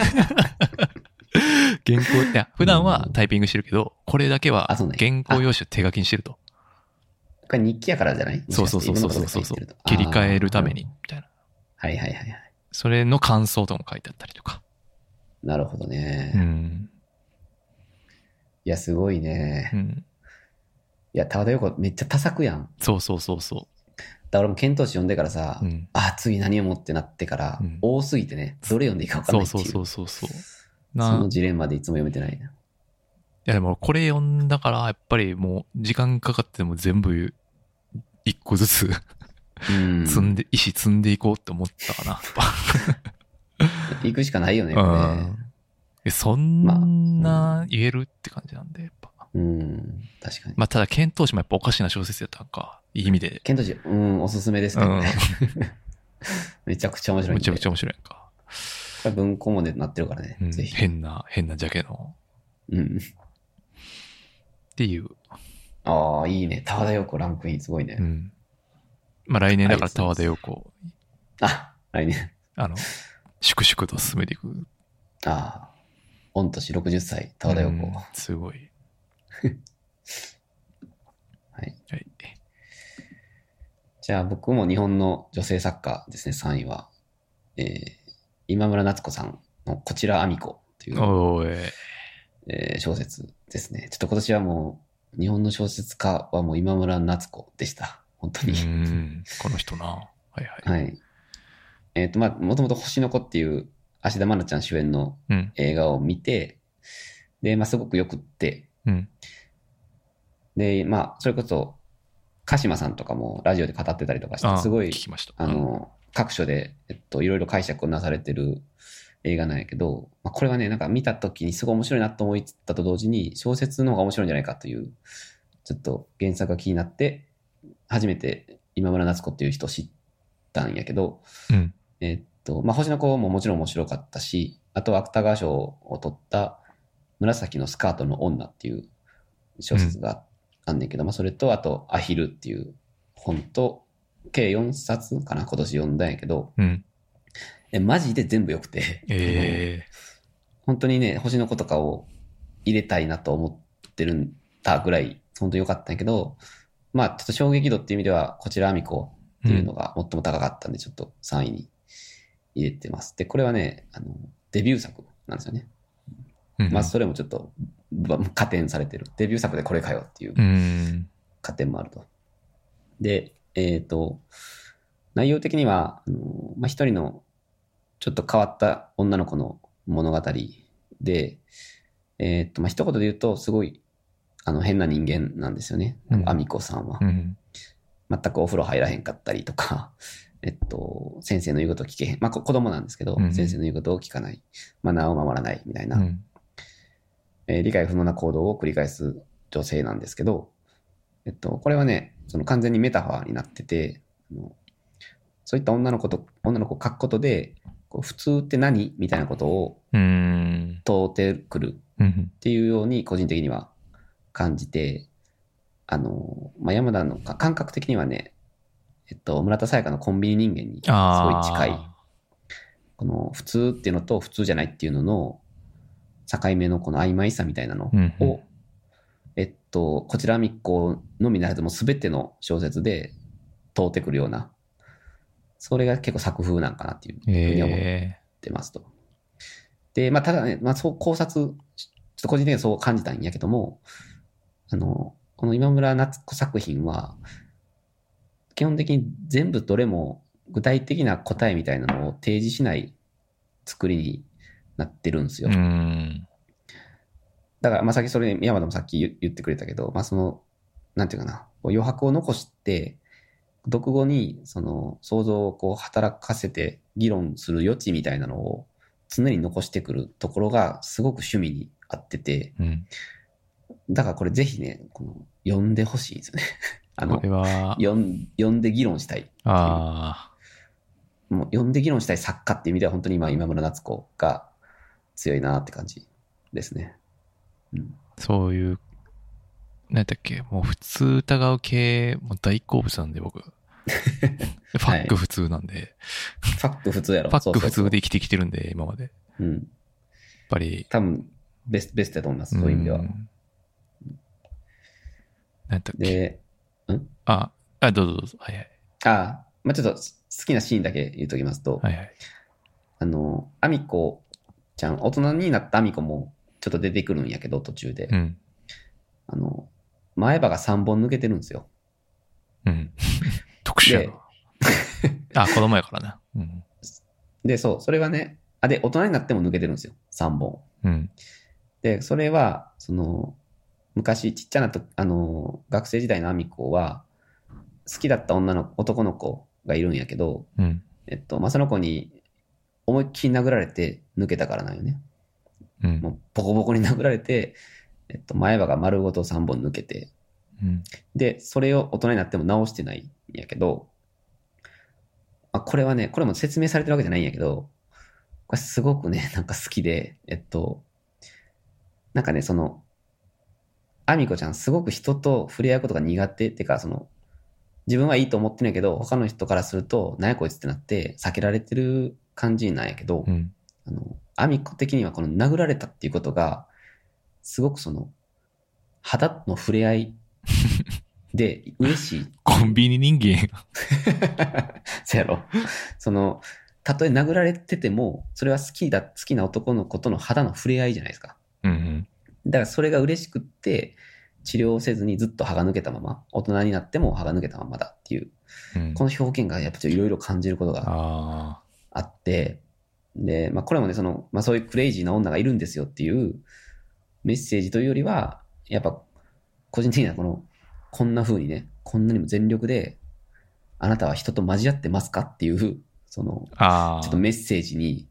原稿、いや、普段はタイピングしてるけど、これだけはあそうね原稿用紙を手書きにしてると。これ日記やからじゃない？そうそうそうそうそう切り替えるために、みたいな。はいはいはいはい。それの感想とかも書いてあったりとか。なるほどね。うん。いや、すごいね。うん。いや、田和田横めっちゃ多作やん。だかそうそうそうそら俺も検討誌読んでからさ、う。うん。あ、次何を持ってなってから、うん多すぎてね、どれ読んでいいか分かんないっていう。そうそうそうそうそのジレンマでいつも読めてないな。いやでもこれ読んだから、やっぱりもう時間かかっても全部一個ずつうん。積んで、石積んでいこうって思ったかな。行くしかないよね、これうんえそんな言えるって感じなんで、やっぱ。うん、確かに。まあただ、検討士もやっぱおかしな小説やったんか。いい意味で。ケントジ、うん、おすすめですうんけどね。めちゃくちゃ面白い。めちゃくちゃ面白いやんか。これ文庫もね、なってるからね。うんぜひ。変な、変なジャケの。うん。っていう。ああ、いいね。田和田陽子ランクイン、すごいね。うん。まあ来年だからはい田和田陽子、あ、来年。あの、粛々と進めていく。ああ。御年60歳、田和田陽子。うんすごい。はい。はい。じゃあ僕も日本の女性作家ですね、3位は。えー、今村夏子さんのこちらあみ子という、おーい。えー小説ですね。ちょっと今年はもう、日本の小説家はもう今村夏子でした。本当うに。ん。この人な。はいはい。はい。えっ、と、まあ、もともと星の子っていう、芦田愛菜ちゃん主演のうん。映画を見て、で、まあ、すごくよくって、うん。で、まあ、それこそ、鹿島さんとかもラジオで語ってたりとかして、あすごい聞、きました。あの、各所で、えっと、いろいろ解釈をなされてる映画なんやけど、まあ、これはね、なんか見た時にすごい面白いなと思ったと同時に、小説の方が面白いんじゃないかという、ちょっと原作が気になって、初めて今村夏子っていう人を知ったんやけど、うん。えっと、まあ、星の子ももちろん面白かったし、あとは芥川賞を取った紫のスカートの女っていう小説があんねんけど、まあ、それと、あと、アヒルっていう本と、計4冊かな、今年読んだんやけど、うん。え、マジで全部良くて、え本当にね、星の子とかを入れたいなと思ってるんだぐらい、本当に良かったんやけど、まあ、ちょっと衝撃度っていう意味では、こちらアミコっていうのが最も高かったんで、ちょっと3位に入れてます。で、これはね、あの、デビュー作なんですよね。ー。まあ、それもちょっと、ば加点されてる。デビュー作でこれかよっていううん。加点もあると。で、えっ、と、内容的には、あのまあ、一人のちょっと変わった女の子の物語で、えっ、と、まあ、一言で言うと、すごい、あの、変な人間なんですよね。うんアミコさんは。うん。全くお風呂入らへんかったりとか、えっと、先生の言うこと聞けへん。まあ、こ子供なんですけど、うん先生の言うことを聞かない。マナーを守らないみたいな、うん。えー理解不能な行動を繰り返す女性なんですけど、えっと、これはね、その完全にメタファーになってて、そういった女の子と、女の子を書くことで、こう普通って何みたいなことをうん。問うてくるうん。っていうように個人的には感じて、あの、まあ、山田のか感覚的にはね、えっと、村田沙耶香のコンビニ人間にすごい。近い。この普通っていうのと普通じゃないっていうのの境目のこの曖昧さみたいなのを、と、こちら密航のみならずもう全ての小説で通ってくるような、それが結構作風なんかなっていうふうに思ってますと。で、まあ、ただね、まあ、そう考察、ちょっと個人的にはそう感じたんやけども、あの、この今村夏子作品は、基本的に全部どれも具体的な答えみたいなのを提示しない作りになってるんですよ。うん。だから、まあ、さっきそれ、山田もさっき言言ってくれたけど、まあ、その、なんていうかな、余白を残して、読後に、その、想像をこう、働かせて議論する余地みたいなのを常に残してくるところが、すごく趣味に合ってて、うん。だからこれぜひね、この、読んでほしいんですよね。あのこれ、は、読ん読んで議論したい。あもう読んで議論したい作家っていう意味では本当に今、今村夏子が強いなって感じですね。そういう、何やったっけ、もう普通疑う系、もう大好物なんで僕。ファック普通なんで、ファック普通やろ。ファック普通で生きてきてるんで、今まで。やっそううん。ぱり、多分、ベスト、ベストだと思います。そういう意味では。ん何やったっけ。で、あ、あ、どうぞどうぞ。はいはい。ああ、まあちょっと好きなシーンだけ言っときますと、はいはい。あの、アミコちゃん、大人になったアミコもちょっと出てくるんやけど、途中で。うん。あの、前歯が3本抜けてるんですよ。うん。特殊やな。あ、子供やからな。うん。で、そう、それはね、あ、で、大人になっても抜けてるんですよ。3本。うん。で、それは、その、昔ちっちゃなと、あの、学生時代のアミコは、好きだった女の、男の子がいるんやけど、うん。えっと、まあ、その子に思いっきり殴られて抜けたからなんよね。うん。もうボコボコに殴られて、えっと、前歯が丸ごと3本抜けて、うん。で、それを大人になっても直してないんやけど、あ、これはね、これも説明されてるわけじゃないんやけど、これすごくね、なんか好きで、えっと、なんかね、その、アミコちゃんすごく人と触れ合うことが苦手ってか、その、自分はいいと思ってんやけど、他の人からすると、なんやこいつってなって、避けられてる感じなんやけど、うん。あの、アミコ的にはこの殴られたっていうことが、すごくその、肌の触れ合い で嬉しい。コンビニ人間。そうやろ。その、たとえ殴られてても、それは好きだ、好きな男の子との肌の触れ合いじゃないですか。うんうん。だからそれが嬉しくって、治療をせずにずっと歯が抜けたまま、大人になっても歯が抜けたままだっていう、うん。この表現がやっぱちょっといろいろ感じることがああって、で、まあこれもね、その、まあそういうクレイジーな女がいるんですよっていうメッセージというよりは、やっぱ個人的にはこの、こんな風にね、こんなにも全力で、あなたは人と交わってますかっていう、その。ちょっとメッセージに、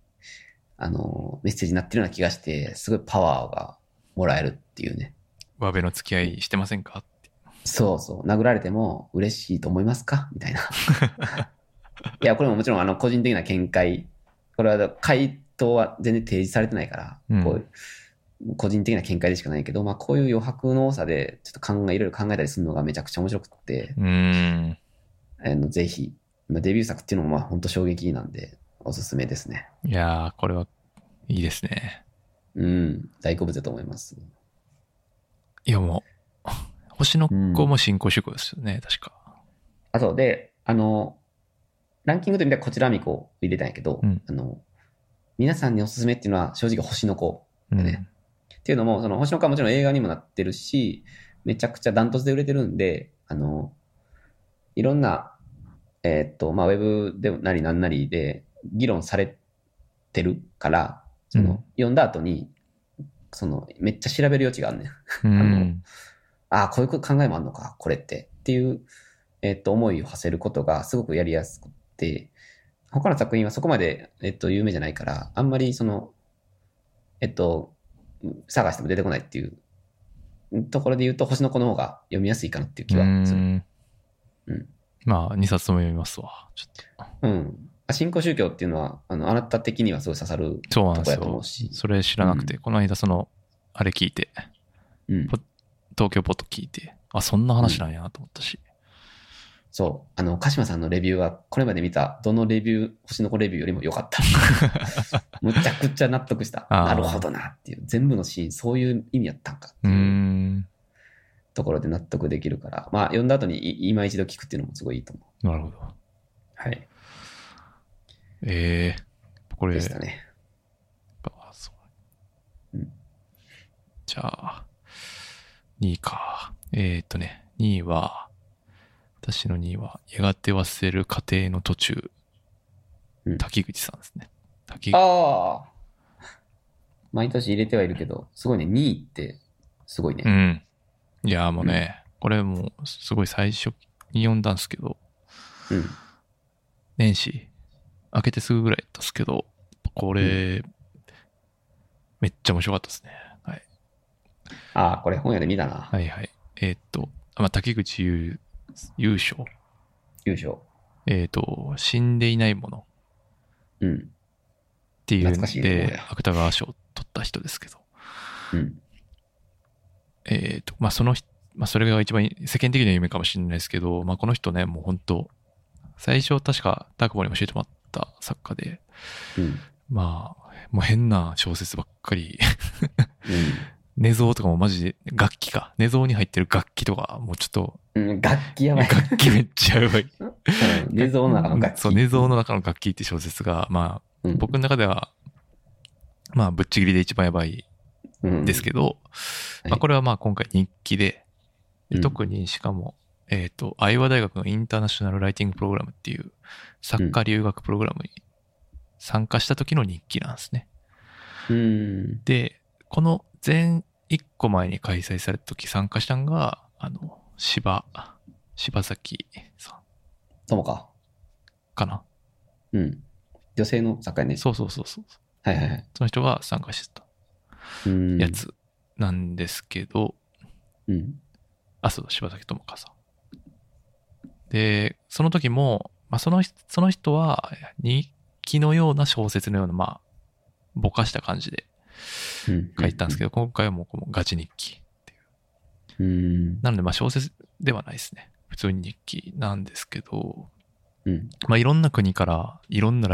あの、メッセージになってるような気がして、すごいパワーがもらえるっていうね。上辺の付き合いしてませんか？ってそうそう、殴られても嬉しいと思いますか？みたいな。いや、これももちろんあの個人的な見解。これは回答は全然提示されてないから、うんこう個人的な見解でしかないけど、まあこういう余白の多さでちょっと考え、いろいろ考えたりするのがめちゃくちゃ面白くって、うーん。あのぜひ、まあ、デビュー作っていうのもまあ本当衝撃なんで、おすすめですね。いやー、これはいいですね。うん、大好物だと思います。いやもう、星の子も新興主義ですよね、確か。あ、そうで、あの、ランキングという意味ではこちらみこを入れたんやけど、うんあの、皆さんにおすすめっていうのは正直星の子うん。ねっていうのも、その星の子はもちろん映画にもなってるし、めちゃくちゃダントツで売れてるんで、あの、いろんな、えーっと、まあ、ウェブでなりなんなりで議論されてるから、その、うん読んだ後に、その、めっちゃ調べる余地があるねん。うん。ああ、こういう考えもあるのか、これって。っていう、えっと、思いを馳せることがすごくやりやすくて、他の作品はそこまで、えっと、有名じゃないから、あんまりその、えっと、探しても出てこないっていうところで言うと、星の子の方が読みやすいかなっていう気うはする。ん。うんまあ、2冊とも読みますわ。ちょっうん。あ新興宗教っていうのは、あの、あなた的にはすごい刺さると。そうなんとこですよやと思う。し。それ知らなくて、うこの間その、あれ聞いて、うんポ。東京ポット聞いて、あ、そんな話なんやなと思ったし。そう。あの、鹿島さんのレビューは、これまで見た、どのレビュー、星の子レビューよりも良かった。むちゃくちゃ納得した。なるほどなっていう。全部のシーン、そういう意味やったんかってうー。いうんところで納得できるから、まあ、読んだ後にい今一度聞くっていうのもすごいいいと思う。なるほど。はい。ええこれ、でしたね。あそううんじゃあ、2位か。えーっとね、2位は、私の2位は、やがて忘れる過程の途中、うん滝口さんですね。滝ああ。毎年入れてはいるけど、すごいね、2位ってすごいね。うん。いや、もうね、これもうすごい最初に読んだんですけど、うん。年始、明けてすぐぐらいだったんですけど、これ、めっちゃ面白かったですね。はい。ああ、これ本屋で見たな。はいはい。えーっと、まあ、竹口優優勝。優勝。えーっと、死んでいないものうん。っていう懐かしいねで、芥川賞を取った人ですけど、うん。えーっと、まあ、その人、まあ、それが一番世間的な夢かもしれないですけど、まあ、この人ね、もう本当最初確か、タクボに教えてもらった作家で、うん。まあ、もう変な小説ばっかり、う 寝相とかもマジで、楽器か。寝相に入ってる楽器とか、もうちょっと、ん。うん、楽器やばい。楽器めっちゃやばい。うん寝相の中の楽器。そう、寝相の中の楽器って小説が、まあ、うん、僕の中では、まあ、ぶっちぎりで一番やばいうんですけど、うんまあ、これはまあ今回日記で、でうん特にしかも、えっ、と、アイワ大学のインターナショナルライティングプログラムっていう作家留学プログラムに参加した時の日記なんですね。うん。で、この前一個前に開催された時参加したんが、あの、柴、柴崎さんともか。かな。うん。女性の作家ね。そうそうそうそう。はいはいはい。その人が参加してたうん。や。つなんですけど、うん。あ、そう、柴崎智香さん。で、その時も、まあ、その人、その人は日記のような小説のような、まあ、ぼかした感じでうん。書いたんですけど、今回はもうガチ日記。うん。なので、まあ小説ではないですね。普通に日記なんですけど、うん。まあいろんな国からいろんな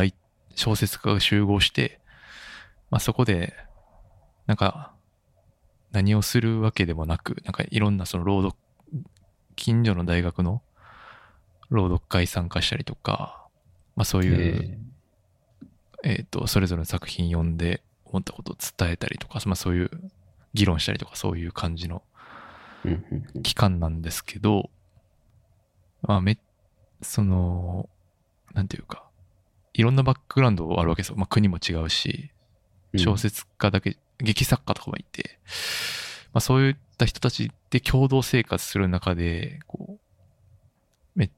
小説家が集合して、まあそこで、なんか、何をするわけでもなく、なんかいろんなその朗読、近所の大学の朗読会参加したりとか、まあそういう、ええっ、と、それぞれの作品読んで思ったことを伝えたりとか、まあそういう議論したりとか、そういう感じの期間なんですけど、まあめ、その、なんていうか、いろんなバックグラウンドあるわけですよ。まあ国も違うし、小説家だけ、劇作家とかもいて、まあそういった人たちで共同生活する中で、こう、め、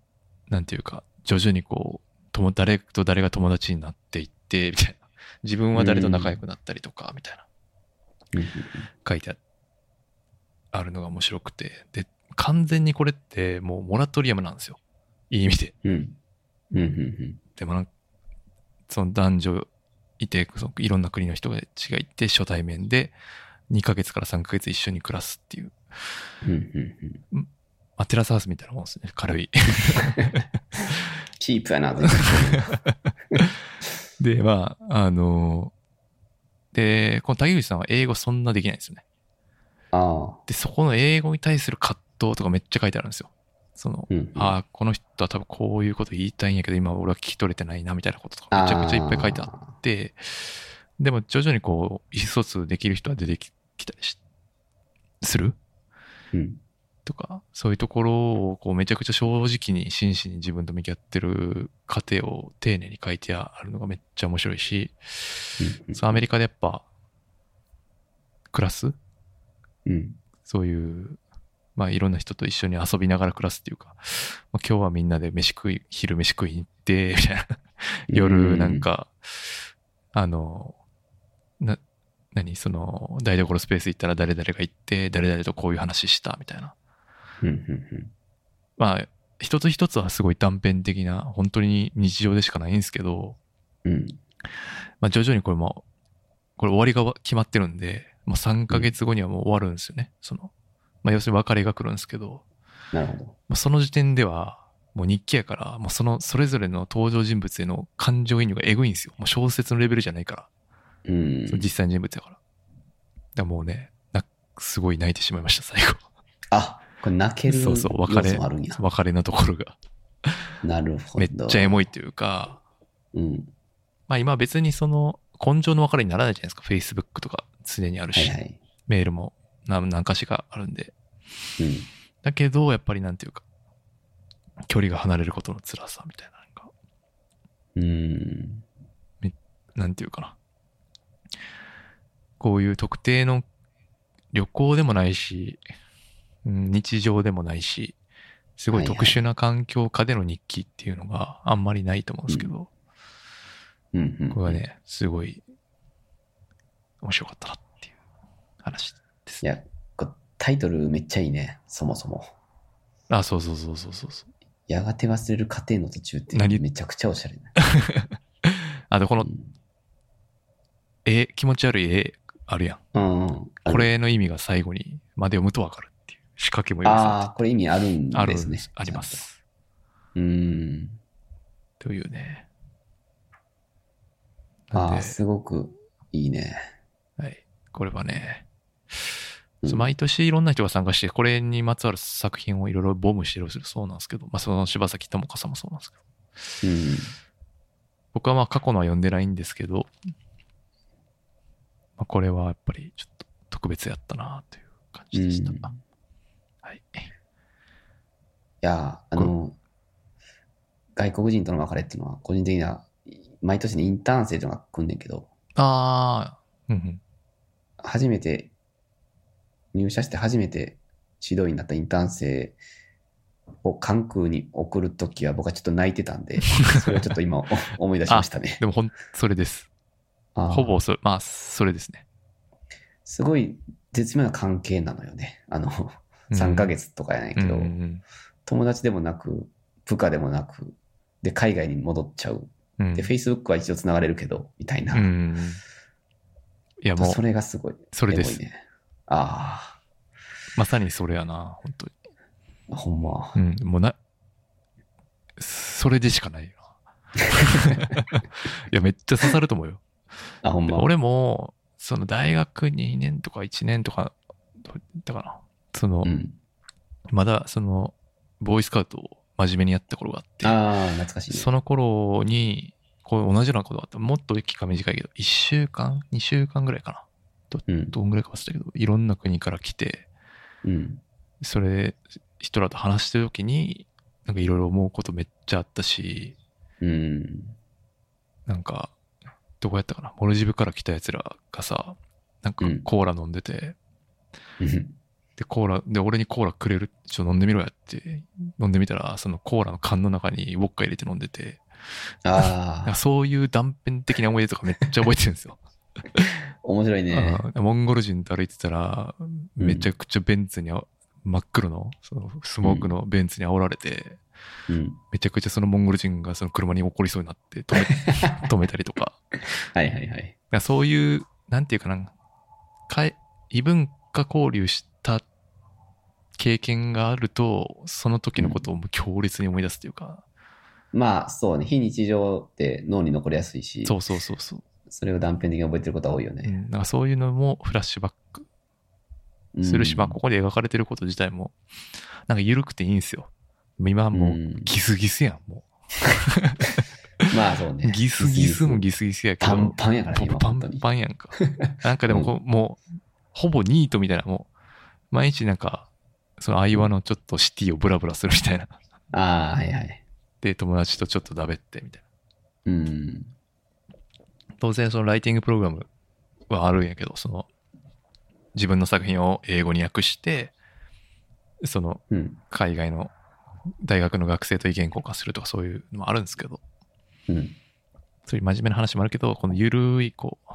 なんていうか、徐々にこう、とも、誰と誰が友達になっていって、みたいな。自分は誰と仲良くなったりとか、みたいな。書いてああるのが面白くて。で、完全にこれってもうモラトリアムなんですよ。いい意味で。うん。うんうんうんでもなんか、その男女いて、そのいろんな国の人が違いて初対面で2ヶ月から3ヶ月一緒に暮らすっていう、うんうんうんまあ、テラスハウスみたいなもんですね。軽い。チープやな、で、まあ、あので、この竹内さんは英語そんなできないんですよね。ああ。で、そこの英語に対する葛藤とかめっちゃ書いてあるんですよ。その、うんうんああ、この人は多分こういうこと言いたいんやけど、今俺は聞き取れてないな、みたいなこととかめちゃくちゃいっぱい書いてあって、でも徐々にこう、意思疎通できる人は出てきたりし、するうん。とか、そういうところをこうめちゃくちゃ正直に真摯に自分と向き合ってる過程を丁寧に書いてあるのがめっちゃ面白いし、うんそうアメリカでやっぱ、暮らすうん。そういう、まあいろんな人と一緒に遊びながら暮らすっていうか、まあ、今日はみんなで飯食い、昼飯食いに行って、みたいな。夜なんか、あの、な、何？その、台所スペース行ったら誰々が行って、誰々とこういう話した、みたいな。うん。うん。まあ、一つ一つはすごい断片的な、本当に日常でしかないんですけど、うん。まあ徐々にこれも、これ終わりが決まってるんで、もう3ヶ月後にはもう終わるんですよね。その、まあ要するに別れが来るんですけど、なるほど。もうその時点では、もう日記やから、もうその、それぞれの登場人物への感情移入がエグいんですよ。もう小説のレベルじゃないから。うん。実際の人物やから。だからもうね、なすごい泣いてしまいました、最後。あ、これ泣ける要そうそう、別素れ。別れのところが。なるほど。めっちゃエい。モいというか、うん。まあ今別にその、根性の別れにならないじゃないですか。Facebook とか常にあるし、はいはい。メールも何何かしかあるんで。うん。だけど、やっぱりなんていうか、距離が離れることの辛さみたいな、なんか、うん。なんていうかな。こういう特定の旅行でもないし、うん日常でもないし、すごい特殊な環境下での日記っていうのがあんまりないと思うんですけど、うんうん。これはね、すごい面白かったなっていう話ですね。いや、タイトルめっちゃいいね、そもそも。あ、そうそうそうそうそうそう。やがて忘れる過程の途中って何？めちゃくちゃおしゃれね。あ、で、このう、ん絵、気持ち悪い絵あるやん。うんうん。これの意味が最後にまで読むとわかる仕掛けも用意あさあ、これ意味あるんですねんです。。ありま。す。うーん。というね。ああ、すごくいいね。はい。これはね、うん毎年いろんな人が参加して、これにまつわる作品をいろいろボムしてるそうなんですけど、まあその柴崎智香さんもそうなんですけど、うん。僕はまあ過去のは読んでないんですけど、まあ、これはやっぱりちょっと特別やったなという感じでした。うんはい。いや、あの、外国人との別れっていうのは、個人的には、毎年にインターン生というのが来んねんけど、ああ、うんうん。初めて、入社して初めて指導員になったインターン生を関空に送るときは僕はちょっと泣いてたんで、それをちょっと今お思い出しましたね。でもほん、それです。ほぼそれ、まあ、それですね。すごい絶妙な関係なのよね。あの、うん3ヶ月とかやないけど、うんうん友達でもなく、部下でもなく、で、海外に戻っちゃう。うん。で、Facebook は一応繋がれるけど、みたいな。うんうん。いや、もうそ、れがすごい。それですね。あまさにそれやな、本当に。あ、ほんま。うん、もうな、それでしかないよな。いや、めっちゃ刺さると思うよ。あ、ほんま。俺も、その大学2年とか1年とか、どう言ったかな。その、うん。まだその、ボーイスカウトを真面目にやった頃があって、ああ、懐かしいね。その頃に、こう同じようなことがあって、もっと期間短いけど、1週間 ?2 週間ぐらいかな。うん。どんぐらいか忘れたけど、いろんな国から来て、うん。それ、人らと話してる時に、なんかいろいろ思うことめっちゃあったし、うん。なんか、どこやったかな？モルジブから来た奴らがさ、なんかうんコーラ飲んでて、うんで、コーラ、で、俺にコーラくれる？ちょ、飲んでみろやって、飲んでみたら、そのコーラの缶の中にウォッカ入れて飲んでて、ああ、かそういう断片的な思い出とかめっちゃ覚えてるんですよ。面白いね。うんモンゴル人と歩いてたら、めちゃくちゃベンツにあ、真っ黒の、そのスモークのベンツに煽られて、うん。めちゃくちゃそのモンゴル人がその車に怒りそうになって止め 止めたりとか。はいはいはい。そういう、なんていうかな、かえ異文化交流した経験があると、その時のことを強烈に思い出すというか、まあ、そうね。非日常って脳に残りやすいし、そうそうそうそう。それを断片的に覚えてることは多いよね。うん、なんかそういうのもフラッシュバックうんするし、まあここで描かれてること自体も、なんか緩くていいんですよ。今はもううんギスギスやん、も まあそうねう。。ギスギスもギスギスやけど、パンパンやからね、今パン。パンやんか。なんかでもこう、もう、ほぼニートみたいな、もう、毎日なんか、その相場のちょっとシティをブラブラするみたいな。ああ、はいはい。で、友達とちょっとだべってみたいな。うん。当然そのライティングプログラムはあるんやけど、その、自分の作品を英語に訳して、そのうん。海外の大学の学生と意見交換するとかそういうのもあるんですけど、うん。そういう真面目な話もあるけど、このゆるい、こう、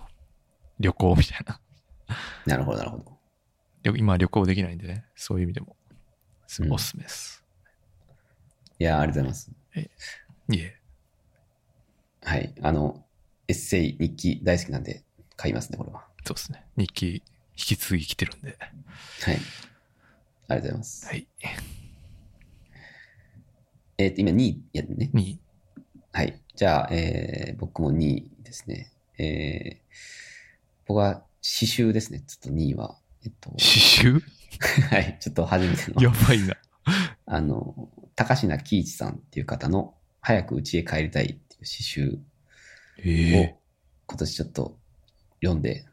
旅行みたいな。なるほど、なるほど。旅今旅行できないんでね、そういう意味でも、すおすすめです。いや、ありがとうございます。いえ。はい。あの、エッセイ、日記大好きなんで買いますね、これは。そうですね。日記、引き継ぎ来てるんで。はい。ありがとうございます。はい。えっ、と、今2位やるね。に、はい。じゃあ、えー、僕も2位ですね。えー、僕は詩集ですね。ちょっと2位は。えっと、刺繍？はい。ちょっと初めての。やばいな。あの、高階喜一さんっていう方の、早く家へ帰りたいっていう詩集をええ今年ちょっと読んで、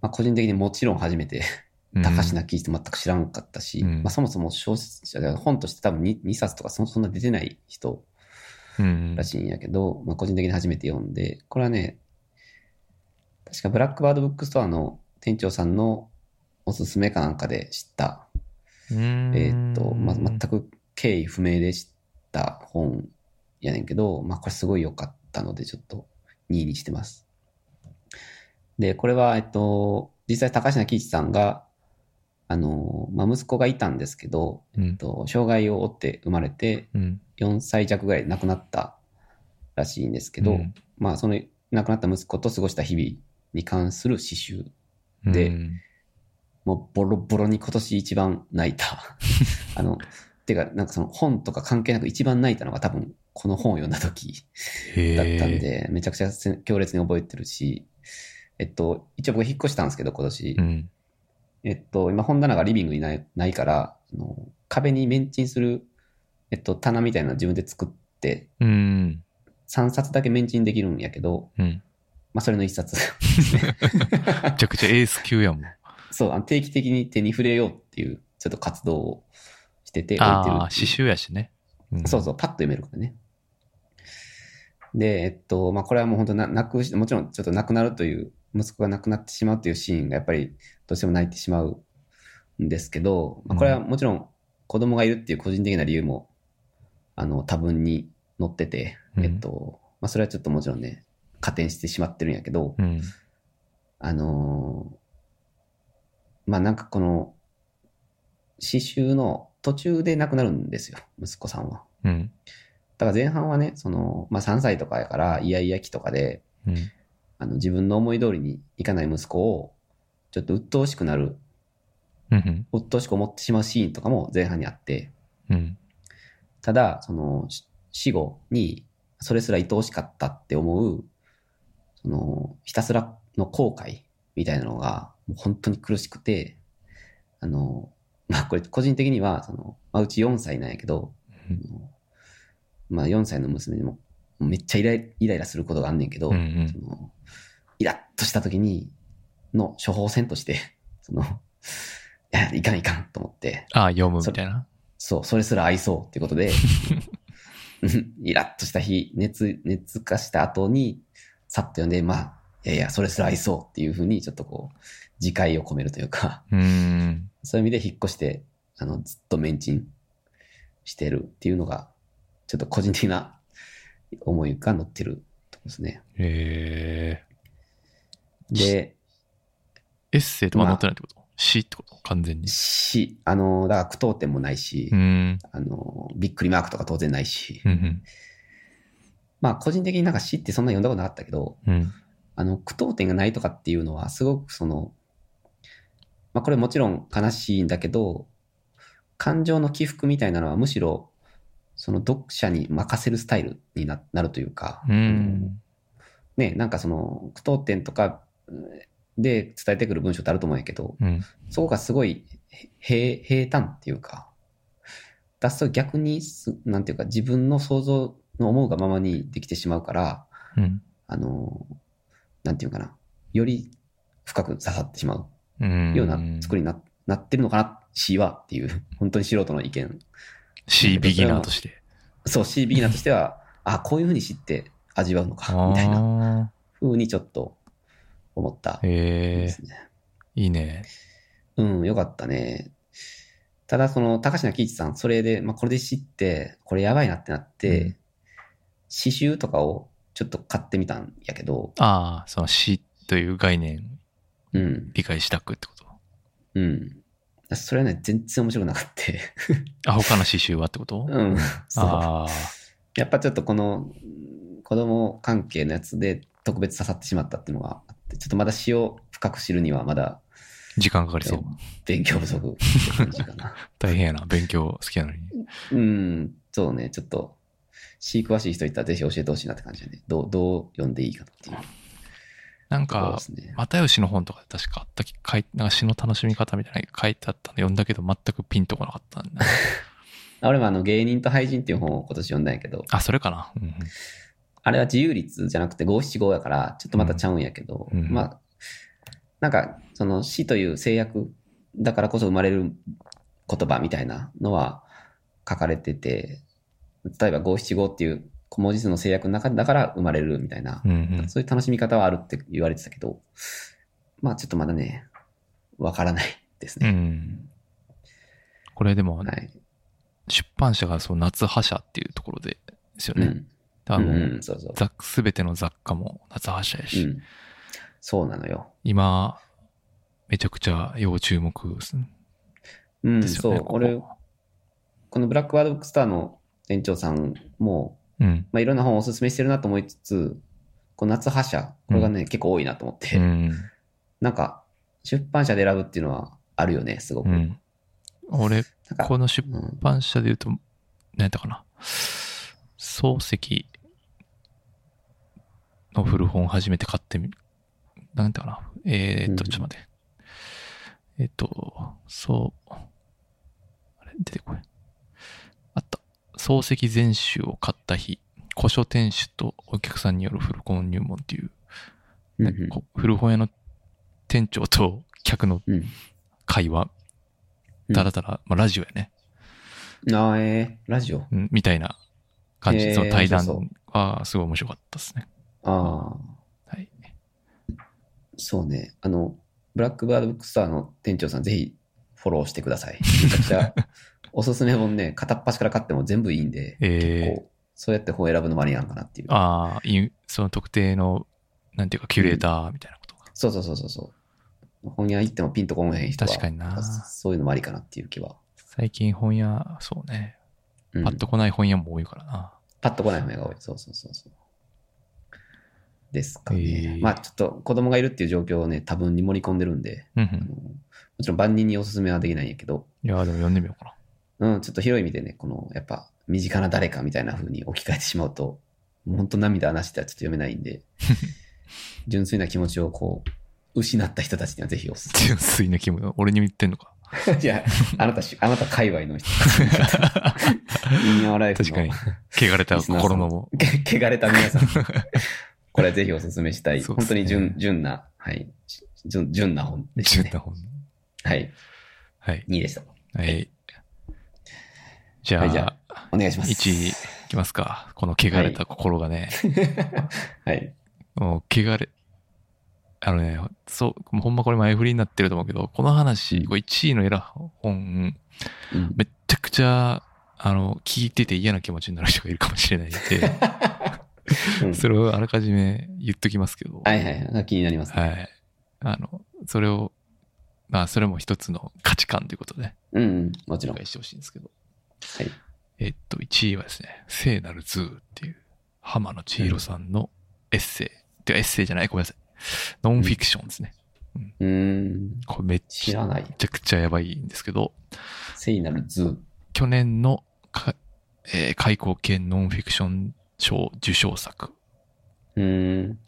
まあ個人的にもちろん初めてうん高階喜一って全く知らんかったし、うんまあそもそも小説者本として多分 2, 2冊とかそそんな出てない人うんらしいんやけど、まあ個人的に初めて読んで、これはね、確かブラックバードブックストアの店長さんのおすすめかなんかで知った、えーっと、ま、全く経緯不明で知った本やねんけど、まあ、これすごい良かったので、ちょっと2位にしてます。で、これは、えっと、実際高階喜一さんが、あの、まあ、息子がいたんですけど、うんえっと、障害を負って生まれて、うん。4歳弱ぐらいで亡くなったらしいんですけど、うんまあ、その亡くなった息子と過ごした日々に関する詩集。でうんもうボロボロに今年一番泣いた。あの、てか、なんかその本とか関係なく一番泣いたのが多分この本を読んだ時へだったんえ。で、めちゃくちゃせ強烈に覚えてるし、えっと、一応僕引っ越したんですけど、今年。うん。えっと、今本棚がリビングにないないから、あの壁にメンチンする、えっと、棚みたいなの自分で作って、うん。3冊だけメンチンできるんやけど、うん。まあ、それの1冊。めちゃくちゃエース級やもん。そう、あの定期的に手に触れようっていう、ちょっと活動をしてて、ああ、刺繍やしね。うんそうそう、パッと読めるからね。で、えっと、まあ、これはもう本当な、泣くし、もちろんちょっと亡くなるという、息子が亡くなってしまうというシーンがやっぱりどうしても泣いてしまうんですけど、まあ、これはもちろん子供がいるっていう個人的な理由も、あの、多分に載ってて、うんえっと、まあ、それはちょっともちろんね、加点してしまってるんやけど、うん。あのーまあ、なんかこの、刺繍の途中で亡くなるんですよ、息子さんは。うん。だから前半はね、その、まあ、3歳とかやから、イヤイヤ期とかで、うん。あの、自分の思い通りにいかない息子を、ちょっと鬱陶しくなる、うん。鬱陶しく思ってしまうシーンとかも前半にあって、うん。ただ、その、し死後に、それすら愛おしかったって思う、その、ひたすらの後悔みたいなのが、もう本当に苦しくて、あの、まあ、これ個人的には、その、まあ、うち4歳なんやけど、まあ、4歳の娘にも、めっちゃイライイライラすることがあんねんけど、うんうんそのイラッとした時に、の処方箋として、その、いや、いかんいかんと思って、ああ、読むみたいな。そう、それすら愛そうっていうことで、うんイラッとした日、熱、熱化した後に、さっと読んで、まあ、いやいや、それすら愛そうっていうふうに、ちょっとこう、自戒を込めるというか、うーん。そういう意味で引っ越して、あの、ずっとメンチンしてるっていうのが、ちょっと個人的な 思いが乗ってるとこですね。へえ。で、エッセイとか載ってないってこと？詩ってこと？完全に。し、あの、だから句読点もないし、うーん。あの、びっくりマークとか当然ないし、うんまあ個人的になんか詩ってそんな読んだことなかったけど、うん。うん。あの、句読点がないとかっていうのは、すごくその、まあこれもちろん悲しいんだけど、感情の起伏みたいなのはむしろ、その読者に任せるスタイルにななるというか、うーん。ね、なんかその、句読点とかで伝えてくる文章ってあると思うんやけど、うん。そこがすごい平平坦っていうか、だそう逆にす、なんていうか自分の想像の思うがままにできてしまうから、うん。あの、なんていうかな、より深く刺さってしまううん。ような作りにな,、なってるのかな、C はっていう、本当に素人の意見。詩ビギナーとして。そう、C ビギナーとしては、あ、こういうふうに知って味わうのか、みたいなあふうにちょっと思ったあ。へえ。いいね。うん、よかったね。ただ、その、高階喜一さん、それで、まあ、これで知って、これやばいなってなって、うん刺繍とかをちょっと買ってみたんやけど、ああ、その詩という概念うん、理解したくってこと？うん。それはね、全然面白くなかった。あ、他の詩集はってこと？うん、そう。ああ。やっぱちょっとこの、うん子供関係のやつで特別刺さってしまったっていうのがあって、ちょっとまだ詩を深く知るにはまだ時間かかりそう。勉強不足。大変やな。勉強好きなのに。うん、そうね、ちょっと、詩詳しい人いたらぜひ教えてほしいなって感じでね。どう、どう読んでいいかっていうなんか、すね。又吉の本とかで確かあったき、書いなんか詩の楽しみ方みたいなの書いてあったの読んだけど全くピンとこなかったんだ。あ俺もあの、芸人と俳人っていう本を今年読んだんやけど、あ、それかな。うんうんあれは自由律じゃなくて五七五やから、ちょっとまたちゃうんやけど、うんうんまあ、なんか、その詩という制約だからこそ生まれる言葉みたいなのは書かれてて、例えば五七五っていう小文字数の制約の中だから生まれるみたいな、うんうんそういう楽しみ方はあるって言われてたけど、まあちょっとまだね、わからないですね。うん。これでも、はい。出版社がそう夏覇者っていうところでですよね。うん。だからもう、うんうんそうそう。ざすべての雑貨も夏覇者やし、うん。そうなのよ。今、めちゃくちゃ要注目ですうん。そう。ここ俺、このブラックワードブックスターの店長さんも、うん。まあ、いろんな本をおすすめしてるなと思いつつ、この夏覇者、これがね、結構多いなと思って、うん。なんか、出版社で選ぶっていうのはあるよね、すごく。うん。俺、この出うん版社で言うと、何やったかな。漱石の古本初めて買ってみ、なんやったかな。えー、っと、うんちょっと待って。えーっと、そう、あれ、出てこい。漱石全集を買った日、古書店主とお客さんによる古本入門っていう、うんうんこ古本屋の店長と客のうん会話、うんだらだら、まあ、ラジオやね。あーえー、ラジオ？うんみたいな感じその対談はすごい面白かったですね。ああ、はい。そうね。あの、ブラックバードブックスターの店長さん、ぜひフォローしてください。めちゃくちゃ、おすすめ本ね、片っ端から買っても全部いいんで、えーこうそうやって本選ぶのもありなんかなっていう。ああ、いその特定の、なんていうか、キュレーターみたいなことが。そうそうそうそうそう。本屋行ってもピンとこんへん人は、確かになそういうのもありかなっていう気は。最近本屋、そうね。うんパッと来ない本屋も多いからな。パッと来ない本屋が多い。そうそうそうそう。ですかね。へーまあちょっと子供がいるっていう状況をね、多分に盛り込んでるんで、うんん。もちろん万人におすすめはできないんやけど、いやー、でも読んでみようかな。うん、ちょっと広い意味でね、この、やっぱ、身近な誰かみたいな風に置き換えてしまうと、本当涙なしではちょっと読めないんで、純粋な気持ちをこう、失った人たちにはぜひおすす純粋な気分、俺にも言ってんのか？め。いや、あなたし、あなた界隈の人。インアワライフの確かに。汚れた心のも。け汚れた皆さん。これはぜひおすすめしたい。ね本当に純、純な、はい。純、純な本でしたね純な。本。はい。はい。2位でした。はい。じゃあ、はいじゃお願いします。1位いきますか。この汚れた心がね。はい。もう、汚れ、あのね、そう、ほんまこれ前振りになってると思うけど、この話、これ1位のエラ本、うんめっちゃくちゃ、あの、聞いてて嫌な気持ちになる人がいるかもしれないんで、うんそれをあらかじめ言っときますけど、はいはい。気になりますね。はい。あの、それを、まあ、それも一つの価値観ということで、うんうん、もちろん。はい。理解してほしいんですけど、えっと、1位はですね、聖なるズーっていう、濱野ちひろさんのエッセイ。てか、エッセイじゃない、ごめんなさい。ノンフィクションですね。うーん。これめっち知らない。ゃくちゃやばいんですけど、聖なるズー。去年のか、えー開高健ノンフィクション賞受賞作うーん。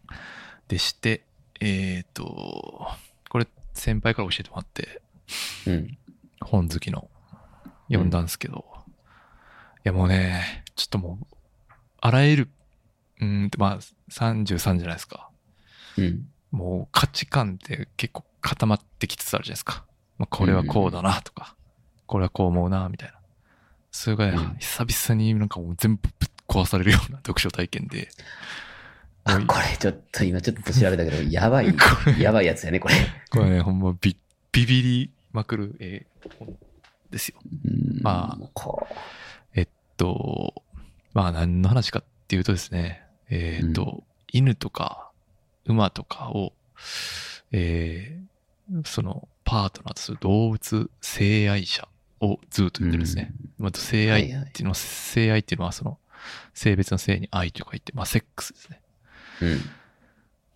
でして、えっ、と、これ先輩から教えてもらって、うん。本好きの読んだんですけど、いやもうね、ちょっともう、あらゆる、うーんと、まあ、33じゃないですか。うん。もう価値観って結構固まってきつつあるじゃないですか。まあ、これはこうだなとか、これはこう思うな、みたいな。それがね、うん久々になんかもう全部ぶっ壊されるような読書体験で、あ、これちょっと今ちょっと調べたけど、やばい やばいやつやね、これ。これね、ほんまビビビりまくる、えー本ですよ。うんまあと、まあ何の話かっていうとですね、えーっと、犬とか馬とかを、えーそのパートナーとする動物性愛者をずっと言ってるんですね。まあ、性愛っていうのは、性愛っていうのはその性別の性に愛と書いて、まあセックスですね。う。うん。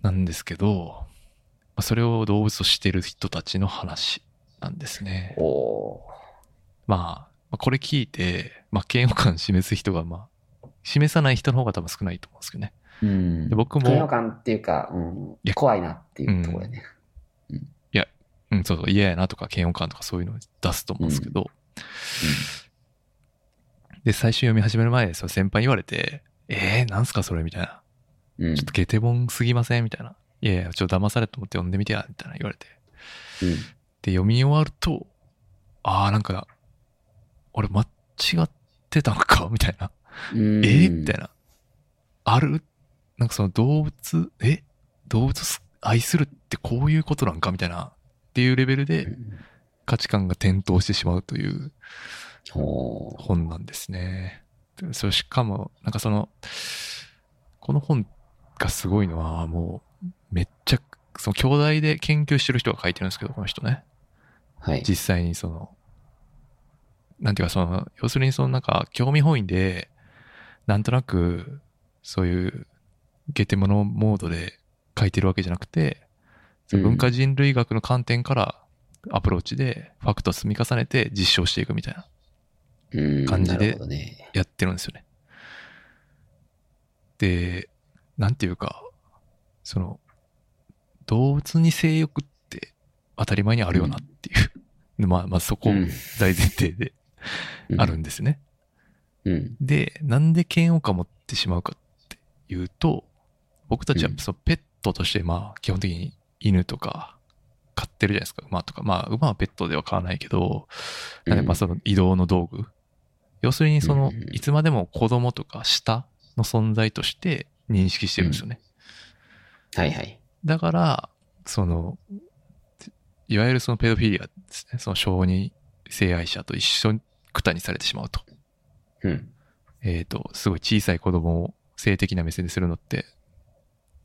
なんですけど、まあ、それを動物としてる人たちの話なんですね。まあ、まあこれ聞いて、まあ、嫌悪感示す人が、まあ、示さない人の方が多分少ないと思うんですけどね。うんで僕も嫌悪感っていうか、うんいや怖いなっていうところやね。うん、そうそう、嫌やなとか嫌悪感とかそういうのを出すと思うんですけど、で、最初読み始める前、その先輩に言われて、えー、なんすかそれみたいな。うん。ちょっとゲテボンすぎませんみたいな。いやいや、ちょっと騙されたと思って読んでみてや、みたいな言われて。うん。で、読み終わると、あーなんか、俺間違ってたのか？みたいな。うん。え？ーみたいな。ある？なんかその動物、え？動物す愛するってこういうことなんか？みたいな。っていうレベルで価値観が転倒してしまうという。本なんですね。でそれしかも、なんかその、この本がすごいのは、もう、めっちゃ、その兄弟で研究してる人が書いてるんですけど、この人ね。はい。実際にその、なんていうかその、要するにそのなんか興味本位で、なんとなく、そういうゲテモノモードで書いてるわけじゃなくて、うん。文化人類学の観点からアプローチでファクトを積み重ねて実証していくみたいな、うん感じで。やってるんですよね。で、なんていうか、その、動物に性欲って当たり前にあるよなっていう、まあ、まあそこうん。大前提であるんですね。うん。で、なんで嫌悪感持ってしまうかっていうと、僕たちはうんそのペットとして、まあ、基本的に犬とか飼ってるじゃないですか。馬とか。まあ、馬はペットでは飼わないけど、なんでまあその移動の道具。要するにそのうんうんうん、いつまでも子供とか下の存在として認識してるんですよね。はいはい。だから、その、いわゆるそのペドフィリアですね。その小児性愛者と一緒にくたにされてしまうと。うん。えっ、と、すごい小さい子供を性的な目線でするのって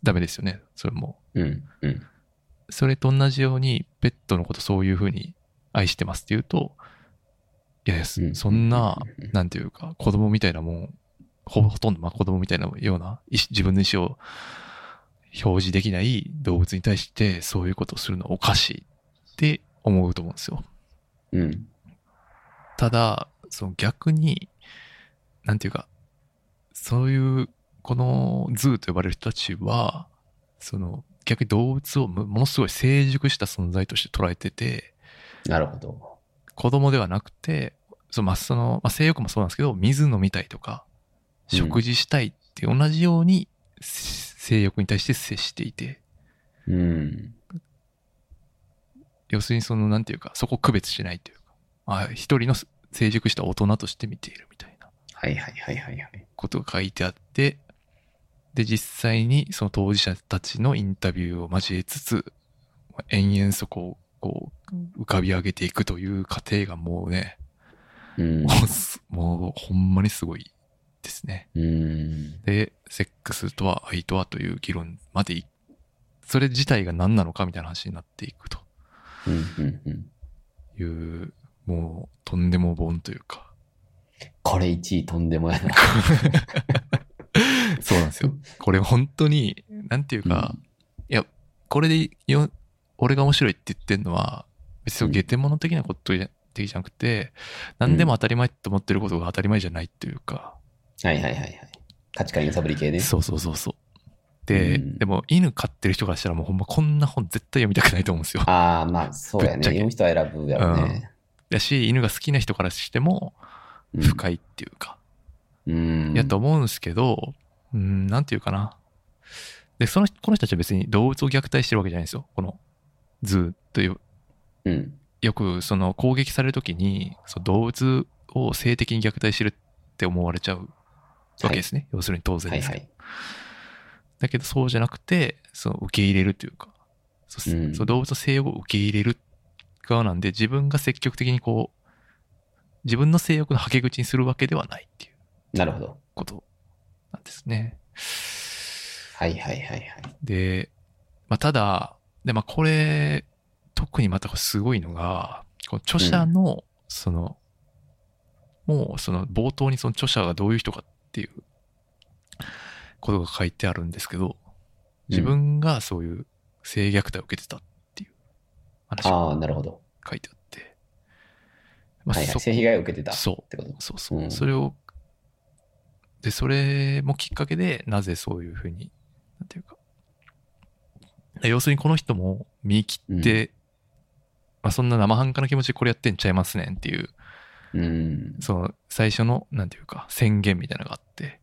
ダメですよね。それも。うん。うん。それと同じように、ペットのことそういうふうに愛してますって言うと、いやいや、そうんなうん、なんていうか、子供みたいなもん、ほほとんど、まあ子供みたいなような、自分の意思を表示できない動物に対して、そういうことをするのはおかしいって思うと思うんですよ。うん。ただ、その逆に、なんていうか、そういう、このズーと呼ばれる人たちは、その逆に動物をもものすごい成熟した存在として捉えてて、なるほど。子供ではなくて、そのまあその、まあ、性欲もそうなんですけど、水飲みたいとか、うん食事したいって同じように、性欲に対して接していて、うん。要するにその、なんていうか、そこを区別しないという一人の成熟した大人として見ているみたいな。はいはいはいはいはい。ことが書いてあって、で、実際にその当事者たちのインタビューを交えつつ、延々そこをこう浮かび上げていくという過程がもうね、うんもうほんまにすごいですね。うん。で、セックスとは愛とはという議論までい、それ自体が何なのかみたいな話になっていくとうんうんうん。いう、もうとんでも本というか、これ1位とんでもやな。そうなんですよ。これ本当に、なんていうか、いや、これでよ、俺が面白いって言ってんのは、別にゲテモノ的なことじゃ的じゃなくて、何でも当たり前って思ってることが当たり前じゃないっていうか、はいはいはいはい。価値観揺さぶり系ね。そうそうそうそう。で、うんでも犬飼ってる人からしたらもうほんまこんな本絶対読みたくないと思うんですよ。ああ、まあそうやね。読む人は選ぶやろうね。だし、犬が好きな人からしてもうん深いっていうか、うん。やと思うんですけど、うん、なんていうかな。で、その、この人たちは別に動物を虐待してるわけじゃないんですよ。この、ズーといううん。よくその攻撃されるときにその動物を性的に虐待してるって思われちゃうわけですね。要するに当然ですけど。はいはい。だけどそうじゃなくて、その受け入れるというか、そうんその動物の性欲を受け入れる側なんで、自分が積極的にこう、自分の性欲のはけ口にするわけではないっていうなるほど。ことなんですね。はいはいはいはい。で、まあ、ただ、で、まあ、これ、特にまたすごいのが、この著者の、その、もうその冒頭にその著者がどういう人かっていうことが書いてあるんですけど、自分がそういう性虐待を受けてたっ話あがあ、なるほど。書いてあって、まあはいはい。そ性被害を受けてたっそうてこと。そうそう。うんそれを、で、それもきっかけで、なぜそういうふうに、なんていうか、要するにこの人も見切って、まあそんな生半可な気持ちでこれやってんちゃいますねんっていう、うん。その最初の、なんていうか、宣言みたいなのがあって、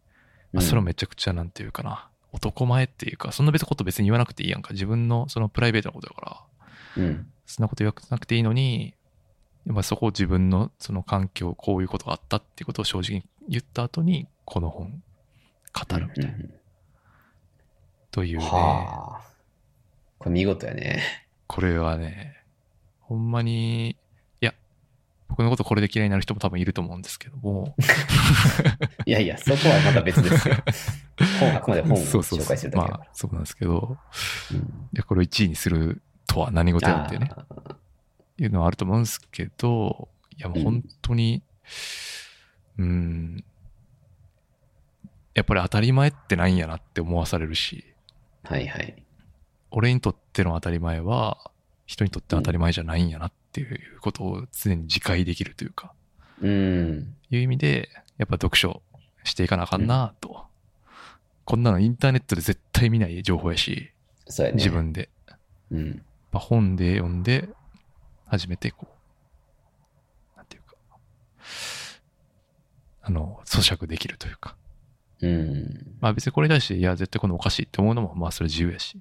まあ、それをめちゃくちゃなんていうかな、男前っていうか、そんな別のこと別に言わなくていいやんか。自分のそのプライベートなことだから、うん。そんなこと言わなくていいのに、まあ、そこを自分のその環境、こういうことがあったっていうことを正直に言った後に、この本、語るみたいな。うんというね、はあ。これ見事やね。これはね、ほんまに僕のことこれで嫌いになる人も多分いると思うんですけども。いやいや、そこはまた別ですよ。本、あくまで本をそうそうそう紹介してるだけだから。まあ、そうなんですけど、うんいや、これを1位にするとは何事やってね、いうのはあると思うんですけど、いや、もう本当に、うん、やっぱり当たり前ってないんやなって思わされるし、はいはい。俺にとっての当たり前は、人にとって当たり前じゃないんやなっていうことを常に自戒できるというか、うん。いう意味で、やっぱ読書していかなあかんなと。こんなのインターネットで絶対見ない情報やし、そうやね。自。分で。うん。まあ、本で読んで、初めてこう、なんていうか、あの、咀嚼できるというか。うん。まあ別にこれに対して、いや、絶対このおかしいって思うのも、まあそれ自由やし。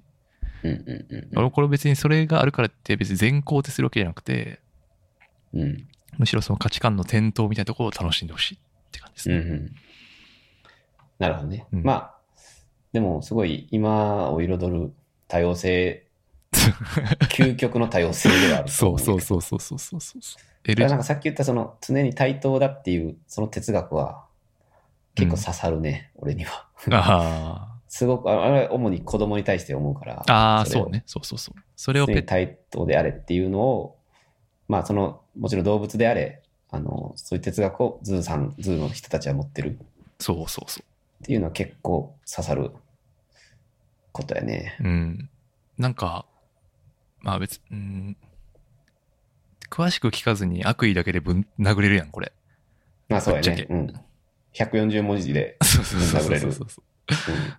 うんうんうん俺これ別にそれがあるからって別に全肯定するわけじゃなくて、うん。うん。むしろその価値観の転倒みたいなところを楽しんでほしいって感じですね。うんうん。なるほどね。うんまあ、でもすごい今を彩る多様性、究極の多様性ではあるとそう。そうそうそうそうそうそう。だからなんかさっき言ったその常に対等だっていうその哲学は結構刺さるね、俺には。あ すごく、ああれは主に子供に対して思うから。あ、あそうね。そうそうそう。それを対等であれっていうのを、まあその、もちろん動物であれ、あの、そういう哲学をズーさん、ズーの人たちは持ってるそうそうそっていうのは結構刺さることやね。う。うん。なんか、まあ別、うん、詳しく聞かずに悪意だけでぶん殴れるやん、これ。まあそうや。ねうん。140文字で。そうそうそうそう殴れる。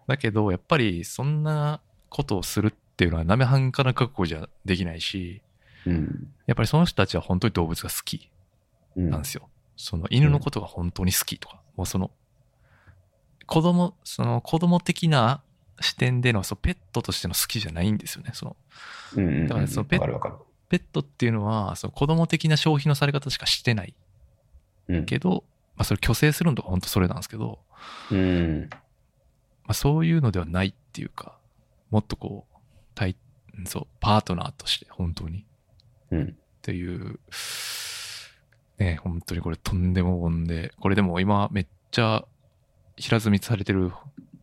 だけど、やっぱりそんなことをするっていうのは、なめはんかな覚悟じゃできないし、うん。やっぱりその人たちは本当に動物が好きうん。なんですよ。その犬のことが本当に好きとか、もうその、子供、その子供的な視点での、そのペットとしての好きじゃないんですよね。そのうんうんうん。だからそのペットっていうのは、その子供的な消費のされ方しかしてないうん。けど、まあそれ虚勢するのとか本当それなんですけど、うん。まあそういうのではないっていうか、もっとこう、対、うんそう、パートナーとして本当にうん。っていう、ね、本当にこれとんでももんで、これでも今めっちゃ平積みされてる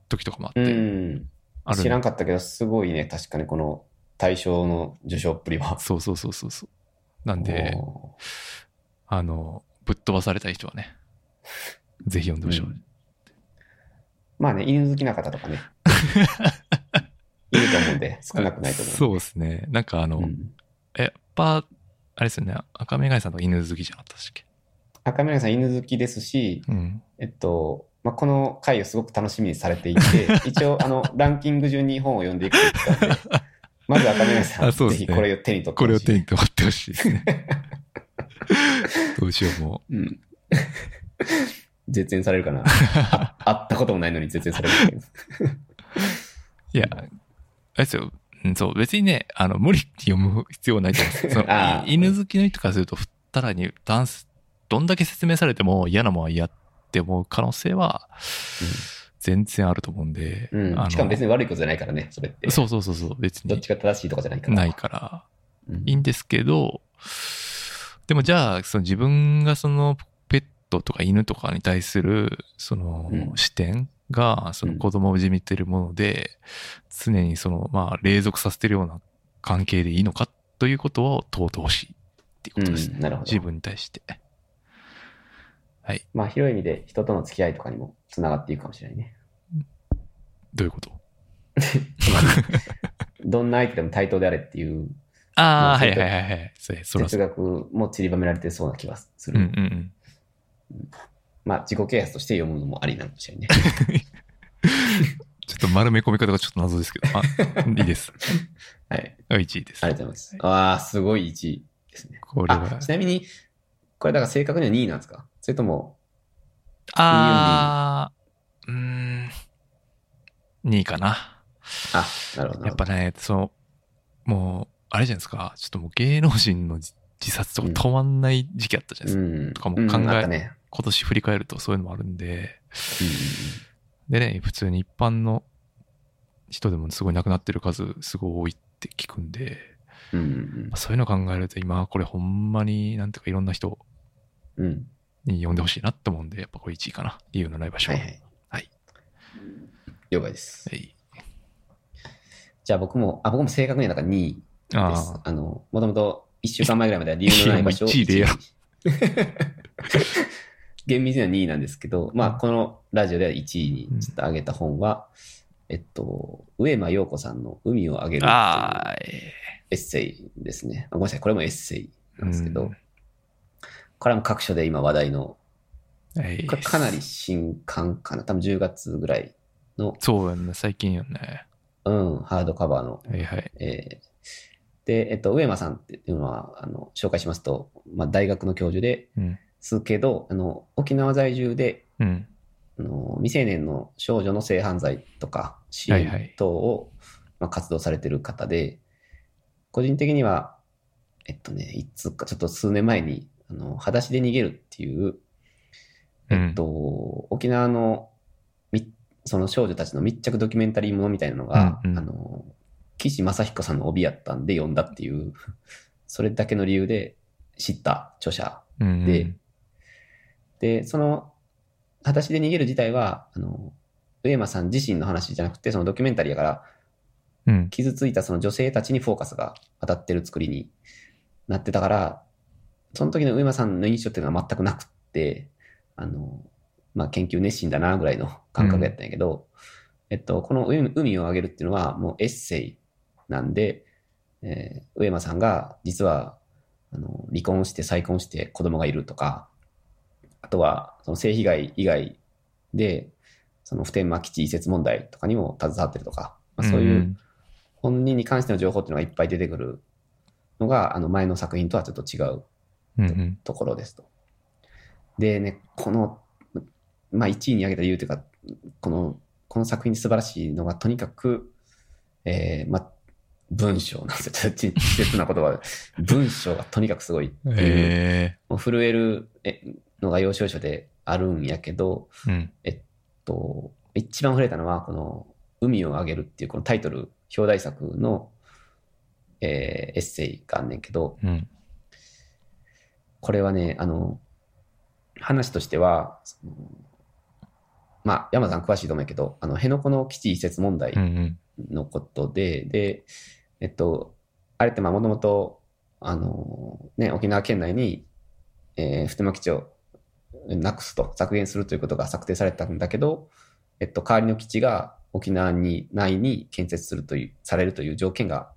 時とかもあって、うん。ある知らんかったけど、すごいね、確かにこの対象の受賞っぷりは。そうそうそうそうそう。なんで、おあの、ぶっ飛ばされたい人はね、ぜひ読んでほしい。うんまあね、犬好きな方とかね。いると思うんで、少なくないと思う。そうですね。なんかあの、うんえやっぱ、あれですよね、赤目がいさんとか犬好きじゃなかったっけ？赤嶺さん犬好きですし、うん。えっと、まあ、この回をすごく楽しみにされていて、一応、あの、ランキング順に本を読んでいくって言ってたんで、まず赤嶺さん、ねぜひこれを手に取ってこれをほしい手に取ってほしいですね。どうしようも うん。絶縁されるかな。あ会ったこともないのに絶縁される。いや、あれですよ。うんそう、別にね、あの、無理に読む必要はないと思うんですそのあーい犬好きの人からすると、たらにダンス、どんだけ説明されても嫌なもんは嫌って思う可能性は、全然あると思うんで。うん。しかも別に悪いことじゃないからね、それって。そうそうそうそう、別にどっちが正しいとかじゃないから。ないから。うんいいんですけど、でもじゃあ、その自分がそのペットとか犬とかに対するそのうん視点がその子供をじみてるもので、常にそのまあ隷属させてるような関係でいいのかということを問うてほしいっていうことですね。うんなるほど自分に対して。はい。まあ、広い意味で人との付き合いとかにもつながっていくかもしれないね。どういうこと？どんな相手でも対等であれっていうああ、はいはいはいはい。哲学も散りばめられてそうな気がする。うんうんうん。まあ、自己啓発として読むのもありなのかもしれないね。ちょっと丸め込み方がちょっと謎ですけど。あ、いいです。はい。1位です。ありがとうございます。ああ、すごい1位ですね。これはあ、ち。なみに、これだから正確には2位なんですか？それとも、あー、うーん、2位かな。あ、なるほど。やっぱね、その、もう、あれじゃないですか、ちょっともう芸能人の自自殺とか止まんない時期あったじゃないですか。うん。とかも考えうんね。今年振り返るとそういうのもあるんで、うんうんでね、普通に一般の人でもすごい亡くなってる数すごい多いって聞くんで、うんそういうの考えると今これほんまになんていうかいろんな人うん。に読んでほしいなと思うんで、やっぱこれ1位かな。理由のない場所は。はいはい。はい。了解です。はい。じゃあ僕も、あ、僕も正確にはなんか2位です。ああの、もともと1週間前ぐらいまでは理由のない場所をいやもう1位でやろ 厳密には2位なんですけど、まあ、このラジオでは1位にちょっと上げた本は、えっと、上間陽子さんの海をあげるエッセイですね。あごめんなさい、これもエッセイなんですけど、うんこれも各所で今話題の、かなり新刊かな、多分10月ぐらいの、そうやんね、最近よね。うん、ハードカバーのはいはい。えーで、えっと、上間さんっていうのは、あの、紹介しますと、まあ、大学の教授でうん。すけど、あの、沖縄在住で、うん。あの未成年の少女の性犯罪とか支援等を、まあ、活動されてる方で、個人的には、えっとね、いつかちょっと数年前に、あの、裸足で逃げるっていう、えっと、沖縄のみその少女たちの密着ドキュメンタリーものみたいなのが、うんうんあの、岸正彦さんの帯やったんで読んだっていう、それだけの理由で知った著者うん、うん。でで、その、裸足で逃げる自体は、あの、上間さん自身の話じゃなくて、そのドキュメンタリーやから、うん。傷ついたその女性たちにフォーカスが当たってる作りになってたから、その時の上間さんの印象っていうのは全くなくって、あの、まあ、研究熱心だなぐらいの感覚やったんやけど、えっと、この海海をあげるっていうのはもうエッセイなんで、えー上間さんが実は、あの、離婚して再婚して子供がいるとか、あとは、その性被害以外で、その普天間基地移設問題とかにも携わってるとか、まあ、そういう、本人に関しての情報っていうのがいっぱい出てくるのが、あの前の作品とはちょっと違ううんうん。ところですと。でね、この、まあ1位に挙げた理由というか、この、この作品で素晴らしいのが、とにかく、えー、まあ、文章なんですよ。ちょっと稚拙な言葉で。文章がとにかくすごいっていう。えもう震えるえのが要所要所であるんやけど、えうん。と、一番触れたのは、この、海をあげるっていうこのタイトル、表題作の、えーエッセイがあんねんけど、うん。これはね、あの、話としては、まあ、山さん詳しいと思うけど、あの、辺野古の基地移設問題うんうん。のことで、で、えっと、あれってまあもともと、あの、ね、沖縄県内に、えー普天間基地をなくすと、削減するということが策定されたんだけど、えっと、代わりの基地が沖縄に、内に建設するという、されるという条件が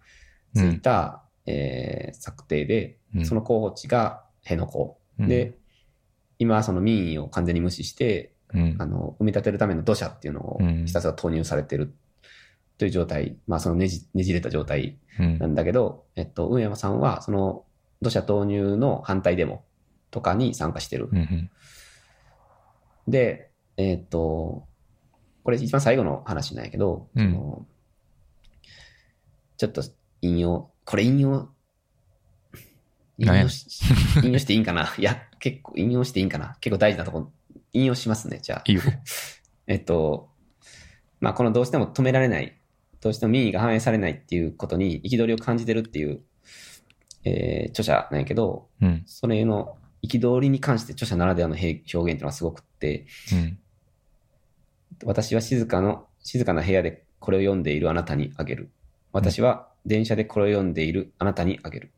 ついた、えー策定で、うんその候補地が辺野古。うん。で、今はその民意を完全に無視して、うん。あの、埋め立てるための土砂っていうのをうん。ひたすら投入されてる。という状態、まあそのねじねじれた状態うん。なんだけど、えっと、上山さんはその土砂投入の反対デモとかに参加してる。う。ん。で、えっと、これ一番最後の話なんやけど、うん。そのちょっと引用、これ引用、引用し 引用していいんかな？いや、結構引用していいんかな？結構大事なとこ、引用しますね、じゃあ。いいよ。えっと、まあ、このどうしても止められない、どうしても民意が反映されないっていうことに憤りを感じてるっていう、えー著者なんやけど、うん。それの憤りに関して著者ならではの表現っていうのがすごくって、うん。私は静かの、静かな部屋でこれを読んでいるあなたにあげる。私は電車でこれを読んでいるあなたにあげる。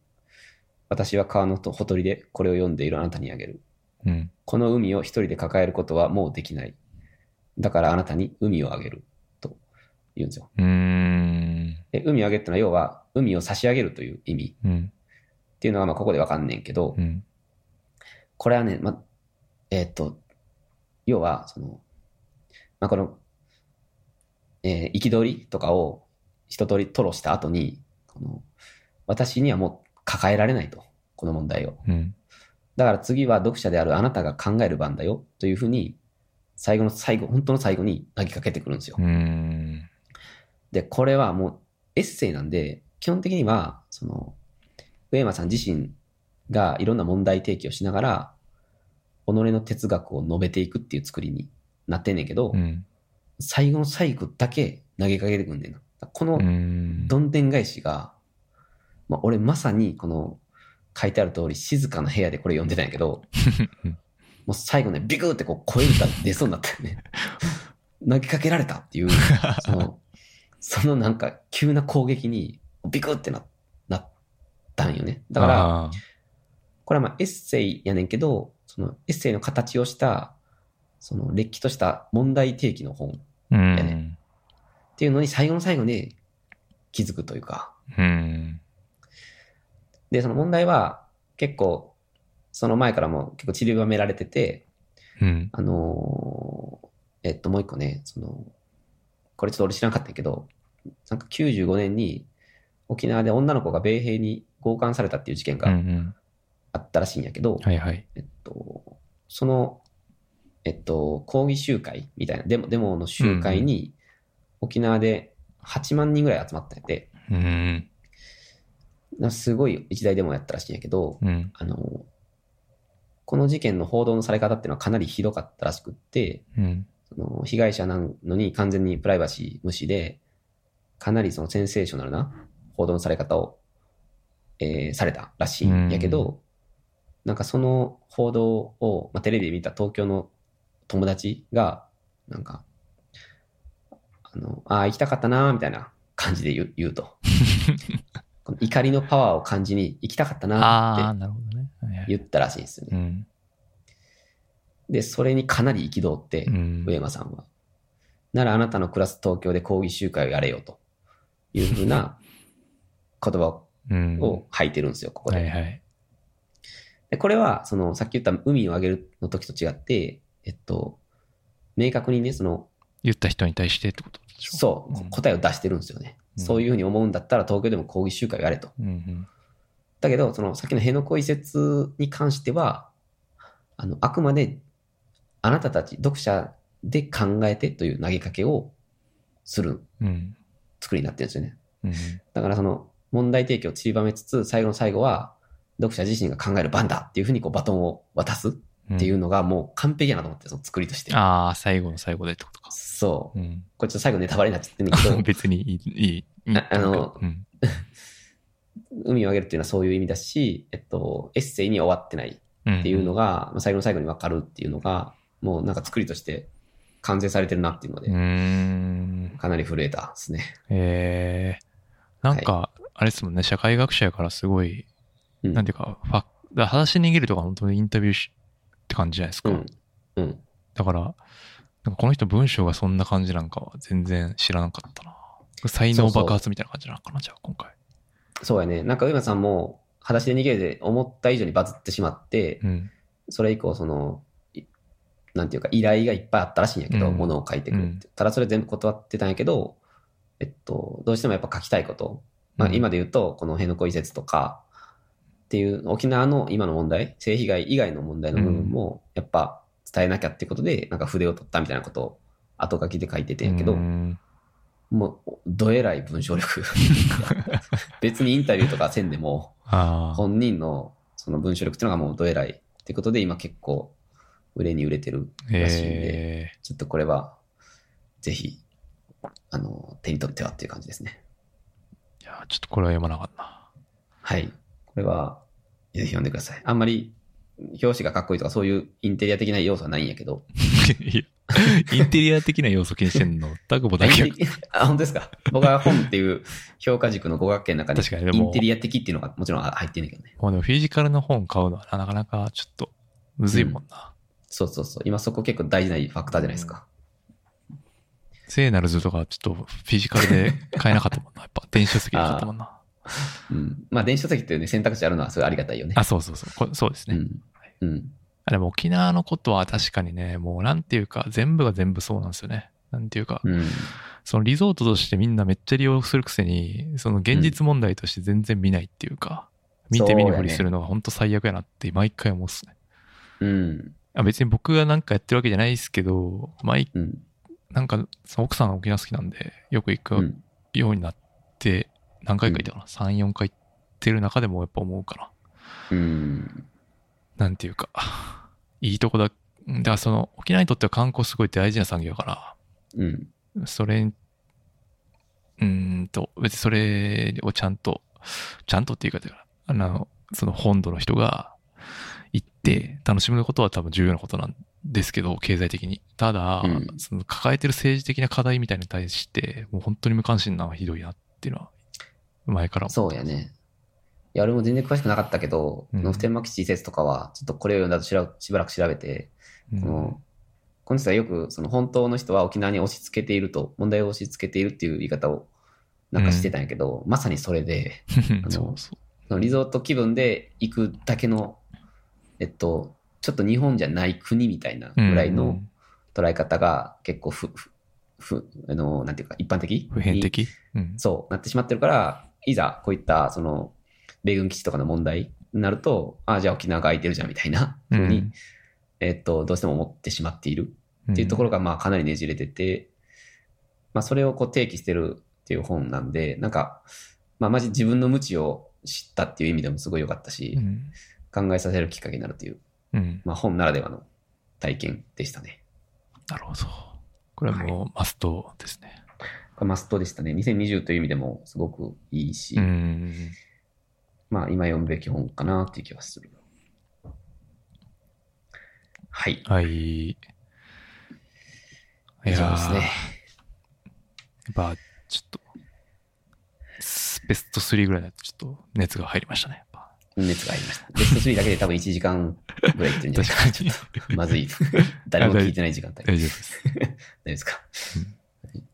私は川のほとりでこれを読んでいるあなたにあげる。うん。この海を一人で抱えることはもうできない。だからあなたに海をあげる。と言うんですよ。で海をあげるってのは要は海を差し上げるという意味うん。っていうのはまあここでわかんねんけど、うん。これはね、ま、えーっと、要は、その、まあ、この、えー憤りとかを一通り吐露した後に、この、私にはもう抱えられないと。この問題を。うん。だから次は読者であるあなたが考える番だよ。というふうに、最後の最後、本当の最後に投げかけてくるんですよ。うん。で、これはもうエッセイなんで、基本的には、その、上山さん自身がいろんな問題提起をしながら、己の哲学を述べていくっていう作りになってんねんけど、うん。最後の最後だけ投げかけてくんねんな。このうん。どんでん返しが、まあ、俺まさにこの書いてある通り静かな部屋でこれ読んでたんやけど、もう最後ね、ビクってこう声が出そうになったよね。投げかけられたっていう、その、そのなんか急な攻撃にビクってななったんよね。だから、あこれはまあエッセイやねんけど、そのエッセイの形をした、そのれっきとした問題提起の本っーうん。やねていうのに最後の最後で気づくというか。うん。で、その問題は結構、その前からも結構散りばめられてて、うん。あのーえっと、もう一個ね、その、これちょっと俺知らなかったけど、なんか95年に沖縄で女の子が米兵に強姦されたっていう事件うんうがん。あったらしいんやけど、はいはい。えっと、その、えっと、抗議集会みたいな、デモ、デモの集会に、沖縄で8万人ぐらい集まったんやって、うん。なんかすごい一大デモやったらしいんやけど、うん。あの、この事件の報道のされ方っていうのはかなりひどかったらしくって、うん。その被害者なのに完全にプライバシー無視で、かなりそのセンセーショナルな報道のされ方を、えーされたらしいんやけど、なんかその報道を、まあ、テレビで見た東京の友達が、なんか、あの、ああ、行きたかったなーみたいな感じで言う言うと。この怒りのパワーを感じに行きたかったなって言ったらしいんですよね。うん。で、それにかなり憤って、うん。上山さんは。ならあなたの暮らす東京で抗議集会をやれよというふうな 言葉うん。を吐いてるんですよ、ここで。はいはい。でこれは、その、さっき言った海をあげるの時と違って、えっと、明確にね、その、言った人に対してってことでしょ？そう、うん答えを出してるんですよね。うんそういうふうに思うんだったら東京でも抗議集会をやれと。うんうん。だけど、その、さっきの辺野古移設に関しては、あの、あくまで、あなたたち、読者で考えてという投げかけをするうん。作りになってるんですよね。うん。だからその問題提起を散りばめつつ、最後の最後は、読者自身が考える番だっていうふうにこうバトンを渡すっていうのがもう完璧やなと思って、その作りとして。ああ、最後の最後でってことか。そう。うん。これちょっと最後ネタバレになっちゃってるんだけど、別にいい、いい。ああのうん。海をあげるっていうのはそういう意味だし、えっと、エッセイに終わってないっていうのが、まあ最後の最後に分かるっていうのが、もうなんか作りとして完成されてるなっていうので、うーん。かなり震えたですね。えー、なんか、あれですもんね、社会学者やからすごい、うん。なんていうか、ファだから裸足握るとか本当にインタビューしって感じじゃないですか。うん。うん。だから、なんかこの人文章がそんな感じなんかは全然知らなかったな。才能爆発みたいな感じなのかな、じゃあ今回。そうやね。なんか上間さんも、裸足で逃げるで思った以上にバズってしまって、うん。それ以降、その、いなんていうか、依頼がいっぱいあったらしいんやけど、うん物を書いてくれって。ただそれ全部断ってたんやけど、えっと、どうしてもやっぱ書きたいこと。まあうん今で言うと、この辺野古移設とか、っていう沖縄の今の問題、性被害以外の問題の部分も、やっぱ伝えなきゃってことで、なんか筆を取ったみたいなことを後書きで書いててんやけど、うんもう、どえらい文章力。別にインタビューとかせんでも。本人のその文章力っていうのがもうどえらいってことで今結構売れに売れてるらしいんで、えちょっとこれはぜひ、あの、手に取ってはっていう感じですね。ー、いや、ちょっとこれは読まなかったな。はい。これはぜひ読んでください。あんまり表紙がかっこいいとかそういうインテリア的な要素はないんやけど。いやインテリア的な要素気にしてんの、タグボだけ あ、本当ですか？僕は本っていう評価軸の語学圏の中に確かにでもインテリア的っていうのがもちろん入ってんだけどね。もうでもフィジカルの本買うのはなかなかちょっとむずいもんな。そうそうそう。今そこ結構大事なファクターじゃないですか。聖なる図とかちょっとフィジカルで買えなかったもんな。やっぱ電子書籍で買ったもんな。うん。まあ電子書籍っていうね、選択肢あるのはすごいありがたいよね。あ、そうそうそう。こそうですね。うん。うん。あでも沖縄のことは確かにね、もうなんていうか、全部が全部そうなんですよね。なんていうか、うん。そのリゾートとしてみんなめっちゃ利用するくせに、その現実問題として全然見ないっていうか、見て見ぬふりするのが本当最悪やなって毎回思うっすね。うん。あ別に僕がなんかやってるわけじゃないですけど、毎うん。なんか奥さんが沖縄好きなんで、よく行くうん。ようになって、何回か行ったかな、?3、4回行ってる中でもやっぱ思うかな。うん。なんていうか、いいとこだ。だからその沖縄にとっては観光すごい大事な産業だから、うん。それに、うーんと、別にそれをちゃんと、ちゃんとっていうか、あの、その本土の人が行って楽しむことは多分重要なことなんですけど、経済的に。ただ、うんその抱えてる政治的な課題みたいに対して、もう本当に無関心なのはひどいなっていうのは、前から思そうやね。いや、俺も全然詳しくなかったけど、うん。この普天間基地移設とかは、ちょっとこれを読んだとしらしばらく調べて、うん。この、この人はよく、その本当の人は沖縄に押し付けていると、問題を押し付けているっていう言い方をなんかしてたんやけど、まさにそれで、のそうそう。そのリゾート気分で行くだけの、えっと、ちょっと日本じゃない国みたいなぐらいの捉え方が結構ふ、ふ、ふ、あの、なんていうか、一般的？普遍的？うん。そう、なってしまってるから、いざこういった、その、米軍基地とかの問題になると、ああ、じゃあ沖縄が空いてるじゃんみたいなふうに、うんえっと、どうしても思ってしまっているっていうところが、まあ、かなりねじれてて、まあ、それをこう提起してるっていう本なんで、なんか、まあ、マジ自分の無知を知ったっていう意味でもすごい良かったしう、ん。考えさせるきっかけになるという、うん。まあ、本ならではの体験でしたね。なるほど。これはもうマストですね。これマストでしたね。2020という意味でもすごくいいし、うん。まあ、今読むべき本かなっていう気はする。はい。はい。い以上ですね。やっぱ、ちょっと、スベスト3ぐらいだとちょっと熱が入りましたね。熱が入りました。ベスト3だけで多分1時間ぐらいいってるんじゃないかな。確かにちょっとまずい。誰も聞いてない時間帯。大 丈大丈夫です。夫ですか？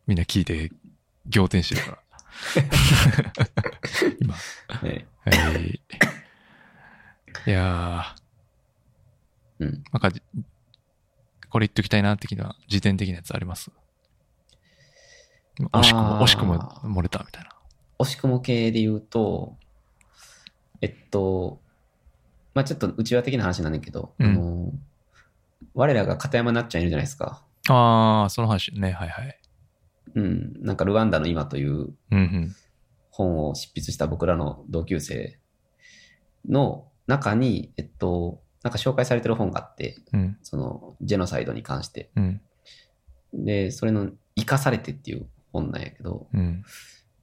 みんな聞いて、仰天してるから。今。ねはい。いやー、うん。なんか、これ言っときたいな的な、時点的なやつあります？惜しくも、惜しくも漏れたみたいな。惜しくも系で言うと、えっと、まあちょっと内輪的な話なんだけど、うんあの、我らが片山なっちゃんいるじゃないですか。ああ、その話ね、はいはい。うん。なんかルワンダの今という。本を執筆した僕らの同級生の中に、えっと、なんか紹介されてる本があって、うん。その、ジェノサイドに関して。うん。で、それの、生かされてっていう本なんやけど、うん。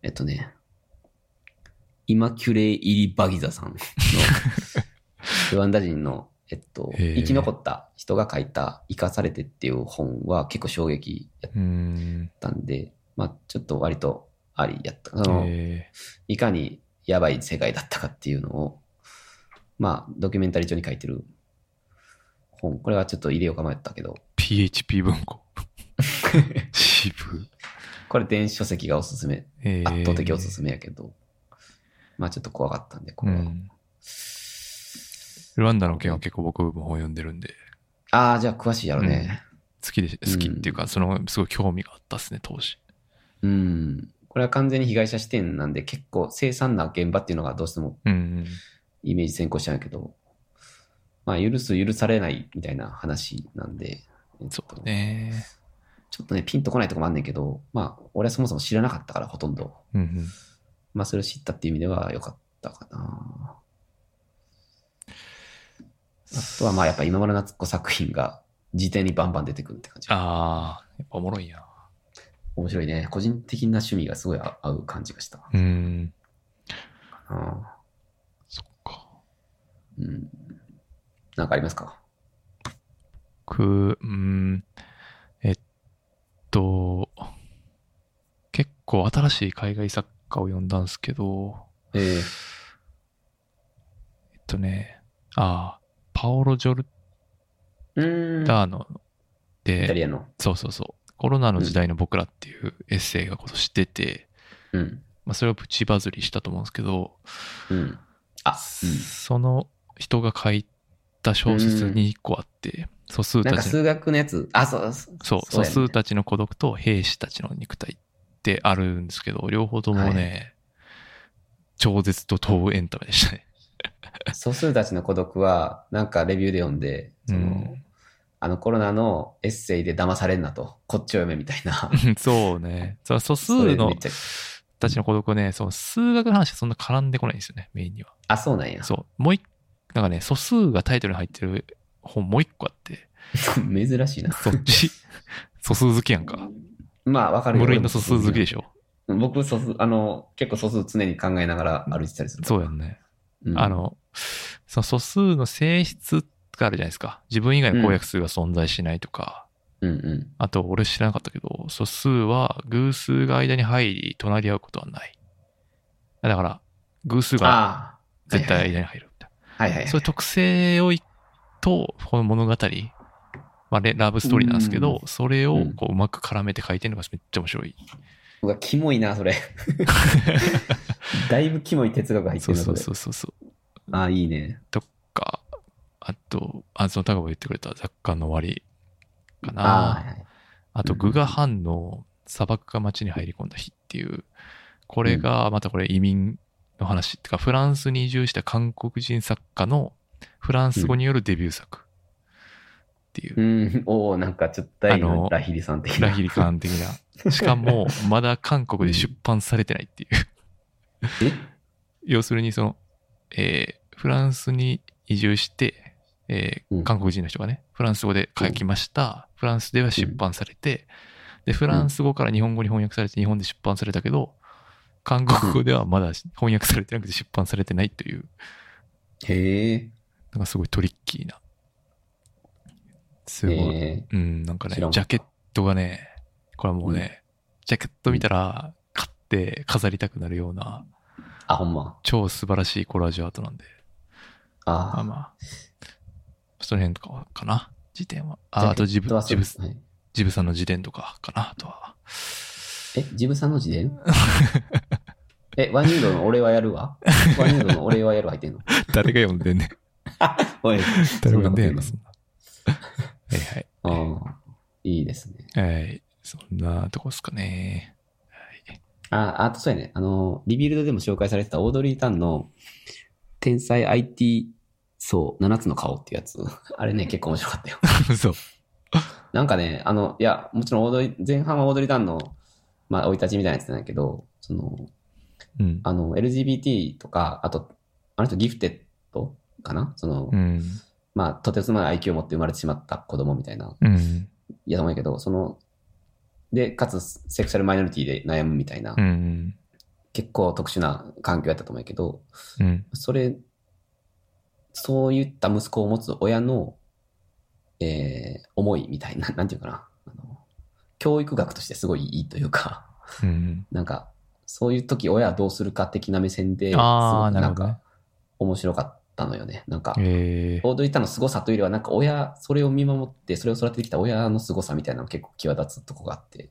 えっとね、イマキュレイ・イリバギザさんの、ルワンダ人の、えっと、生き残った人が書いた生かされてっていう本は結構衝撃やっうん。たんで、まあちょっと割とありやった。その、えいかにやばい世界だったかっていうのを、まあドキュメンタリー帳に書いてる本。これはちょっと入れようか迷ったけど、ー、PHP 文庫。渋。これ電子書籍がおすすめ。えー圧倒的おすすめやけど、まあちょっと怖かったんで、これは。うん。ルワンダの件は結構僕も本読んでるんで、ああ、じゃあ詳しいやろね。好きで、好きっていうか、その、すごい興味があったっすね、当時。うん。これは完全に被害者視点なんで、結構凄惨な現場っていうのがどうしてもうん。イメージ先行しちゃうんやけど、まあ許す許されないみたいな話なんで、えっとそうね。ちょっとね、ピンとこないとこもあんねんけど、まあ俺はそもそも知らなかったから、ほとんど。うんうん。まあそれを知ったっていう意味では良かったかな。あとはまあやっぱ今村夏子作品が辞典にバンバン出てくるって感じ。ああ、やっぱおもろいな。面白いね。個人的な趣味がすごい合う感じがした。うん。あそっか。ーうん。なんかありますか？く、うん。えっと、結構新しい海外作家を読んだんですけど、えええっとね、ああ、パオロ・ジョル。ダーノで、イタリアの。そうそうそう、コロナの時代の僕らっていうエッセイが今年出て、うん。まあ、それをプチバズりしたと思うんですけど、うん。あ、その人が書いた小説に1個あって、素数たち数学のやつ。あ、そう、そうそう、素数たちの孤独と兵士たちの肉体ってあるんですけど、両方ともね、超絶と東エンタメでしたね。素数たちの孤独は、なんかレビューで読んで、その、うんあのコロナのエッセイで騙されんなと、こっちを読めみたいな。そうね。その素数のたちの孤独ね、その数学の話はそんな絡んでこないんですよね、メインには。あ、そうなんや。そう。もう一、なんかね、素数がタイトルに入ってる本もう一個あって、珍しいな。そっち、素数好きやんか。まあ、わかるよ無類の素数好きでょ。しょ。僕、素数、あの、結構素数常に考えながら歩いてたりする。そうやんね。うんあ、の、その素数の性質があるじゃないですか。自分以外の公約数が存在しないとか、うんうん。あと俺知らなかったけど、素数は偶数が間に入り、隣り合うことはない。だから、偶数が。絶対間に入るみたいはいはいはい。な。そういう特性をいと、この物語、まあ、レラブストーリーなんですけど、それをこううまく絡めて書いてるのがめっちゃ面白い。うわ、キモいな、それ。だいぶキモい哲学入ってるな、そう。そうそうそう。ああ、いいね。とか、あと、あ、そのタガが言ってくれた雑貨の終わりかな。ああ、はいはい。あと、グガハンの砂漠が街に入り込んだ日っていう、これがまたこれ移民の話っていうか、フランスに移住した韓国人作家のフランス語によるデビュー作っていうう、ん、おおなんかちょっとののラヒリさん的な。ラヒリ感的な。しかも、まだ韓国で出版されてないっていう。え？要するに、その、えーフランスに移住して、えーうん韓国人の人がね、フランス語で書きました。フランスでは出版されて、で、フランス語から日本語に翻訳されて日本で出版されたけど、韓国語ではまだ翻訳されてなくて出版されてないという、へえ。なんかすごいトリッキーな。すごい。うん、なんかね、ジャケットがね、これはもうね、ジャケット見たら、買って飾りたくなるような、あ、ほんま。超素晴らしいコラージュアートなんで、まああまあ、その辺とかかな、辞典は。あ。あ、あとジブジブはいジブさんの辞典とかかな、あとは。え、ジブさんの字で え、ワニュードの俺はやるわワニュードの俺はやる入ってんの 誰が読んでんねん。おい、誰が読んでんの、そそんな。はいはい。ああ、いいですね。はい。そんなとこですかね。はい。あ、あとそうやね。あの、リビルドでも紹介されてたオードリー・タンの天才 IT そう、7つの顔っていうやつ。あれね、結構面白かったよ。そう。なんかね、あの、いや、もちろんオードリー、前半はオードリー・タンの、まあ、生い立ちみたいなやつなんだけど、その、うん。あの、LGBT とか、あと、あの人ギフテッドかな？その、うん。まあ、とてつもない IQ を持って生まれてしまった子供みたいな、うん。いやと思うんやけど、その、で、かつ、セクシャルマイノリティで悩むみたいな、うん。結構特殊な環境やったと思うけど、うん。それ、そういった息子を持つ親の、えー、思いみたいな、なんていうかな。あの教育学としてすごいいいというか、うん。なんか、そういう時親はどうするか的な目線で、すごくなんか。面白かったのよね。なんか、ええオードリータンの凄さというよりは、なんか親、それを見守って、それを育ててきた親の凄さみたいなのが結構際立つとこがあって。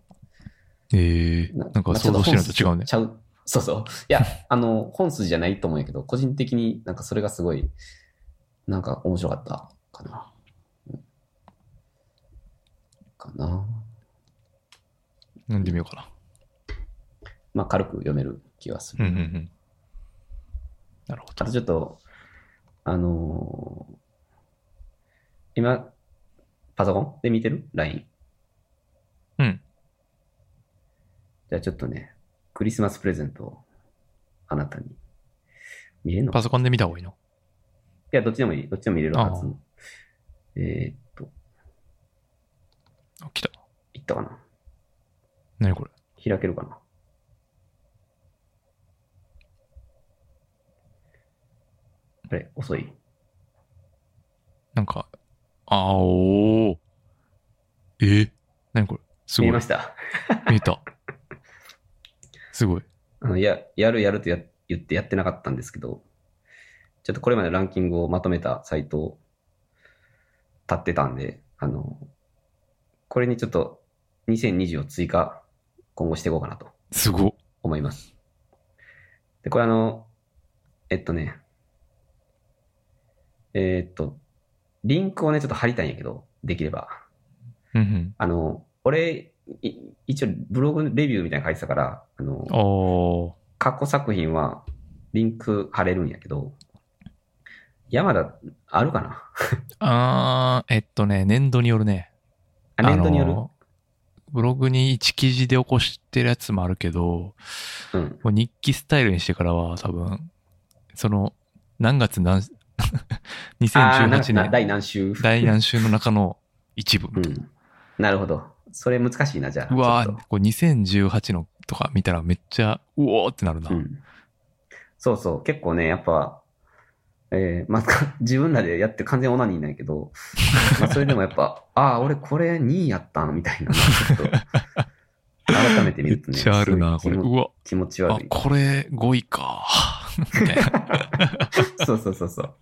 ええなんか想像してるのと違うねち。ゃう。そうそう。いや、あの、本筋じゃないと思うんやけど、個人的になんかそれがすごい、なんか面白かったかな。うんかな。読んでみようかな。まあ、軽く読める気がする。うんうんうん。なるほどあと。ちょっと、あのー今、パソコン？で見てる ?LINE。うん。じゃあちょっとね、クリスマスプレゼントをあなたに。見れるのいパソコンで見た方がいいの？や、どっちでもいい。どっちでも見れるはずあ。えーっと、あ、来た。いったかな？何これ？開けるかな？あれ、遅いなんか、あーおー。え？ー、何これ？すごい。見えました。見えた。すごい。あ の、や、やるやるとや言ってやってなかったんですけど、ちょっとこれまでランキングをまとめたサイトを立ってたんで、あの、これにちょっと2020を追加今後していこうかなとすごっ。思います。で、これあの、えっとね、えーっと、リンクをね、ちょっと貼りたいんやけど、できれば。うんあの、俺、い一応ブログレビューみたいなの書いてたから、あの。過去作品はリンク貼れるんやけど、山田、あるかな？あー、えっとね、年度によるね。あ、年度による、ブログに1記事で起こしてるやつもあるけど、うん。もう日記スタイルにしてからは多分、その、何月何、2018な年第何週第何週の中の一部。うん。なるほど。それ難しいな、じゃあ。うわこれ2018のとか見たらめっちゃ、うおーってなるな。とうん。そうそう。結構ね、やっぱ、えー、まあ、自分らでやって完全オナニーなんやけど、まあ、それでもやっぱ、ああ、俺これ2位やったんみたいな、ちょっと、改めて見るとね。めっちゃあるな、これ。うわ。気持ち悪い。あ、これ5位か。みたいな。そうそうそうそう。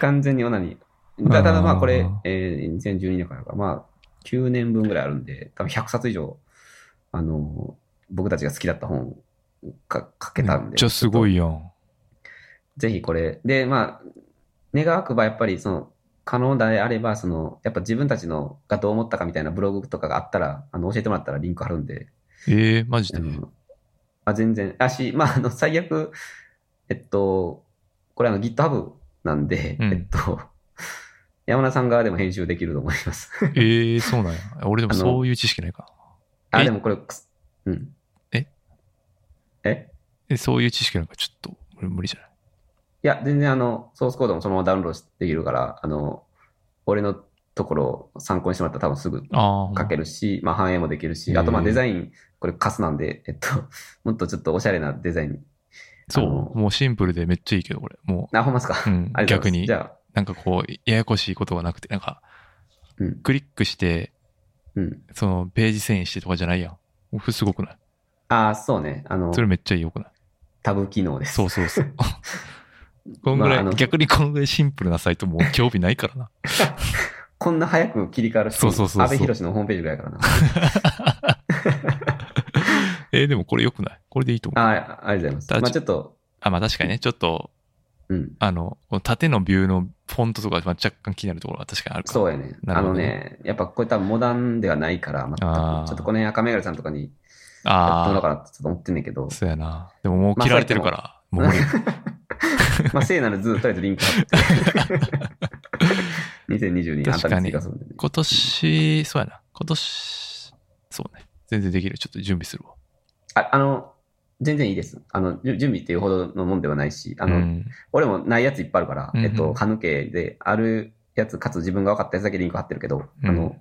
完全にオナニー。ただまあこれ、えー、2012年からか、まあ9年分ぐらいあるんで、多分100冊以上、あの、僕たちが好きだった本か書けたんで。めっちゃすごいやん。ぜひこれ。で、まあ、願わくばやっぱりその、可能であれば、その、やっぱ自分たちのがどう思ったかみたいなブログとかがあったら、あの、教えてもらったらリンク貼るんで。ええー、マジで、あ、全然。あし、まあ、あの、最悪、えっと、これあの GitHub なんで、うん、えっと、山田さん側でも編集できると思います。ええー、そうなんや。俺でもそういう知識ないかあ、でもこれ、うん。え？え？えそういう知識なんかちょっと無理じゃない？いや、全然あの、ソースコードもそのままダウンロードできるから、あの、俺のところを参考にしてもらったら多分すぐ書けるし、あまあ反映もできるし、あとまあデザイン、これカスなんで、えっと、もっとちょっとおしゃれなデザイン。そう、もうシンプルでめっちゃいいけど、これ。もう。あ、ほんますか。うん、逆に。じゃあ。なんかこう、ややこしいことがなくて、なんか、うん、クリックして、うん、そのページ遷移してとかじゃないやん。すごくない？ああ、そうね。あの、それめっちゃいいよくない？タブ機能です。そうそうそう。こんぐらい、まあ、逆にこんぐらいシンプルなサイトも興味ないからな。こんな早く切り替わるし、そうそうそう安倍博のホームページぐらいからな。えー、でもこれ良くない？これでいいと思う。ああ、ありがとうございます。まあちょっと。あ、まあ確かにね、ちょっと、うん。あの、縦のビューのフォントとか、まあ、若干気になるところは確かにあるかそうやね。あのね、やっぱこれ多分モダンではないから、まあ、ちょっとこの辺赤目がさんとかに、ああ。どうのかなってちょっと思ってんねんけど。そうやな。でももう切られてるから、もう無理。まあ、聖なる図、とりあえずリンク貼って。2022確かに。今年、そうやな。今年、そうね。全然できる。ちょっと準備するわ。あ、あの、全然いいです。あの、準備っていうほどのもんではないし、あの、うん、俺もないやついっぱいあるから、うんうん、えっと、歯抜けであるやつ、かつ自分が分かったやつだけリンク貼ってるけど、うん、あの、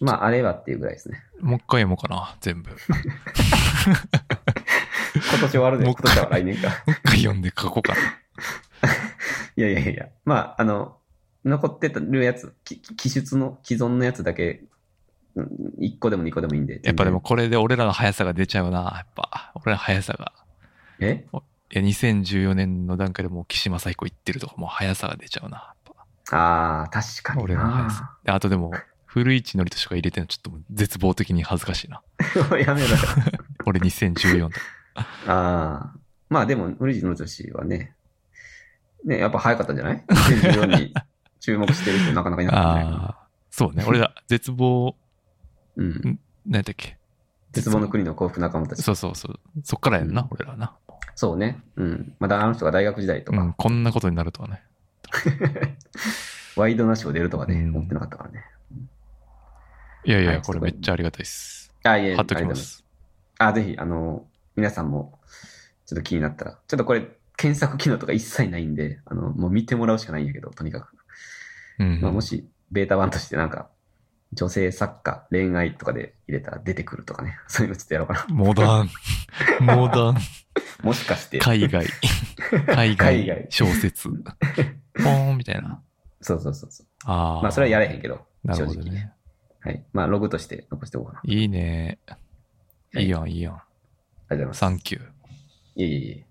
まあ、あれはっていうぐらいですね。もう一回読もうかな、全部。今年終わるで、今年は来年か。もう一回読んで書こうかな。いやいやいや、まあ、あの、残ってるやつ、記述の既存のやつだけ、1個でも2個でもいいんで。やっぱでもこれで俺らの速さが出ちゃうな、やっぱ。俺らの速さが。え？いや、2014年の段階でもう岸正彦行ってるとかもう速さが出ちゃうな、ああ、確かに俺の速さ。あとでも、古市のりとしか入れてるのちょっと絶望的に恥ずかしいな。やめろよ。俺2014と。ああ。まあでも、古市のりとしはね、ね、やっぱ早かったんじゃない ?2014 に注目してる人なかなかいなかったね。ああ。そうね。俺ら、絶望、うん。何だっけ？絶望の国の幸福仲間たち。そうそうそう。そっからやんな、うん、俺らな。そうね。うん。まだあの人が大学時代とか。うん、こんなことになるとはね。ワイドな賞出るとかね、うん、思ってなかったからね。いやいや、はい、これめっちゃありがたいです。あ、いや貼っときます。あ、ぜひ、あの、皆さんも、ちょっと気になったら。ちょっとこれ、検索機能とか一切ないんで、あの、もう見てもらうしかないんやけど、とにかく。うん、まあ、もし、ベータ版としてなんか、女性作家、恋愛とかで入れたら出てくるとかね。そういうのちょっとやろうかな。モダン。モダン。もしかして。海外。海外小説。ポーンみたいな。そうそうそうそう。ああ。まあそれはやれへんけど。なるほどね。はい。まあログとして残しておこうかな。いいね。いいやん、いいやん。ありがとうございます。サンキュー。いえいえ。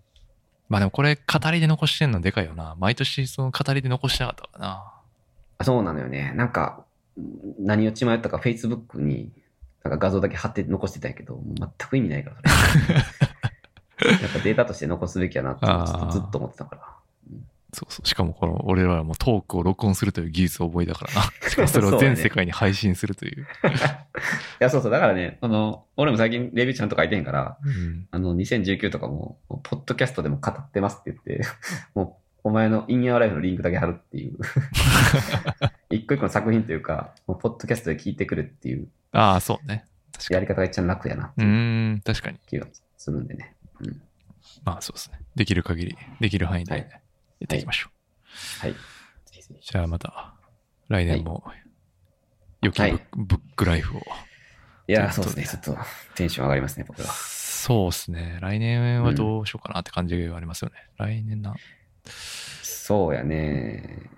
まあでもこれ語りで残してんのでかいよな。毎年その語りで残してなかったからな。そうなのよね。なんか、何を血迷ったか Facebook になんか画像だけ貼って残してたんやけど、全く意味ないから、それ。やっぱデータとして残すべきやなってずっと思ってたから。そうそう。しかもこの、俺らはもうトークを録音するという技術を覚えたからな。しかもそれを全世界に配信するという。いや、そうそう。だからね、あの、俺も最近レビューちゃんと書いてんから、うん、あの、2019とかも、ポッドキャストでも語ってますって言って、もう、お前のインアライフのリンクだけ貼るっていう。一個一個の作品というか、もうポッドキャストで聞いてくるっていう。ああ、そうね。やり方が一番楽やな。うん、確かに。気がするんでね。うん。まあそうですね。できる限り、できる範囲でやっていきましょう。はい。はい、じゃあまた、来年も、良きブ,、はい、ブックライフを。いや、そうですね。ちょっとテンション上がりますね、僕は。そうですね。来年はどうしようかなって感じがありますよね。うん、来年な。そうやね。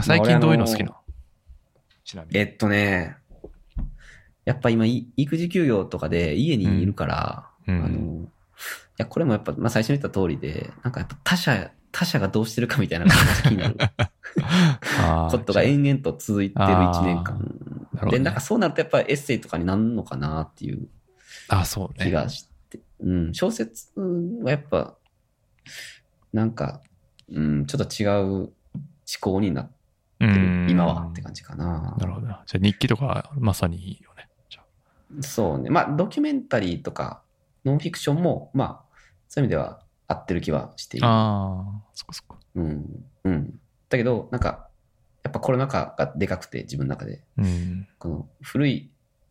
あ最近どういうの好きな？のちなみに。えっとね、やっぱ今、い育児休業とかで家にいるから、うん。あの、いや、これもやっぱ、まあ最初に言った通りで、なんかやっぱ他者、他者がどうしてるかみたいなのが気になる。ことが延々と続いてる1年間。ね。で、なんかそうなるとやっぱエッセイとかになるのかなっていうあ、そうね。気がして、うん、小説はやっぱ、なんか、うん、ちょっと違う思考になって今はって感じかな。なるほど。じゃあ日記とかまさにいいよね。じゃあそうね。まあ、ドキュメンタリーとか、ノンフィクションも、まあ、そういう意味では合ってる気はしている。ああ、そっかそっか。うん。うん。だけど、なんか、やっぱコロナ禍がでかくて、自分の中で。うん。この古い、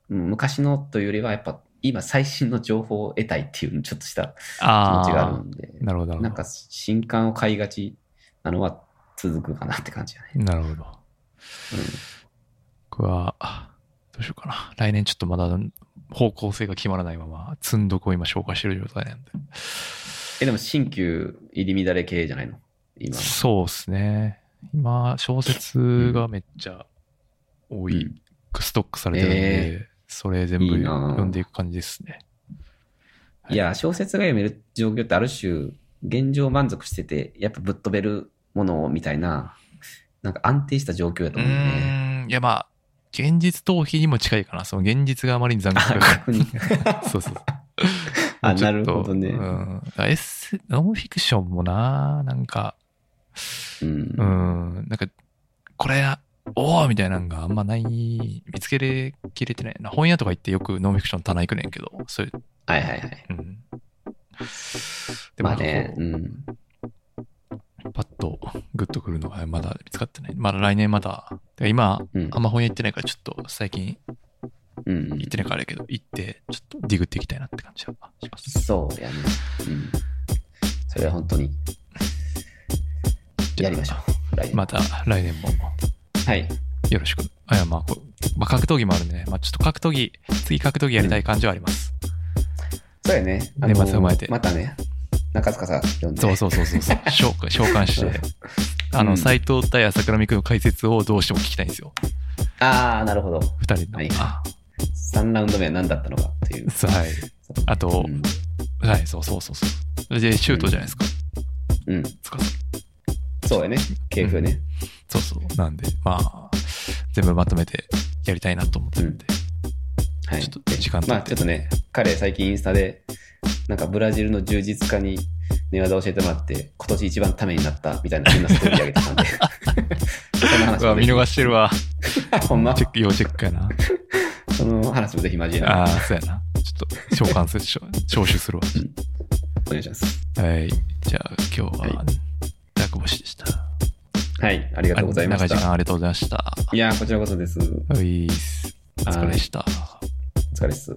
うん昔のというよりは、やっぱ今最新の情報を得たいっていうちょっとした気。持ちがあるんで、なるほど。なんか新刊を買いがちなのは続くかなって感じだね。なるほど。僕は、どうしようかな。来年ちょっとまだ方向性が決まらないまま、積んどくを今消化してる状態なんで。え、でも新旧入り乱れ系じゃないの？今。そうですね。今、小説がめっちゃ多い、うんストックされてるんで、えそれ全部読んでいく感じですね。いや、小説が読める状況ってある種、現状満足してて、やっぱぶっ飛べるものみたいな、なんか安定した状況やとう思うんね。いや、まあ、現実逃避にも近いかな。その現実があまりに残酷あ、だか。そうそう。あ、なるほどね。うん。エッセ、ノンフィクションもな、なんか、うんう。ん、なんか、これ、おおみたいなのがあんまない、見つけれきれてないな。本屋とか行ってよくノンフィクション棚行くねんけど、そういう、はいはいはい。うん。でもまあね、うん。パッとグッとくるのがまだ見つかってない。まだ来年まだ、てか今、うんあんま本屋行ってないから、ちょっと最近うんうん行ってないからあれやけど、行って、ちょっとディグっていきたいなって感じはします。そうやね。うん。それは本当に、やりましょう。また来年もはい。よろしく。あいや、まあ、まあ、格闘技もあるんでね。まあ、ちょっと格闘技、次格闘技やりたい感じはあります。そうやね。年末踏まえてまたね、中塚さん読んで。そうそうそうそうそう。召喚して、あの、うん斎藤対朝倉未来の解説をどうしても聞きたいんですよ。ああ、なるほど。二人の。はいあ3ラウンド目は何だったのかっていう。はい。あとうん。はい、そうそうそうそう。で、シュートじゃないですか。うん。つかさそうやね。系譜ね。そうそう。なんで、まあ、全部まとめてやりたいなと思ってるんで。はい。ちょっと時間まあちょっとね、彼最近インスタで、なんかブラジルの充実家に寝技教えてもらって、今年一番ためになったみたいな、そんなストーリー上げてたんで。その話見逃してるわ。ほんま？チェック、要チェックやな。その話もぜひ交えなああ、そうやな。ちょっと召喚する、召召集するわ。お願いします。はい。じゃあ、今日はは、ダークボシでした。はい、ありがとうございまし長い時間た。ありがとうございました。いやー、こちらこそです。うい。お疲れでした。疲れっす。